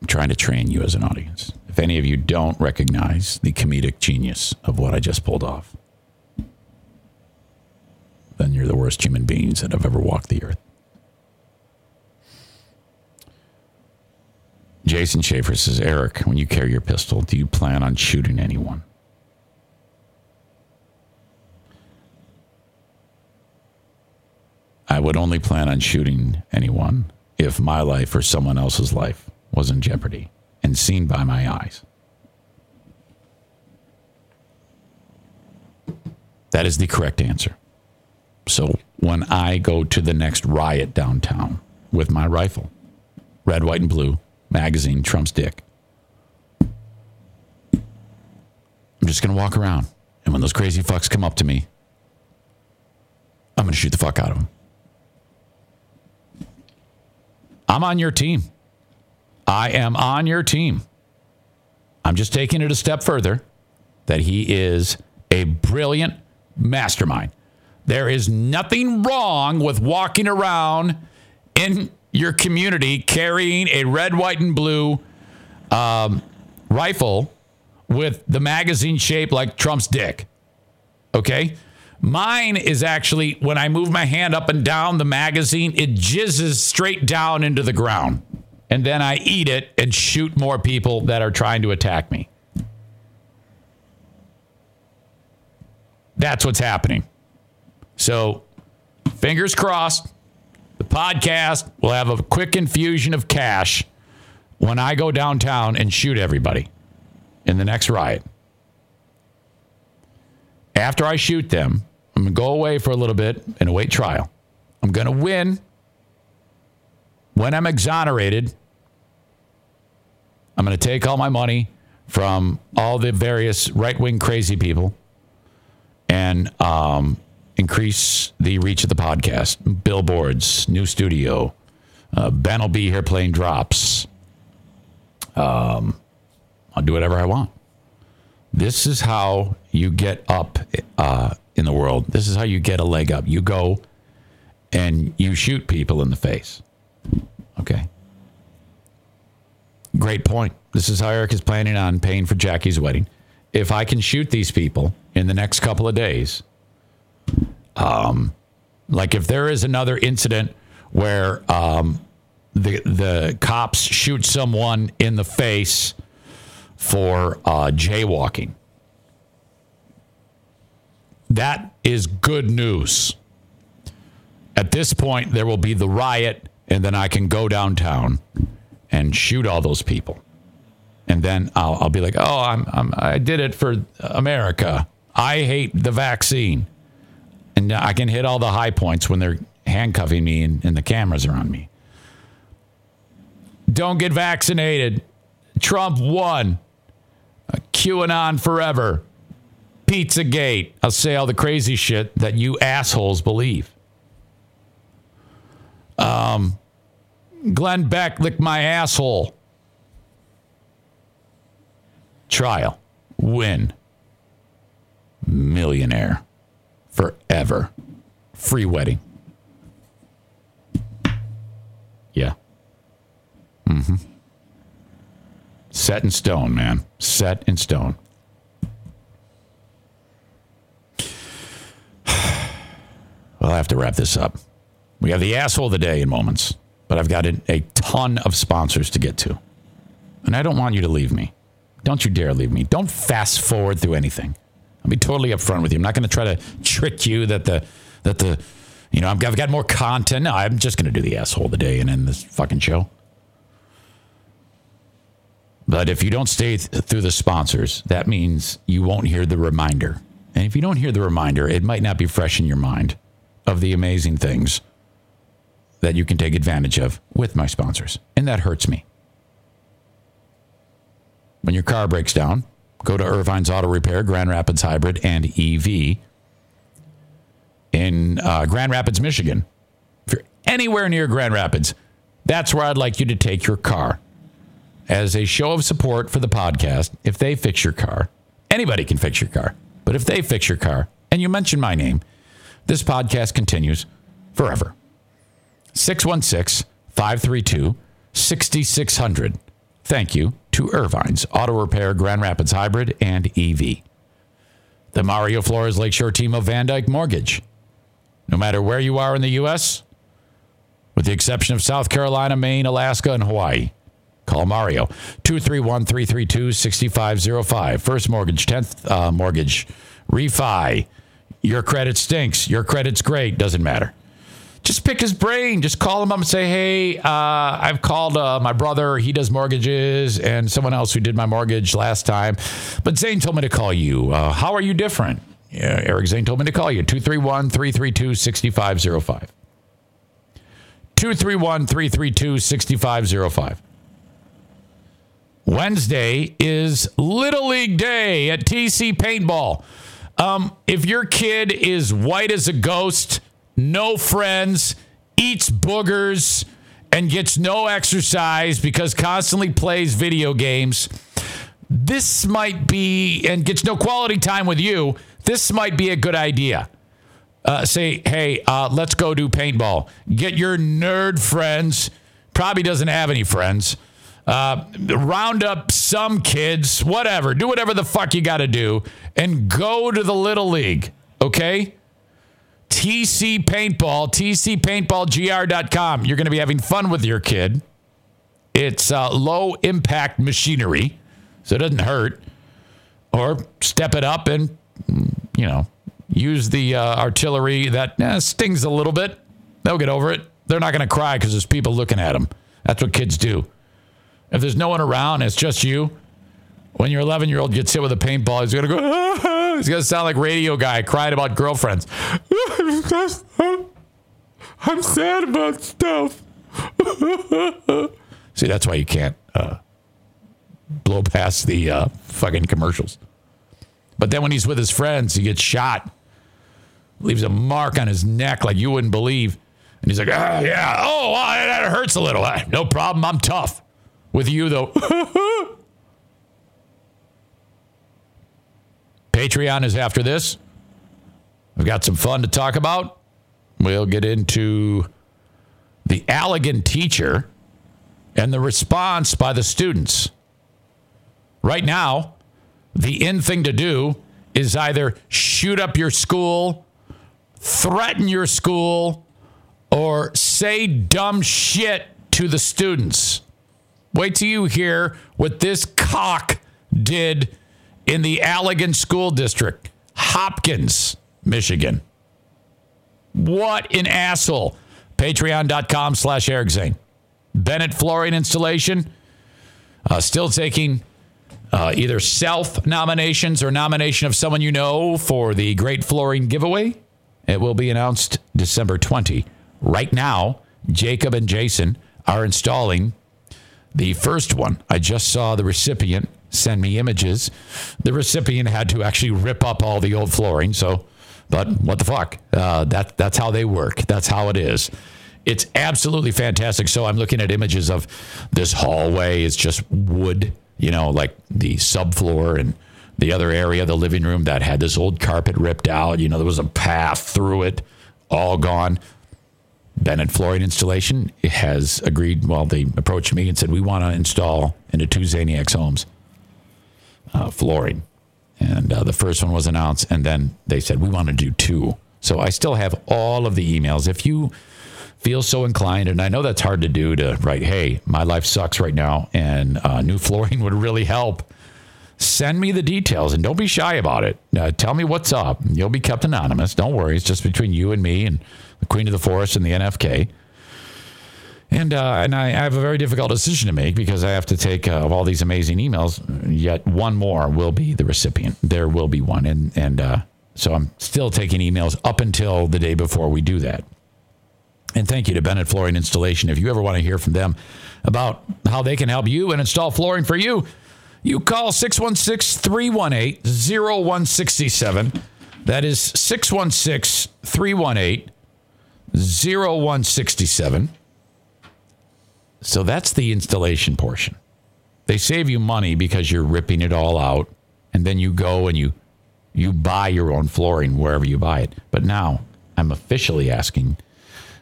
I'm trying to train you as an audience. If any of you don't recognize the comedic genius of what I just pulled off, then you're the worst human beings that have ever walked the earth. Jason Schaefer says, Eric, when you carry your pistol, do you plan on shooting anyone? I would only plan on shooting anyone if my life or someone else's life was in jeopardy and seen by my eyes. That is the correct answer. So when I go to the next riot downtown with my rifle, red, white, and blue, magazine, Trump's dick, I'm just going to walk around. And when those crazy fucks come up to me, I'm going to shoot the fuck out of them. I'm on your team. I am on your team. I'm just taking it a step further that he is a brilliant mastermind. There is nothing wrong with walking around in your community carrying a red, white, and blue um, rifle with the magazine shaped like Trump's dick. Okay? Mine is actually when I move my hand up and down the magazine, it jizzes straight down into the ground. And then I eat it and shoot more people that are trying to attack me. That's what's happening. So, fingers crossed, the podcast will have a quick infusion of cash when I go downtown and shoot everybody in the next riot. After I shoot them, I'm going to go away for a little bit and await trial. I'm going to win. When I'm exonerated, I'm going to take all my money from all the various right wing crazy people and um, increase the reach of the podcast. Billboards, new studio. Uh, ben will be here playing drops. Um, I'll do whatever I want. This is how you get up uh, in the world. This is how you get a leg up. You go and you shoot people in the face. Okay. Great point. This is how Eric is planning on paying for Jackie's wedding. If I can shoot these people in the next couple of days, um, like if there is another incident where um, the the cops shoot someone in the face for uh, jaywalking, that is good news. At this point, there will be the riot, and then I can go downtown and shoot all those people. And then I'll, I'll be like, oh, I'm, I'm, I did it for America. I hate the vaccine. And I can hit all the high points when they're handcuffing me and, and the cameras are on me. Don't get vaccinated. Trump won. QAnon forever. Pizzagate. I'll say all the crazy shit that you assholes believe. Um, Glenn Beck lick my asshole. Trial. Win. Millionaire. Forever. Free wedding. Yeah. Mm-hmm. Set in stone, man. Set in stone. *sighs* Well I'll have to wrap this up. We have the asshole of the day in moments, but I've got a, ton of sponsors to get to. And I don't want you to leave me. Don't you dare leave me. Don't fast forward through anything. I'll be totally upfront with you. I'm not going to try to trick you that the that the you know I've got, I've got more content. No, I'm just going to do the asshole of the day and end this fucking show. But if you don't stay th- through the sponsors, that means you won't hear the reminder. And if you don't hear the reminder, it might not be fresh in your mind of the amazing things that you can take advantage of with my sponsors. And that hurts me. When your car breaks down, go to Ervine's Auto Repair, Grand Rapids Hybrid, and EV in uh, Grand Rapids, Michigan. If you're anywhere near Grand Rapids, that's where I'd like you to take your car. As a show of support for the podcast, if they fix your car, anybody can fix your car, but if they fix your car and you mention my name, this podcast continues forever. 616 532 6600. Thank you to Ervine's Auto Repair Grand Rapids Hybrid and EV. The Mario Flores Lakeshore team of VanDyk Mortgage. No matter where you are in the U.S., with the exception of South Carolina, Maine, Alaska, and Hawaii, call Mario 231 332 6505. First mortgage, 10th uh, mortgage, refi. Your credit stinks. Your credit's great. Doesn't matter just pick his brain. Just call him up and say, "Hey, uh, I've called uh, my brother. He does mortgages, and someone else who did my mortgage last time. But Zane told me to call you. Uh, how are you different?" Yeah, Eric Zane told me to call you 231 332 6505. 231 332 6505. Wednesday is Little League Day at TC Paintball. Um, if your kid is white as a ghost, no friends, eats boogers, and gets no exercise because constantly plays video games, this might be, and gets no quality time with you, this might be a good idea. Uh, say, hey, uh, let's go do paintball. Get your nerd friends, probably doesn't have any friends. Uh, round up some kids, whatever. Do whatever the fuck you got to do and go to the Little League, okay? TC Paintball, tcpaintballgr.com. You're going to be having fun with your kid. It's uh, low impact machinery, so it doesn't hurt. Or step it up and, you know, use the uh, artillery that eh, stings a little bit. They'll get over it. They're not going to cry because there's people looking at them. That's what kids do. If there's no one around, it's just you. When your 11 year old gets hit with a paintball, he's to go, ah, *laughs* he's to sound like radio guy crying about girlfriends. *laughs* I'm sad about stuff. *laughs* See, that's why you can't uh, blow past the uh, fucking commercials. But then when he's with his friends, he gets shot, leaves a mark on his neck like you wouldn't believe. And he's like, ah, yeah, oh, well, that hurts a little. No problem. I'm tough. With you, though. *laughs* Patreon is after this. We've got some fun to talk about. We'll get into the Allegan teacher and the response by the students. Right now, the in thing to do is either shoot up your school, threaten your school, or say dumb shit to the students. Wait till you hear what this cock did in the Allegan School District, Hopkins, Michigan. What an asshole. Patreon.com slash Eric Zane. Bennett Flooring Installation, uh, still taking uh, either self nominations or nomination of someone you know for the Great Flooring Giveaway. It will be announced December 20. Right now, Jacob and Jason are installing the first one. I just saw the recipient send me images. The recipient had to actually rip up all the old flooring. So, but what the fuck? Uh, that that's how they work. That's how it is. It's absolutely fantastic. So I'm looking at images of this hallway. It's just wood, you know, like the subfloor and the other area, the living room that had this old carpet ripped out. You know, there was a path through it, all gone. Bennett Flooring Installation has agreed. Well, they approached me and said, We want to install into two Zaniacs homes uh, flooring. And uh, the first one was announced, and then they said, We want to do two. So I still have all of the emails. If you feel so inclined, and I know that's hard to do to write, Hey, my life sucks right now, and uh, new *laughs* flooring would really help. Send me the details and don't be shy about it. Uh, tell me what's up. You'll be kept anonymous. Don't worry. It's just between you and me and the Queen of the Forest and the NFK. And uh, and I, I have a very difficult decision to make because I have to take uh, of all these amazing emails. Yet one more will be the recipient. There will be one, and and uh, so I'm still taking emails up until the day before we do that. And thank you to Bennett Flooring Installation. If you ever want to hear from them about how they can help you and install flooring for you, you call 616 318 0167. That is 616 318 0167. So that's the installation portion. They save you money because you're ripping it all out and then you go and you you buy your own flooring wherever you buy it. But now I'm officially asking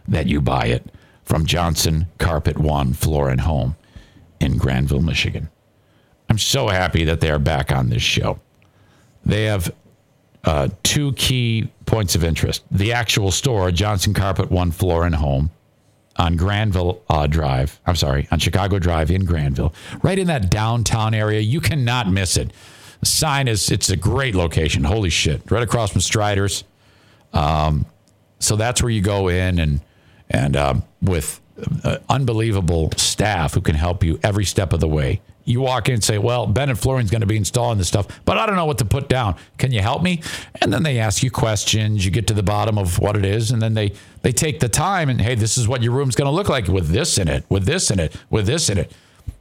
that you buy it from Johnson Carpet One Floor and Home in Grandville, Michigan. I'm so happy that they are back on this show. They have uh, two key points of interest the actual store, Johnson Carpet One Floor and Home on Grandville uh, Drive. I'm sorry, on Chicago Drive in Grandville, right in that downtown area. You cannot miss it. The sign is, it's a great location. Holy shit. Right across from Strider's. Um, so that's where you go in and, and um, with uh, unbelievable staff who can help you every step of the way. You walk in and say, Well, Bennett Flooring's going to be installing this stuff, but I don't know what to put down. Can you help me? And then they ask you questions. You get to the bottom of what it is, and then they, they take the time and, Hey, this is what your room's going to look like with this in it, with this in it, with this in it.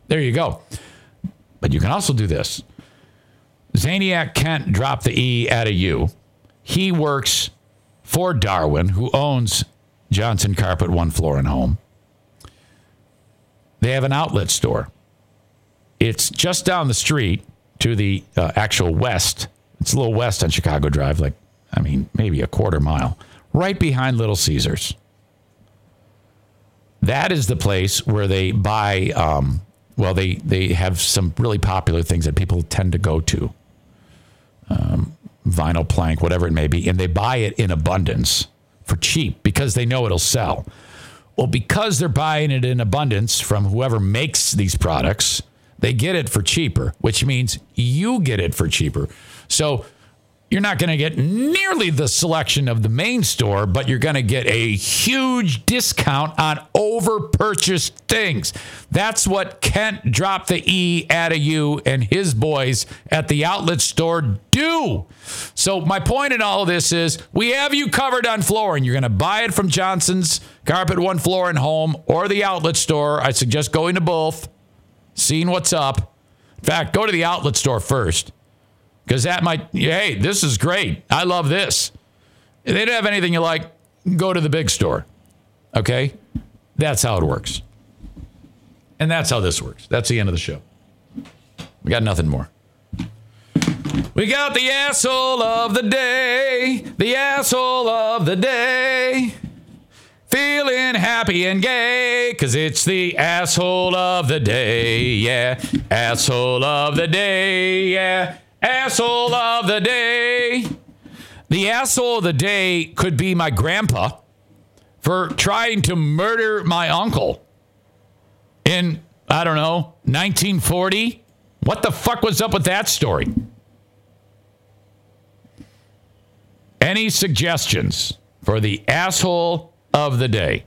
There you go. But you can also do this. Zaniac can't drop the E out of you. He works for Darwin, who owns Johnson Carpet One Floor and Home. They have an outlet store. It's just down the street to the uh, actual west. It's a little west on Chicago Drive, like, I mean, maybe a quarter mile, right behind Little Caesars. That is the place where they buy, um, well, they, they have some really popular things that people tend to go to um, vinyl plank, whatever it may be, and they buy it in abundance for cheap because they know it'll sell. Well, because they're buying it in abundance from whoever makes these products, they get it for cheaper, which means you get it for cheaper. So you're not going to get nearly the selection of the main store, but you're going to get a huge discount on over purchased things. That's what Kent dropped the E out of you and his boys at the outlet store do. So, my point in all of this is we have you covered on flooring. You're going to buy it from Johnson's Carpet One Floor and Home or the outlet store. I suggest going to both, seeing what's up. In fact, go to the outlet store first because that might, hey, this is great. I love this. If they don't have anything you like, go to the big store. Okay? That's how it works. And that's how this works. That's the end of the show. We got nothing more. We got the asshole of the day, the asshole of the day. Feeling happy and gay, cause it's the asshole of the day, yeah. Asshole of the day, yeah. Asshole of the day. The asshole of the day could be my grandpa for trying to murder my uncle in, I don't know, 1940. What the fuck was up with that story? Any suggestions for the asshole of the day?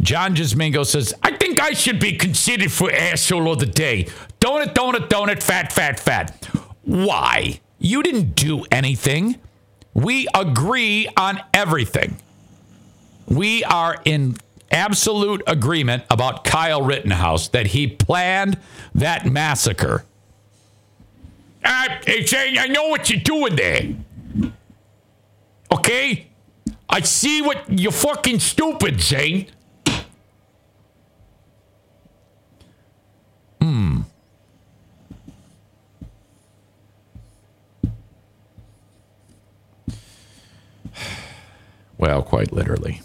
John Jizzmingo says, I think I should be considered for asshole of the day. Donut, donut, donut, fat, fat, fat. Why? You didn't do anything. We agree on everything. We are in absolute agreement about Kyle Rittenhouse that he planned that massacre. Ah, I, I know what you're doing there. Okay? I see what you're fucking stupid, Zane. Hmm. Well, quite literally.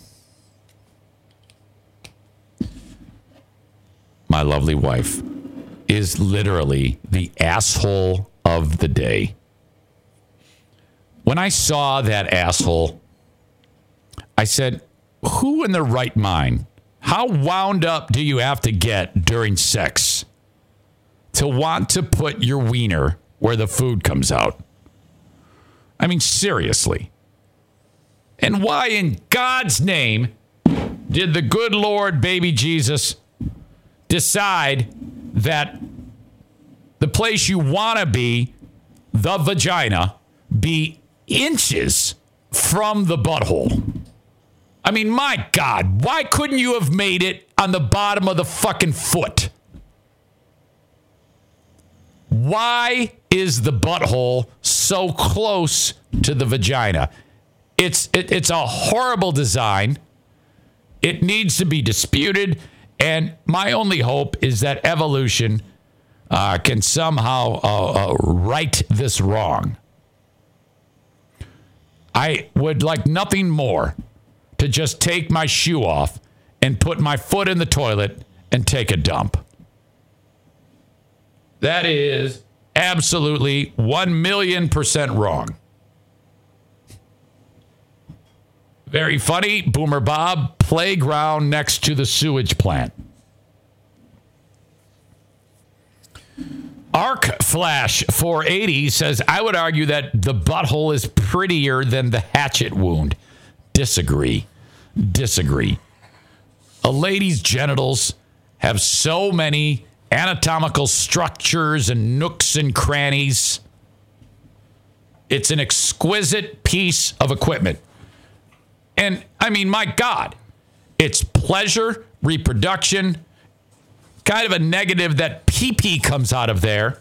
My lovely wife is literally the asshole of the day. When I saw that asshole I said, Who in their right mind? How wound up do you have to get during sex to want to put your wiener where the food comes out? I mean, seriously. And why in God's name did the good Lord, baby Jesus, decide that the place you want to be, the vagina, be inches from the butthole? I mean, my God, why couldn't you have made it on the bottom of the fucking foot? Why is the butthole so close to the vagina? It's it, it's a horrible design. It needs to be disputed, and my only hope is that evolution uh, can somehow uh, uh, right this wrong. I would like nothing more to just take my shoe off and put my foot in the toilet and take a dump. That is absolutely 1 million percent wrong. Very funny. Boomer Bob, playground next to the sewage plant. Arc Flash 480 says, I would argue that the butthole is prettier than the hatchet wound. Disagree. Disagree. A lady's genitals have so many anatomical structures and nooks and crannies. It's an exquisite piece of equipment. And I mean, my God, it's pleasure, reproduction, kind of a negative that pee pee comes out of there.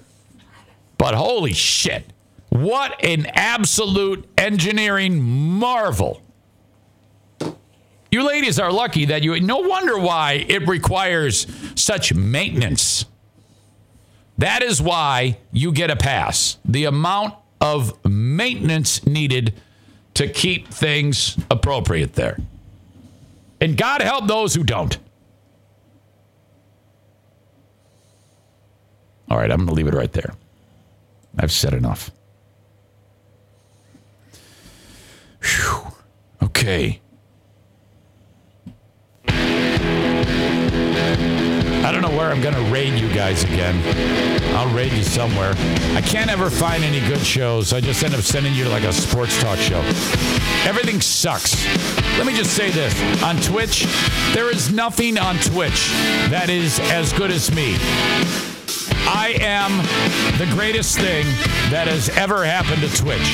But holy shit, what an absolute engineering marvel. You ladies are lucky that you, no wonder why it requires such maintenance. That is why you get a pass. The amount of maintenance needed to keep things appropriate there. And God help those who don't. All right, I'm going to leave it right there. I've said enough. Whew. Okay. I don't know where I'm going to raid you guys again. I'll raid you somewhere. I can't ever find any good shows. I just end up sending you to like a sports talk show. Everything sucks. Let me just say this on Twitch, there is nothing on Twitch that is as good as me. I am the greatest thing that has ever happened to Twitch.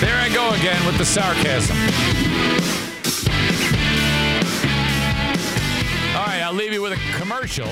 There I go again with the sarcasm. I'll leave you with a commercial,